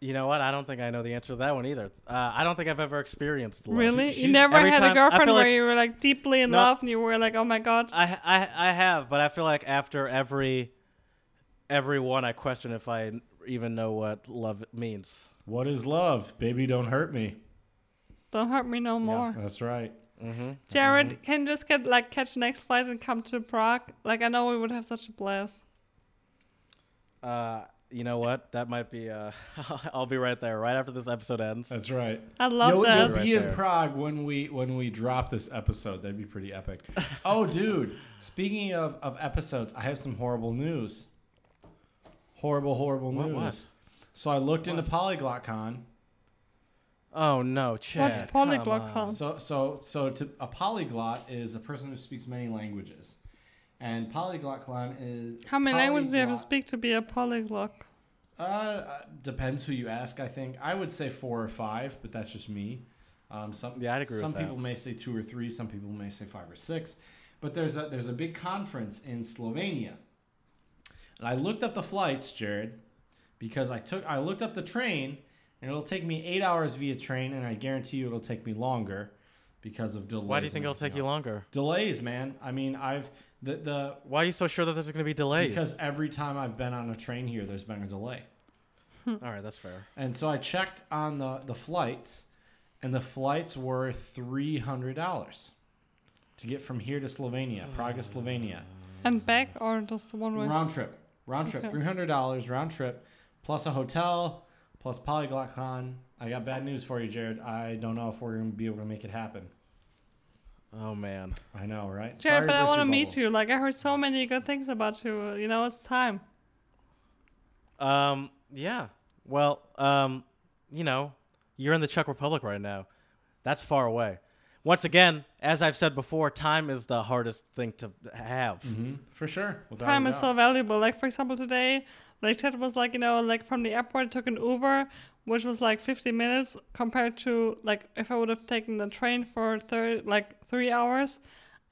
Speaker 2: You know what? I don't think I know the answer to that one either. Uh, I don't think I've ever experienced love.
Speaker 3: Really?
Speaker 1: she's-
Speaker 3: You never had
Speaker 2: time-
Speaker 3: a
Speaker 2: I
Speaker 3: girlfriend
Speaker 2: feel
Speaker 3: where
Speaker 2: like-
Speaker 3: you were like deeply in
Speaker 2: No.
Speaker 3: love and you were like, oh my god.
Speaker 2: I, I I have, but I feel like after every every one, I question if I even know what love means.
Speaker 1: What is love? Baby, don't hurt me.
Speaker 3: Don't hurt me no more.
Speaker 1: That's right.
Speaker 2: Mm-hmm.
Speaker 3: Jared, can you just get like catch the next flight and come to Prague? Like I know we would have such a blast.
Speaker 2: Uh, you know what? That might be. Uh, I'll be right there right after this episode ends.
Speaker 1: That's right.
Speaker 3: I love
Speaker 1: you'll,
Speaker 3: that.
Speaker 1: You'll
Speaker 2: Right
Speaker 1: be in
Speaker 2: there.
Speaker 1: Prague when we when we drop this episode. That'd be pretty epic. oh, dude. Speaking of, of episodes, I have some horrible news. Horrible, horrible news.
Speaker 2: what?
Speaker 1: So I looked into Polyglot Con.
Speaker 2: Oh no, Chad!
Speaker 3: What's Polyglot
Speaker 2: come
Speaker 3: Con?
Speaker 1: So so so to, a polyglot is a person who speaks many languages, and Polyglot Con is
Speaker 3: How many languages do you have to speak to be a polyglot?
Speaker 1: Uh, uh, depends who you ask. I think I would say four or five, but that's just me. Um, some
Speaker 2: Yeah, I'd agree
Speaker 1: some
Speaker 2: with that.
Speaker 1: people may say two or three. Some people may say five or six. But there's a there's a big conference in Slovenia, and I looked up the flights, Jared, because I took I looked up the train, and it'll take me eight hours via train, and I guarantee you it'll take me longer because of delays.
Speaker 2: Why do you think it'll take
Speaker 1: everything
Speaker 2: you longer?
Speaker 1: Delays, man. I mean, I've the the
Speaker 2: Why are you so sure that there's going to be delays?
Speaker 1: because every time I've been on a train here, there's been a delay.
Speaker 2: all right, that's fair.
Speaker 1: And so I checked on the, the flights, and the flights were three hundred dollars to get from here to Slovenia, Prague to Slovenia,
Speaker 3: And back or just one way?
Speaker 1: round trip, round trip,
Speaker 3: Okay.
Speaker 1: three hundred dollars round trip, plus a hotel, plus Polyglot Con. I got bad news for you, Jared. I don't know if we're gonna be able to make it happen.
Speaker 2: Oh man.
Speaker 1: I know, right?
Speaker 3: Jared,
Speaker 1: Sorry
Speaker 3: but I want to meet you. Like I heard so many good things about you. You know, it's time.
Speaker 2: Um. Yeah. Well. Um. You know, you're in the Czech Republic right now. That's far away. Once again, as I've said before, time is the hardest thing to have.
Speaker 1: Mhm, for sure. without
Speaker 3: time is so valuable. Like for example, today, like Chad was like, you know, like from the airport, I took an Uber, which was like 50 minutes compared to like if I would have taken the train for thir- like three hours,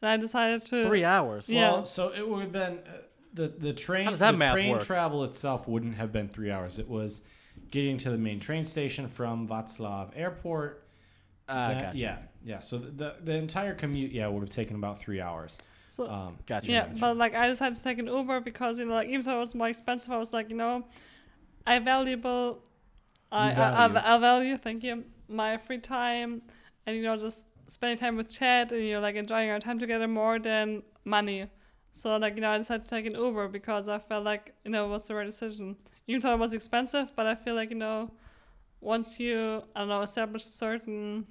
Speaker 3: and I decided to.
Speaker 2: Three hours.
Speaker 3: Yeah.
Speaker 1: Well, so it would have been uh, the the train.
Speaker 2: How does that
Speaker 1: the
Speaker 2: math
Speaker 1: train
Speaker 2: work?
Speaker 1: travel itself wouldn't have been three hours. It was getting to the main train station from Václav Airport.
Speaker 2: Ah,
Speaker 1: That-
Speaker 2: gotcha.
Speaker 1: Yeah, yeah. So the, the the entire commute, yeah, would have taken about three hours.
Speaker 3: So,
Speaker 1: Um,
Speaker 2: Gotcha.
Speaker 3: yeah,
Speaker 2: gotcha.
Speaker 3: but like I decided to take an Uber because you know, like even though it was more expensive, I was like, you know, I valuable, I, I,
Speaker 1: value.
Speaker 3: I, I value, thank you, my free time, and you know, just spending time with Chad and you know, like enjoying our time together more than money. So like you know, I decided to take an Uber because I felt like you know it was the right decision. Even though it was expensive, but I feel like you know, once you I don't know establish a certain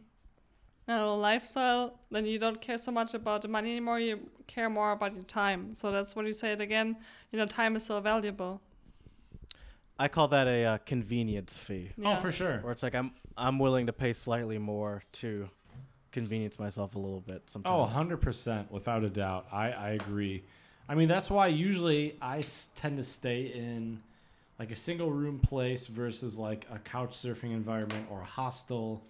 Speaker 3: don't know, lifestyle, then you don't care so much about the money anymore. You care more about your time. So that's what you say it again. You know, time is so valuable.
Speaker 2: I call that a uh, convenience fee,
Speaker 3: Yeah.
Speaker 1: Oh, for sure.
Speaker 2: where it's like I'm I'm willing to pay slightly more to convenience myself a little bit sometimes.
Speaker 1: Oh, 100% without a doubt. I, I agree. I mean, that's why usually I s- tend to stay in like a single room place versus like a couch surfing environment or a hostel.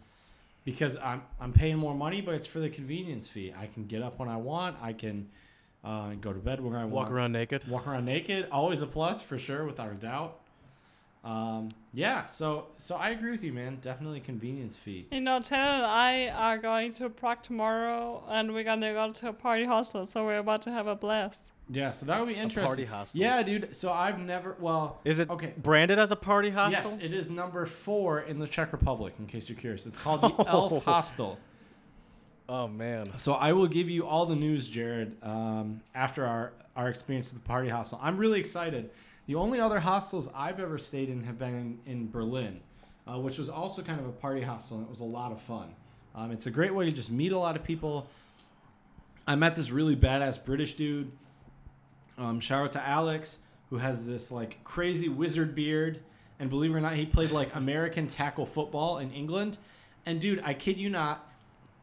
Speaker 1: because I'm I'm paying more money, but it's for the convenience fee. I can get up when I want. I can uh, go to bed when I
Speaker 2: Walk
Speaker 1: want.
Speaker 2: Walk around naked.
Speaker 1: Walk around naked, always a plus for sure, without a doubt. Um, yeah, so so I agree with you, man. Definitely convenience fee.
Speaker 3: You know, Taylor and I are going to Prague tomorrow, and we're gonna go to a party hostel, so we're about to have a blast.
Speaker 1: Yeah, so that would be interesting.
Speaker 2: A
Speaker 1: interesting.
Speaker 2: party hostel.
Speaker 1: Yeah, dude. So I've never. Well,
Speaker 2: Is it
Speaker 1: okay?
Speaker 2: branded as a party hostel?
Speaker 1: Yes, it is number four in the Czech Republic. In case you're curious, it's called the Elf Hostel.
Speaker 2: Oh man.
Speaker 1: So I will give you all the news, Jared, um, after our our experience with the party hostel. I'm really excited. The only other hostels I've ever stayed in have been in, in Berlin, uh, which was also kind of a party hostel, and it was a lot of fun. Um, it's a great way to just meet a lot of people. I met this really badass British dude. Um, shout out to Alex, who has this like crazy wizard beard, and believe it or not, he played like American tackle football in England. And dude, I kid you not,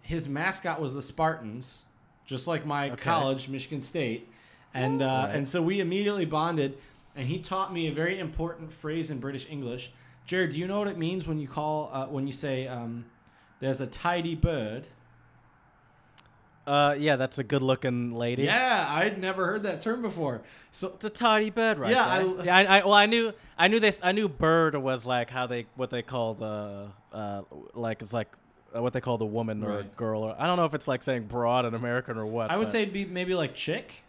Speaker 1: his mascot was the Spartans, just like my
Speaker 2: Okay.
Speaker 1: college, Michigan State, and uh,
Speaker 2: Right.
Speaker 1: and so we immediately bonded. And he taught me a very important phrase in British English. Jared, do you know what it means when you call uh, when you say um, "there's a tidy bird"?
Speaker 2: Uh, yeah, that's a good-looking lady.
Speaker 1: Yeah, I'd never heard that term before. So
Speaker 2: It's a tidy bed, right?
Speaker 1: Yeah. I-
Speaker 2: yeah. I, I, well, I knew, I knew this. I knew bird was like how they, what they called, uh, uh, like it's like uh, what they call the woman or
Speaker 1: Right.
Speaker 2: girl. Or I don't know if it's like saying broad in American or what.
Speaker 1: I would say it'd be maybe like chick.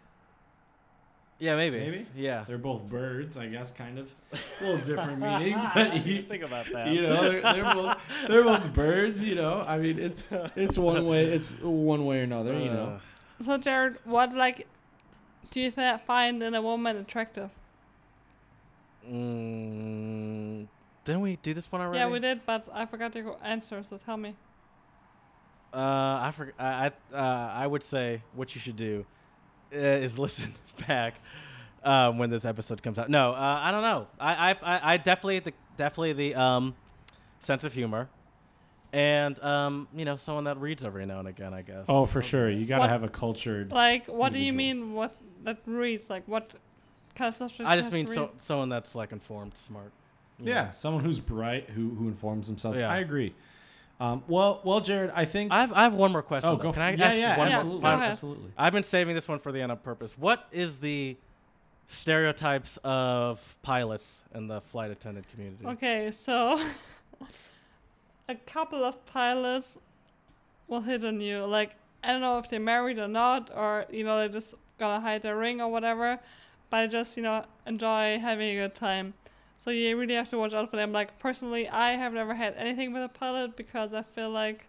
Speaker 2: Yeah, maybe,
Speaker 1: maybe?
Speaker 2: yeah.
Speaker 1: They're both birds, I guess, kind of. A little different meaning, but you,
Speaker 2: Think about that.
Speaker 1: you know, they're, they're both they're both birds. You know, I mean, it's it's one way, it's one way or another. You know,
Speaker 3: So, Jared, what like do you th- find in a woman attractive?
Speaker 2: Uh, mm, didn't we do this one already?
Speaker 3: Yeah, we did, but I forgot your answer. So tell me.
Speaker 2: Uh, I forg I I, uh, I would say what you should do uh, is listen back um, when this episode comes out. No, uh, I don't know. I I, I, I definitely the definitely the um, sense of humor, and um, you know someone that reads every now and again. I guess.
Speaker 1: oh, for sure, you got to
Speaker 3: What-
Speaker 1: have a cultured.
Speaker 3: Like, what do you
Speaker 1: Individual.
Speaker 3: mean? What that reads? Like, what kind of stuff? does
Speaker 2: I just
Speaker 3: has
Speaker 2: mean
Speaker 3: to
Speaker 2: so, someone that's like informed, smart. you
Speaker 1: Yeah,
Speaker 2: know.
Speaker 1: someone who's bright, who who informs themselves.
Speaker 2: Yeah.
Speaker 1: I agree. Um, well, well, Jared, I think.
Speaker 2: I have I have one more question.
Speaker 1: oh,
Speaker 2: though.
Speaker 1: go.
Speaker 2: Can I
Speaker 1: yeah,
Speaker 2: ask
Speaker 1: yeah,
Speaker 2: one
Speaker 3: Yeah,
Speaker 1: absolutely,
Speaker 3: go ahead.
Speaker 1: absolutely.
Speaker 2: I've been saving this one for the end on purpose. What is the stereotypes of pilots in the flight attendant community?
Speaker 3: Okay, so a couple of pilots will hit on you. Like, I don't know if they're married or not, or, you know, they're just gonna hide their ring or whatever, but I just, you know, enjoy having a good time. So you really have to watch out for them. Like, personally, I have never had anything with a pilot because I feel like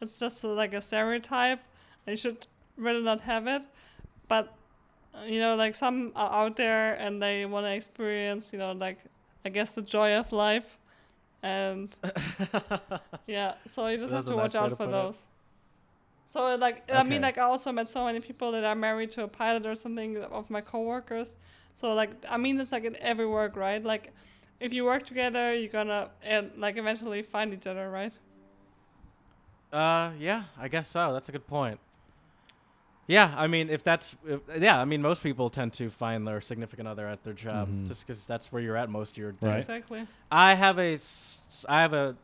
Speaker 3: it's just like a stereotype. you should really not have it. But, you know, like some are out there and they want to experience, you know, like I guess the joy of life, and yeah, so you just
Speaker 2: That's
Speaker 3: have to
Speaker 2: a
Speaker 3: watch
Speaker 2: nice
Speaker 3: out for
Speaker 2: put it.
Speaker 3: those. So like I mean like I also met so many people that are married to a pilot or something of my coworkers. So like I mean it's like in every work, right? Like if you work together, you're gonna and like eventually find each other, right?
Speaker 2: Uh, yeah, I guess so. That's a good point. Yeah, I mean, if that's if, yeah, I mean, most people tend to find their significant other at their job
Speaker 1: Mhm.
Speaker 2: just because that's where you're at most of your day.
Speaker 1: Right.
Speaker 3: Exactly.
Speaker 2: I have a, s- I have a,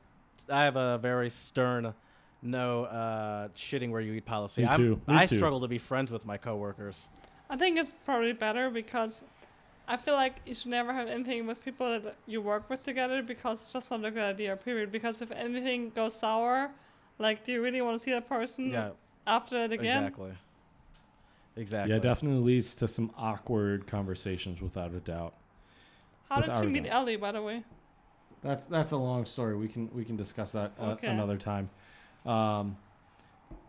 Speaker 2: I have a very stern, no uh, shitting where you eat policy.
Speaker 1: Me
Speaker 2: I'm-
Speaker 1: too, me
Speaker 2: I
Speaker 1: too.
Speaker 2: struggle to be friends with my coworkers.
Speaker 3: I think it's probably better because I feel like you should never have anything with people that you work with together because it's just not a good idea, period. Because if anything goes sour, like, do you really want to see that person
Speaker 2: Yeah,
Speaker 3: after it again?
Speaker 2: exactly. Exactly.
Speaker 1: Yeah, definitely leads to some awkward conversations without a doubt.
Speaker 3: How did you meet
Speaker 1: doubt.
Speaker 3: Ellie, by the way?
Speaker 1: That's that's a long story. We can we can discuss that uh,
Speaker 3: Okay.
Speaker 1: another time. Um,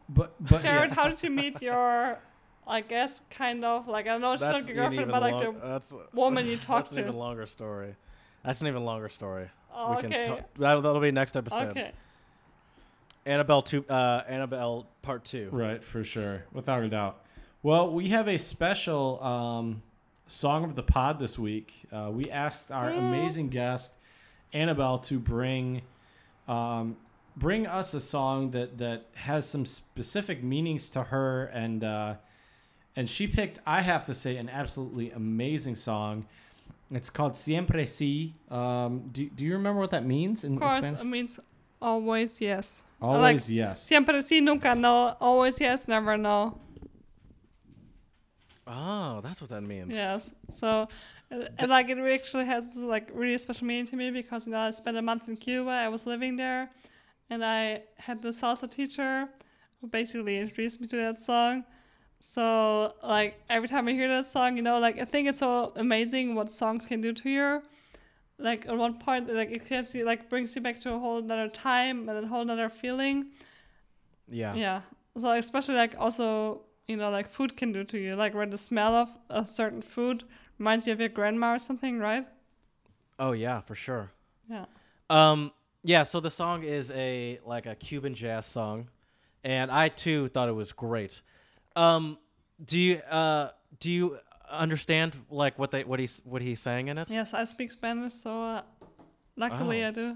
Speaker 1: but but
Speaker 3: Jared,
Speaker 1: yeah.
Speaker 3: how did you meet your, I guess, kind of, like, I know it's not
Speaker 2: That's
Speaker 3: your girlfriend,
Speaker 2: even
Speaker 3: but like
Speaker 2: long-
Speaker 3: the
Speaker 2: that's,
Speaker 3: woman you talk to.
Speaker 2: that's an even longer story. That's an even longer story.
Speaker 3: Oh,
Speaker 2: we can
Speaker 3: okay.
Speaker 2: talk, that'll, that'll be next episode.
Speaker 3: Okay.
Speaker 2: Annabelle two, uh, Annabelle part two.
Speaker 1: Right, for sure, without a doubt. Well, we have a special um, song of the pod this week. Uh, we asked our
Speaker 3: Mm.
Speaker 1: amazing guest Annabelle to bring um, bring us a song that that has some specific meanings to her, and uh, and she picked. I have to say, an absolutely amazing song. It's called Siempre Si. Um, do, do you remember what that means in,
Speaker 3: Of course,
Speaker 1: Spanish?
Speaker 3: it means always yes.
Speaker 1: Always yes.
Speaker 3: Siempre sí, nunca no. Always yes, never no.
Speaker 2: Oh, that's what that means.
Speaker 3: Yes. So, and, and like it actually has like really special meaning to me because you know I spent a month in Cuba. I was living there, and I had the salsa teacher who basically introduced me to that song. So like every time I hear that song, you know, like I think it's so amazing what songs can do to you. Like at one point, like it gives you like brings you back to a whole another time and a whole another feeling.
Speaker 2: Yeah.
Speaker 3: Yeah. So especially like also you know like food can do to you like where the smell of a certain food reminds you of your grandma or something, right?
Speaker 2: Oh yeah, for sure.
Speaker 3: Yeah.
Speaker 2: Um, yeah. So the song is a like a Cuban jazz song, and I too thought it was great. Um, do you uh do you understand like what they what he's what he's saying in it?
Speaker 3: Yes, I speak Spanish, so uh, luckily
Speaker 2: Oh.
Speaker 3: I do.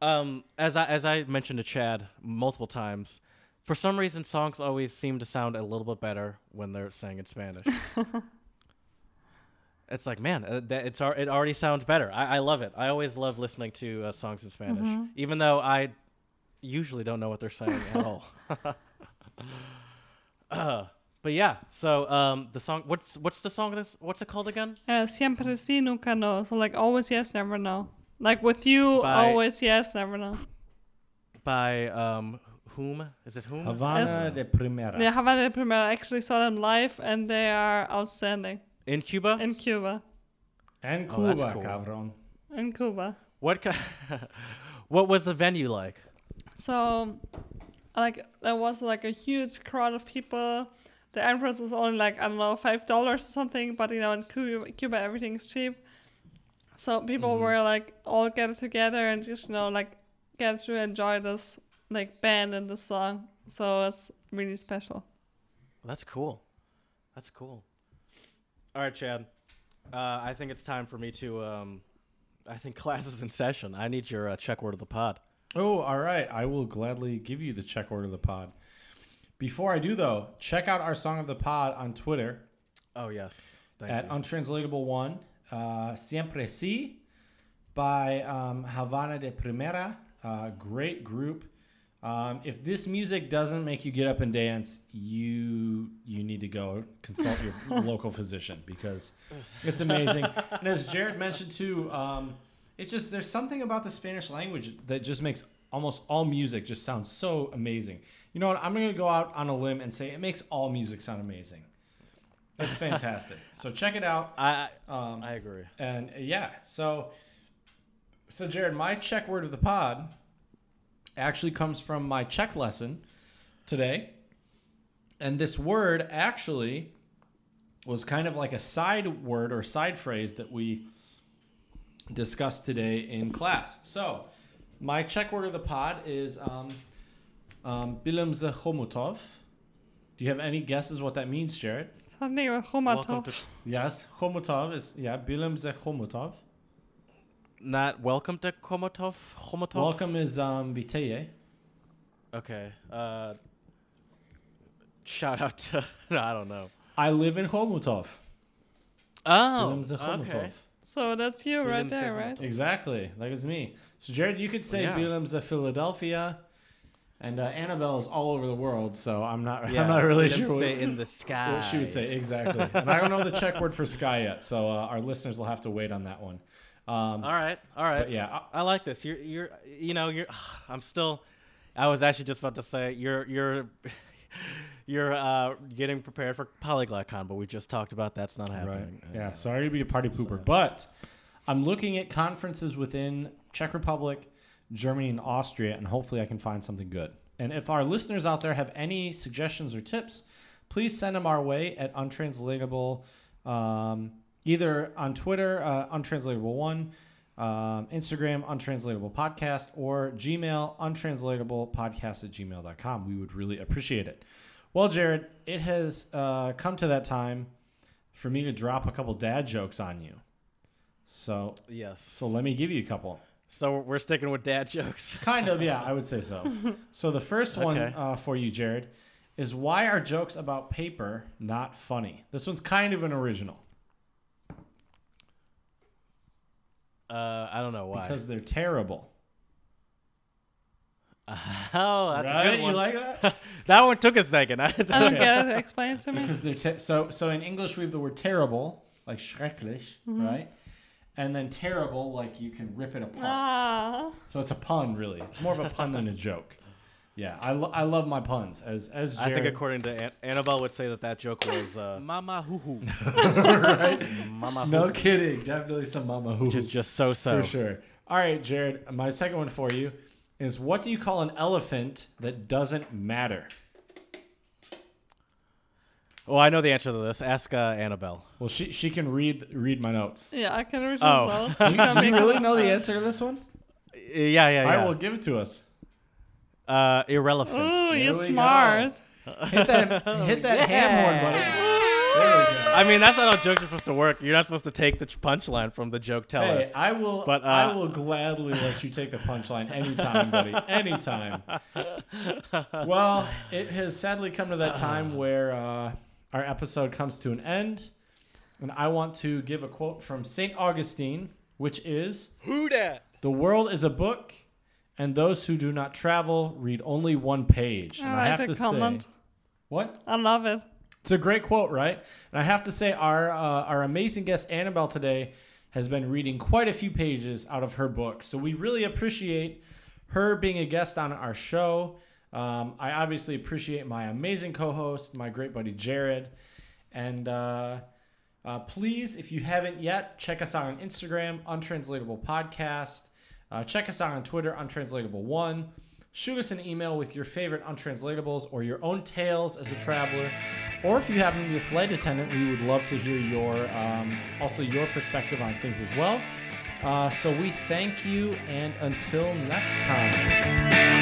Speaker 2: Um, as I as I mentioned to Chad multiple times, for some reason songs always seem to sound a little bit better when they're sang in Spanish. it's like, man, uh, that it's it already sounds better. I, I love it. I always love listening to uh, songs in Spanish, even though I usually don't know what they're saying at all. uh, but yeah, so um, the song. What's what's the song? This what's it called again?
Speaker 3: Uh, siempre sí, nunca no. So like always yes, never no. Like with you,
Speaker 2: By-
Speaker 3: always yes, never no.
Speaker 2: By um, whom? Is it whom?
Speaker 1: Havana de Primera.
Speaker 3: Yeah, Havana de Primera I actually saw them live, and they are outstanding
Speaker 2: In Cuba.
Speaker 3: in Cuba.
Speaker 1: And Cuba,
Speaker 2: Oh, that's
Speaker 1: Cuba,
Speaker 2: cool.
Speaker 1: cabron.
Speaker 3: In Cuba.
Speaker 2: What ki- what was the venue like?
Speaker 3: So, like, there was like a huge crowd of people. The entrance was only like I don't know five dollars or something, but you know in Cuba, Cuba everything's cheap. So people
Speaker 2: Mm-hmm.
Speaker 3: were like all gathered together and just you know like get to enjoy this like band and the song. So it's really special.
Speaker 2: That's cool. That's cool. All right, Chad. Uh, I think it's time for me to. Um, I think class is in session. I need your uh, Czech word of the pod.
Speaker 1: Oh, all right. I will gladly give you the Czech order of the pod. Before I do, though, check out our song of the pod on Twitter
Speaker 2: Oh yes, thank
Speaker 1: at
Speaker 2: you.
Speaker 1: Untranslatable One. Uh, Siempre Si by um, Havana de Primera. Uh, great group. Um, if this music doesn't make you get up and dance, you you need to go consult your local physician because it's amazing. and as Jared mentioned too, um, it just there's something about the Spanish language that just makes almost all music just sound so amazing. You know what? I'm gonna go out on a limb and say it makes all music sound amazing. It's fantastic. so check it out.
Speaker 2: I
Speaker 1: Um,
Speaker 2: I, I agree.
Speaker 1: and uh, yeah, so so Jared, my Czech word of the pod actually comes from my Czech lesson today. And this word actually was kind of like a side word or side phrase that we discussed today in class. So, my Czech word of the pod is um, um, Bilim ze. Do you have any guesses what that means, Jared?
Speaker 3: Something with
Speaker 2: Welcome
Speaker 3: Chomutov.
Speaker 2: to
Speaker 1: Yes, chomutov is yeah, Bilim ze chomutov.
Speaker 2: not welcome to Komotov. Komotov.
Speaker 1: Welcome is um, Vitaye.
Speaker 2: Okay. Uh, shout out to no, I don't know.
Speaker 1: I live in Chomutov.
Speaker 2: Oh,
Speaker 1: Bilim ze
Speaker 2: okay.
Speaker 1: Chomutov.
Speaker 3: So that's you
Speaker 2: We
Speaker 3: right there,
Speaker 2: Chomutov.
Speaker 3: right?
Speaker 1: Exactly, that is me. So Jared, you could say
Speaker 2: Yeah.
Speaker 1: Bilim ze Philadelphia, and uh, Annabelle is all over the world. So I'm not.
Speaker 2: Yeah,
Speaker 1: I'm not really
Speaker 2: we didn't
Speaker 1: sure what,
Speaker 2: say in the sky.
Speaker 1: what she would say exactly. and I don't know the Czech word for sky yet, so uh, our listeners will have to wait on that one. Um,
Speaker 2: All right, all right.
Speaker 1: but yeah, I-
Speaker 2: I like this. You're, you're, you know, you're. I'm still. I was actually just about to say you're, you're, you're uh, getting prepared for PolyglotCon, but we just talked about that's not
Speaker 1: Right.
Speaker 2: happening.
Speaker 1: Yeah.
Speaker 2: Uh,
Speaker 1: Sorry to be a party pooper, but I'm looking at conferences within Czech Republic, Germany, and Austria, and hopefully I can find something good. And if our listeners out there have any suggestions or tips, please send them our way at untranslatable, um, either on Twitter, uh, untranslatable one, um, Instagram, untranslatable podcast, or Gmail, untranslatable podcast at gmail.com. We would really appreciate it. Well, Jared, it has uh, come to that time for me to drop a couple dad jokes on you. So,
Speaker 2: Yes.
Speaker 1: so let me give you a couple.
Speaker 2: So we're sticking with dad jokes.
Speaker 1: Kind of, yeah, I would say so. So the first one
Speaker 2: Okay.
Speaker 1: uh, for you, Jared, is why are jokes about paper not funny? This one's kind of an original
Speaker 2: Uh, I don't know why.
Speaker 1: because they're terrible.
Speaker 2: Oh, that's
Speaker 1: right?
Speaker 2: a good one.
Speaker 1: You like that?
Speaker 2: that one took a second. I
Speaker 3: I don't get it. Explain it to me.
Speaker 1: because they're te- so so in English we have the word terrible, like schrecklich,
Speaker 3: Mm-hmm.
Speaker 1: right? And then terrible, like you can rip it apart.
Speaker 3: Ah,
Speaker 1: So it's a pun, really. It's more of a pun than a joke. Yeah, I, lo- I love my puns. As as
Speaker 2: I think according to An- Annabelle would say that that joke was uh, Mama Hoo Hoo.
Speaker 1: right?
Speaker 2: Mama Hoo
Speaker 1: No
Speaker 2: Hoo.
Speaker 1: kidding. Definitely some mama who
Speaker 2: Which is just so so.
Speaker 1: for sure. All right, Jared. My second one for you is what do you call an elephant that doesn't matter?
Speaker 2: Oh, I know the answer to this. Ask uh, Annabelle.
Speaker 1: Well, she she can read read my notes.
Speaker 3: yeah, I can read
Speaker 2: Oh.
Speaker 3: those.
Speaker 1: Do you, do you really know the answer to this one?
Speaker 2: Uh, Yeah, yeah,
Speaker 1: I
Speaker 2: yeah.
Speaker 1: well, give it to us.
Speaker 2: uh, irrelevant.
Speaker 3: Ooh,
Speaker 1: There
Speaker 3: you're
Speaker 1: we go.
Speaker 3: smart.
Speaker 1: Hit that hit that ham horn, buddy. There we go.
Speaker 2: I mean, that's not how jokes are supposed to work. You're not supposed to take the punchline from the joke teller.
Speaker 1: Hey, I will.
Speaker 2: But, uh,
Speaker 1: I will gladly let you take the punchline anytime, buddy. Anytime. Well, it has sadly come to that time where uh, our episode comes to an end, and I want to give a quote from Saint Augustine, which is
Speaker 2: Who dat?
Speaker 1: "The world is a book, and those who do not travel read only one page." And
Speaker 3: I
Speaker 1: I,
Speaker 3: like
Speaker 1: have to
Speaker 3: comment.
Speaker 1: say, what?
Speaker 3: I love it.
Speaker 1: It's a great quote, right? And I have to say, our uh, our amazing guest Annabelle today has been reading quite a few pages out of her book, so we really appreciate her being a guest on our show. Um, I obviously appreciate my amazing co-host, my great buddy Jared, and uh, uh, please, if you haven't yet, check us out on Instagram, Untranslatable Podcast. Uh, check us out on Twitter, Untranslatable One. Shoot us an email with your favorite untranslatables or your own tales as a traveler. Or if you happen to be a flight attendant, we would love to hear your um, also your perspective on things as well. Uh, so we thank you, and until next time.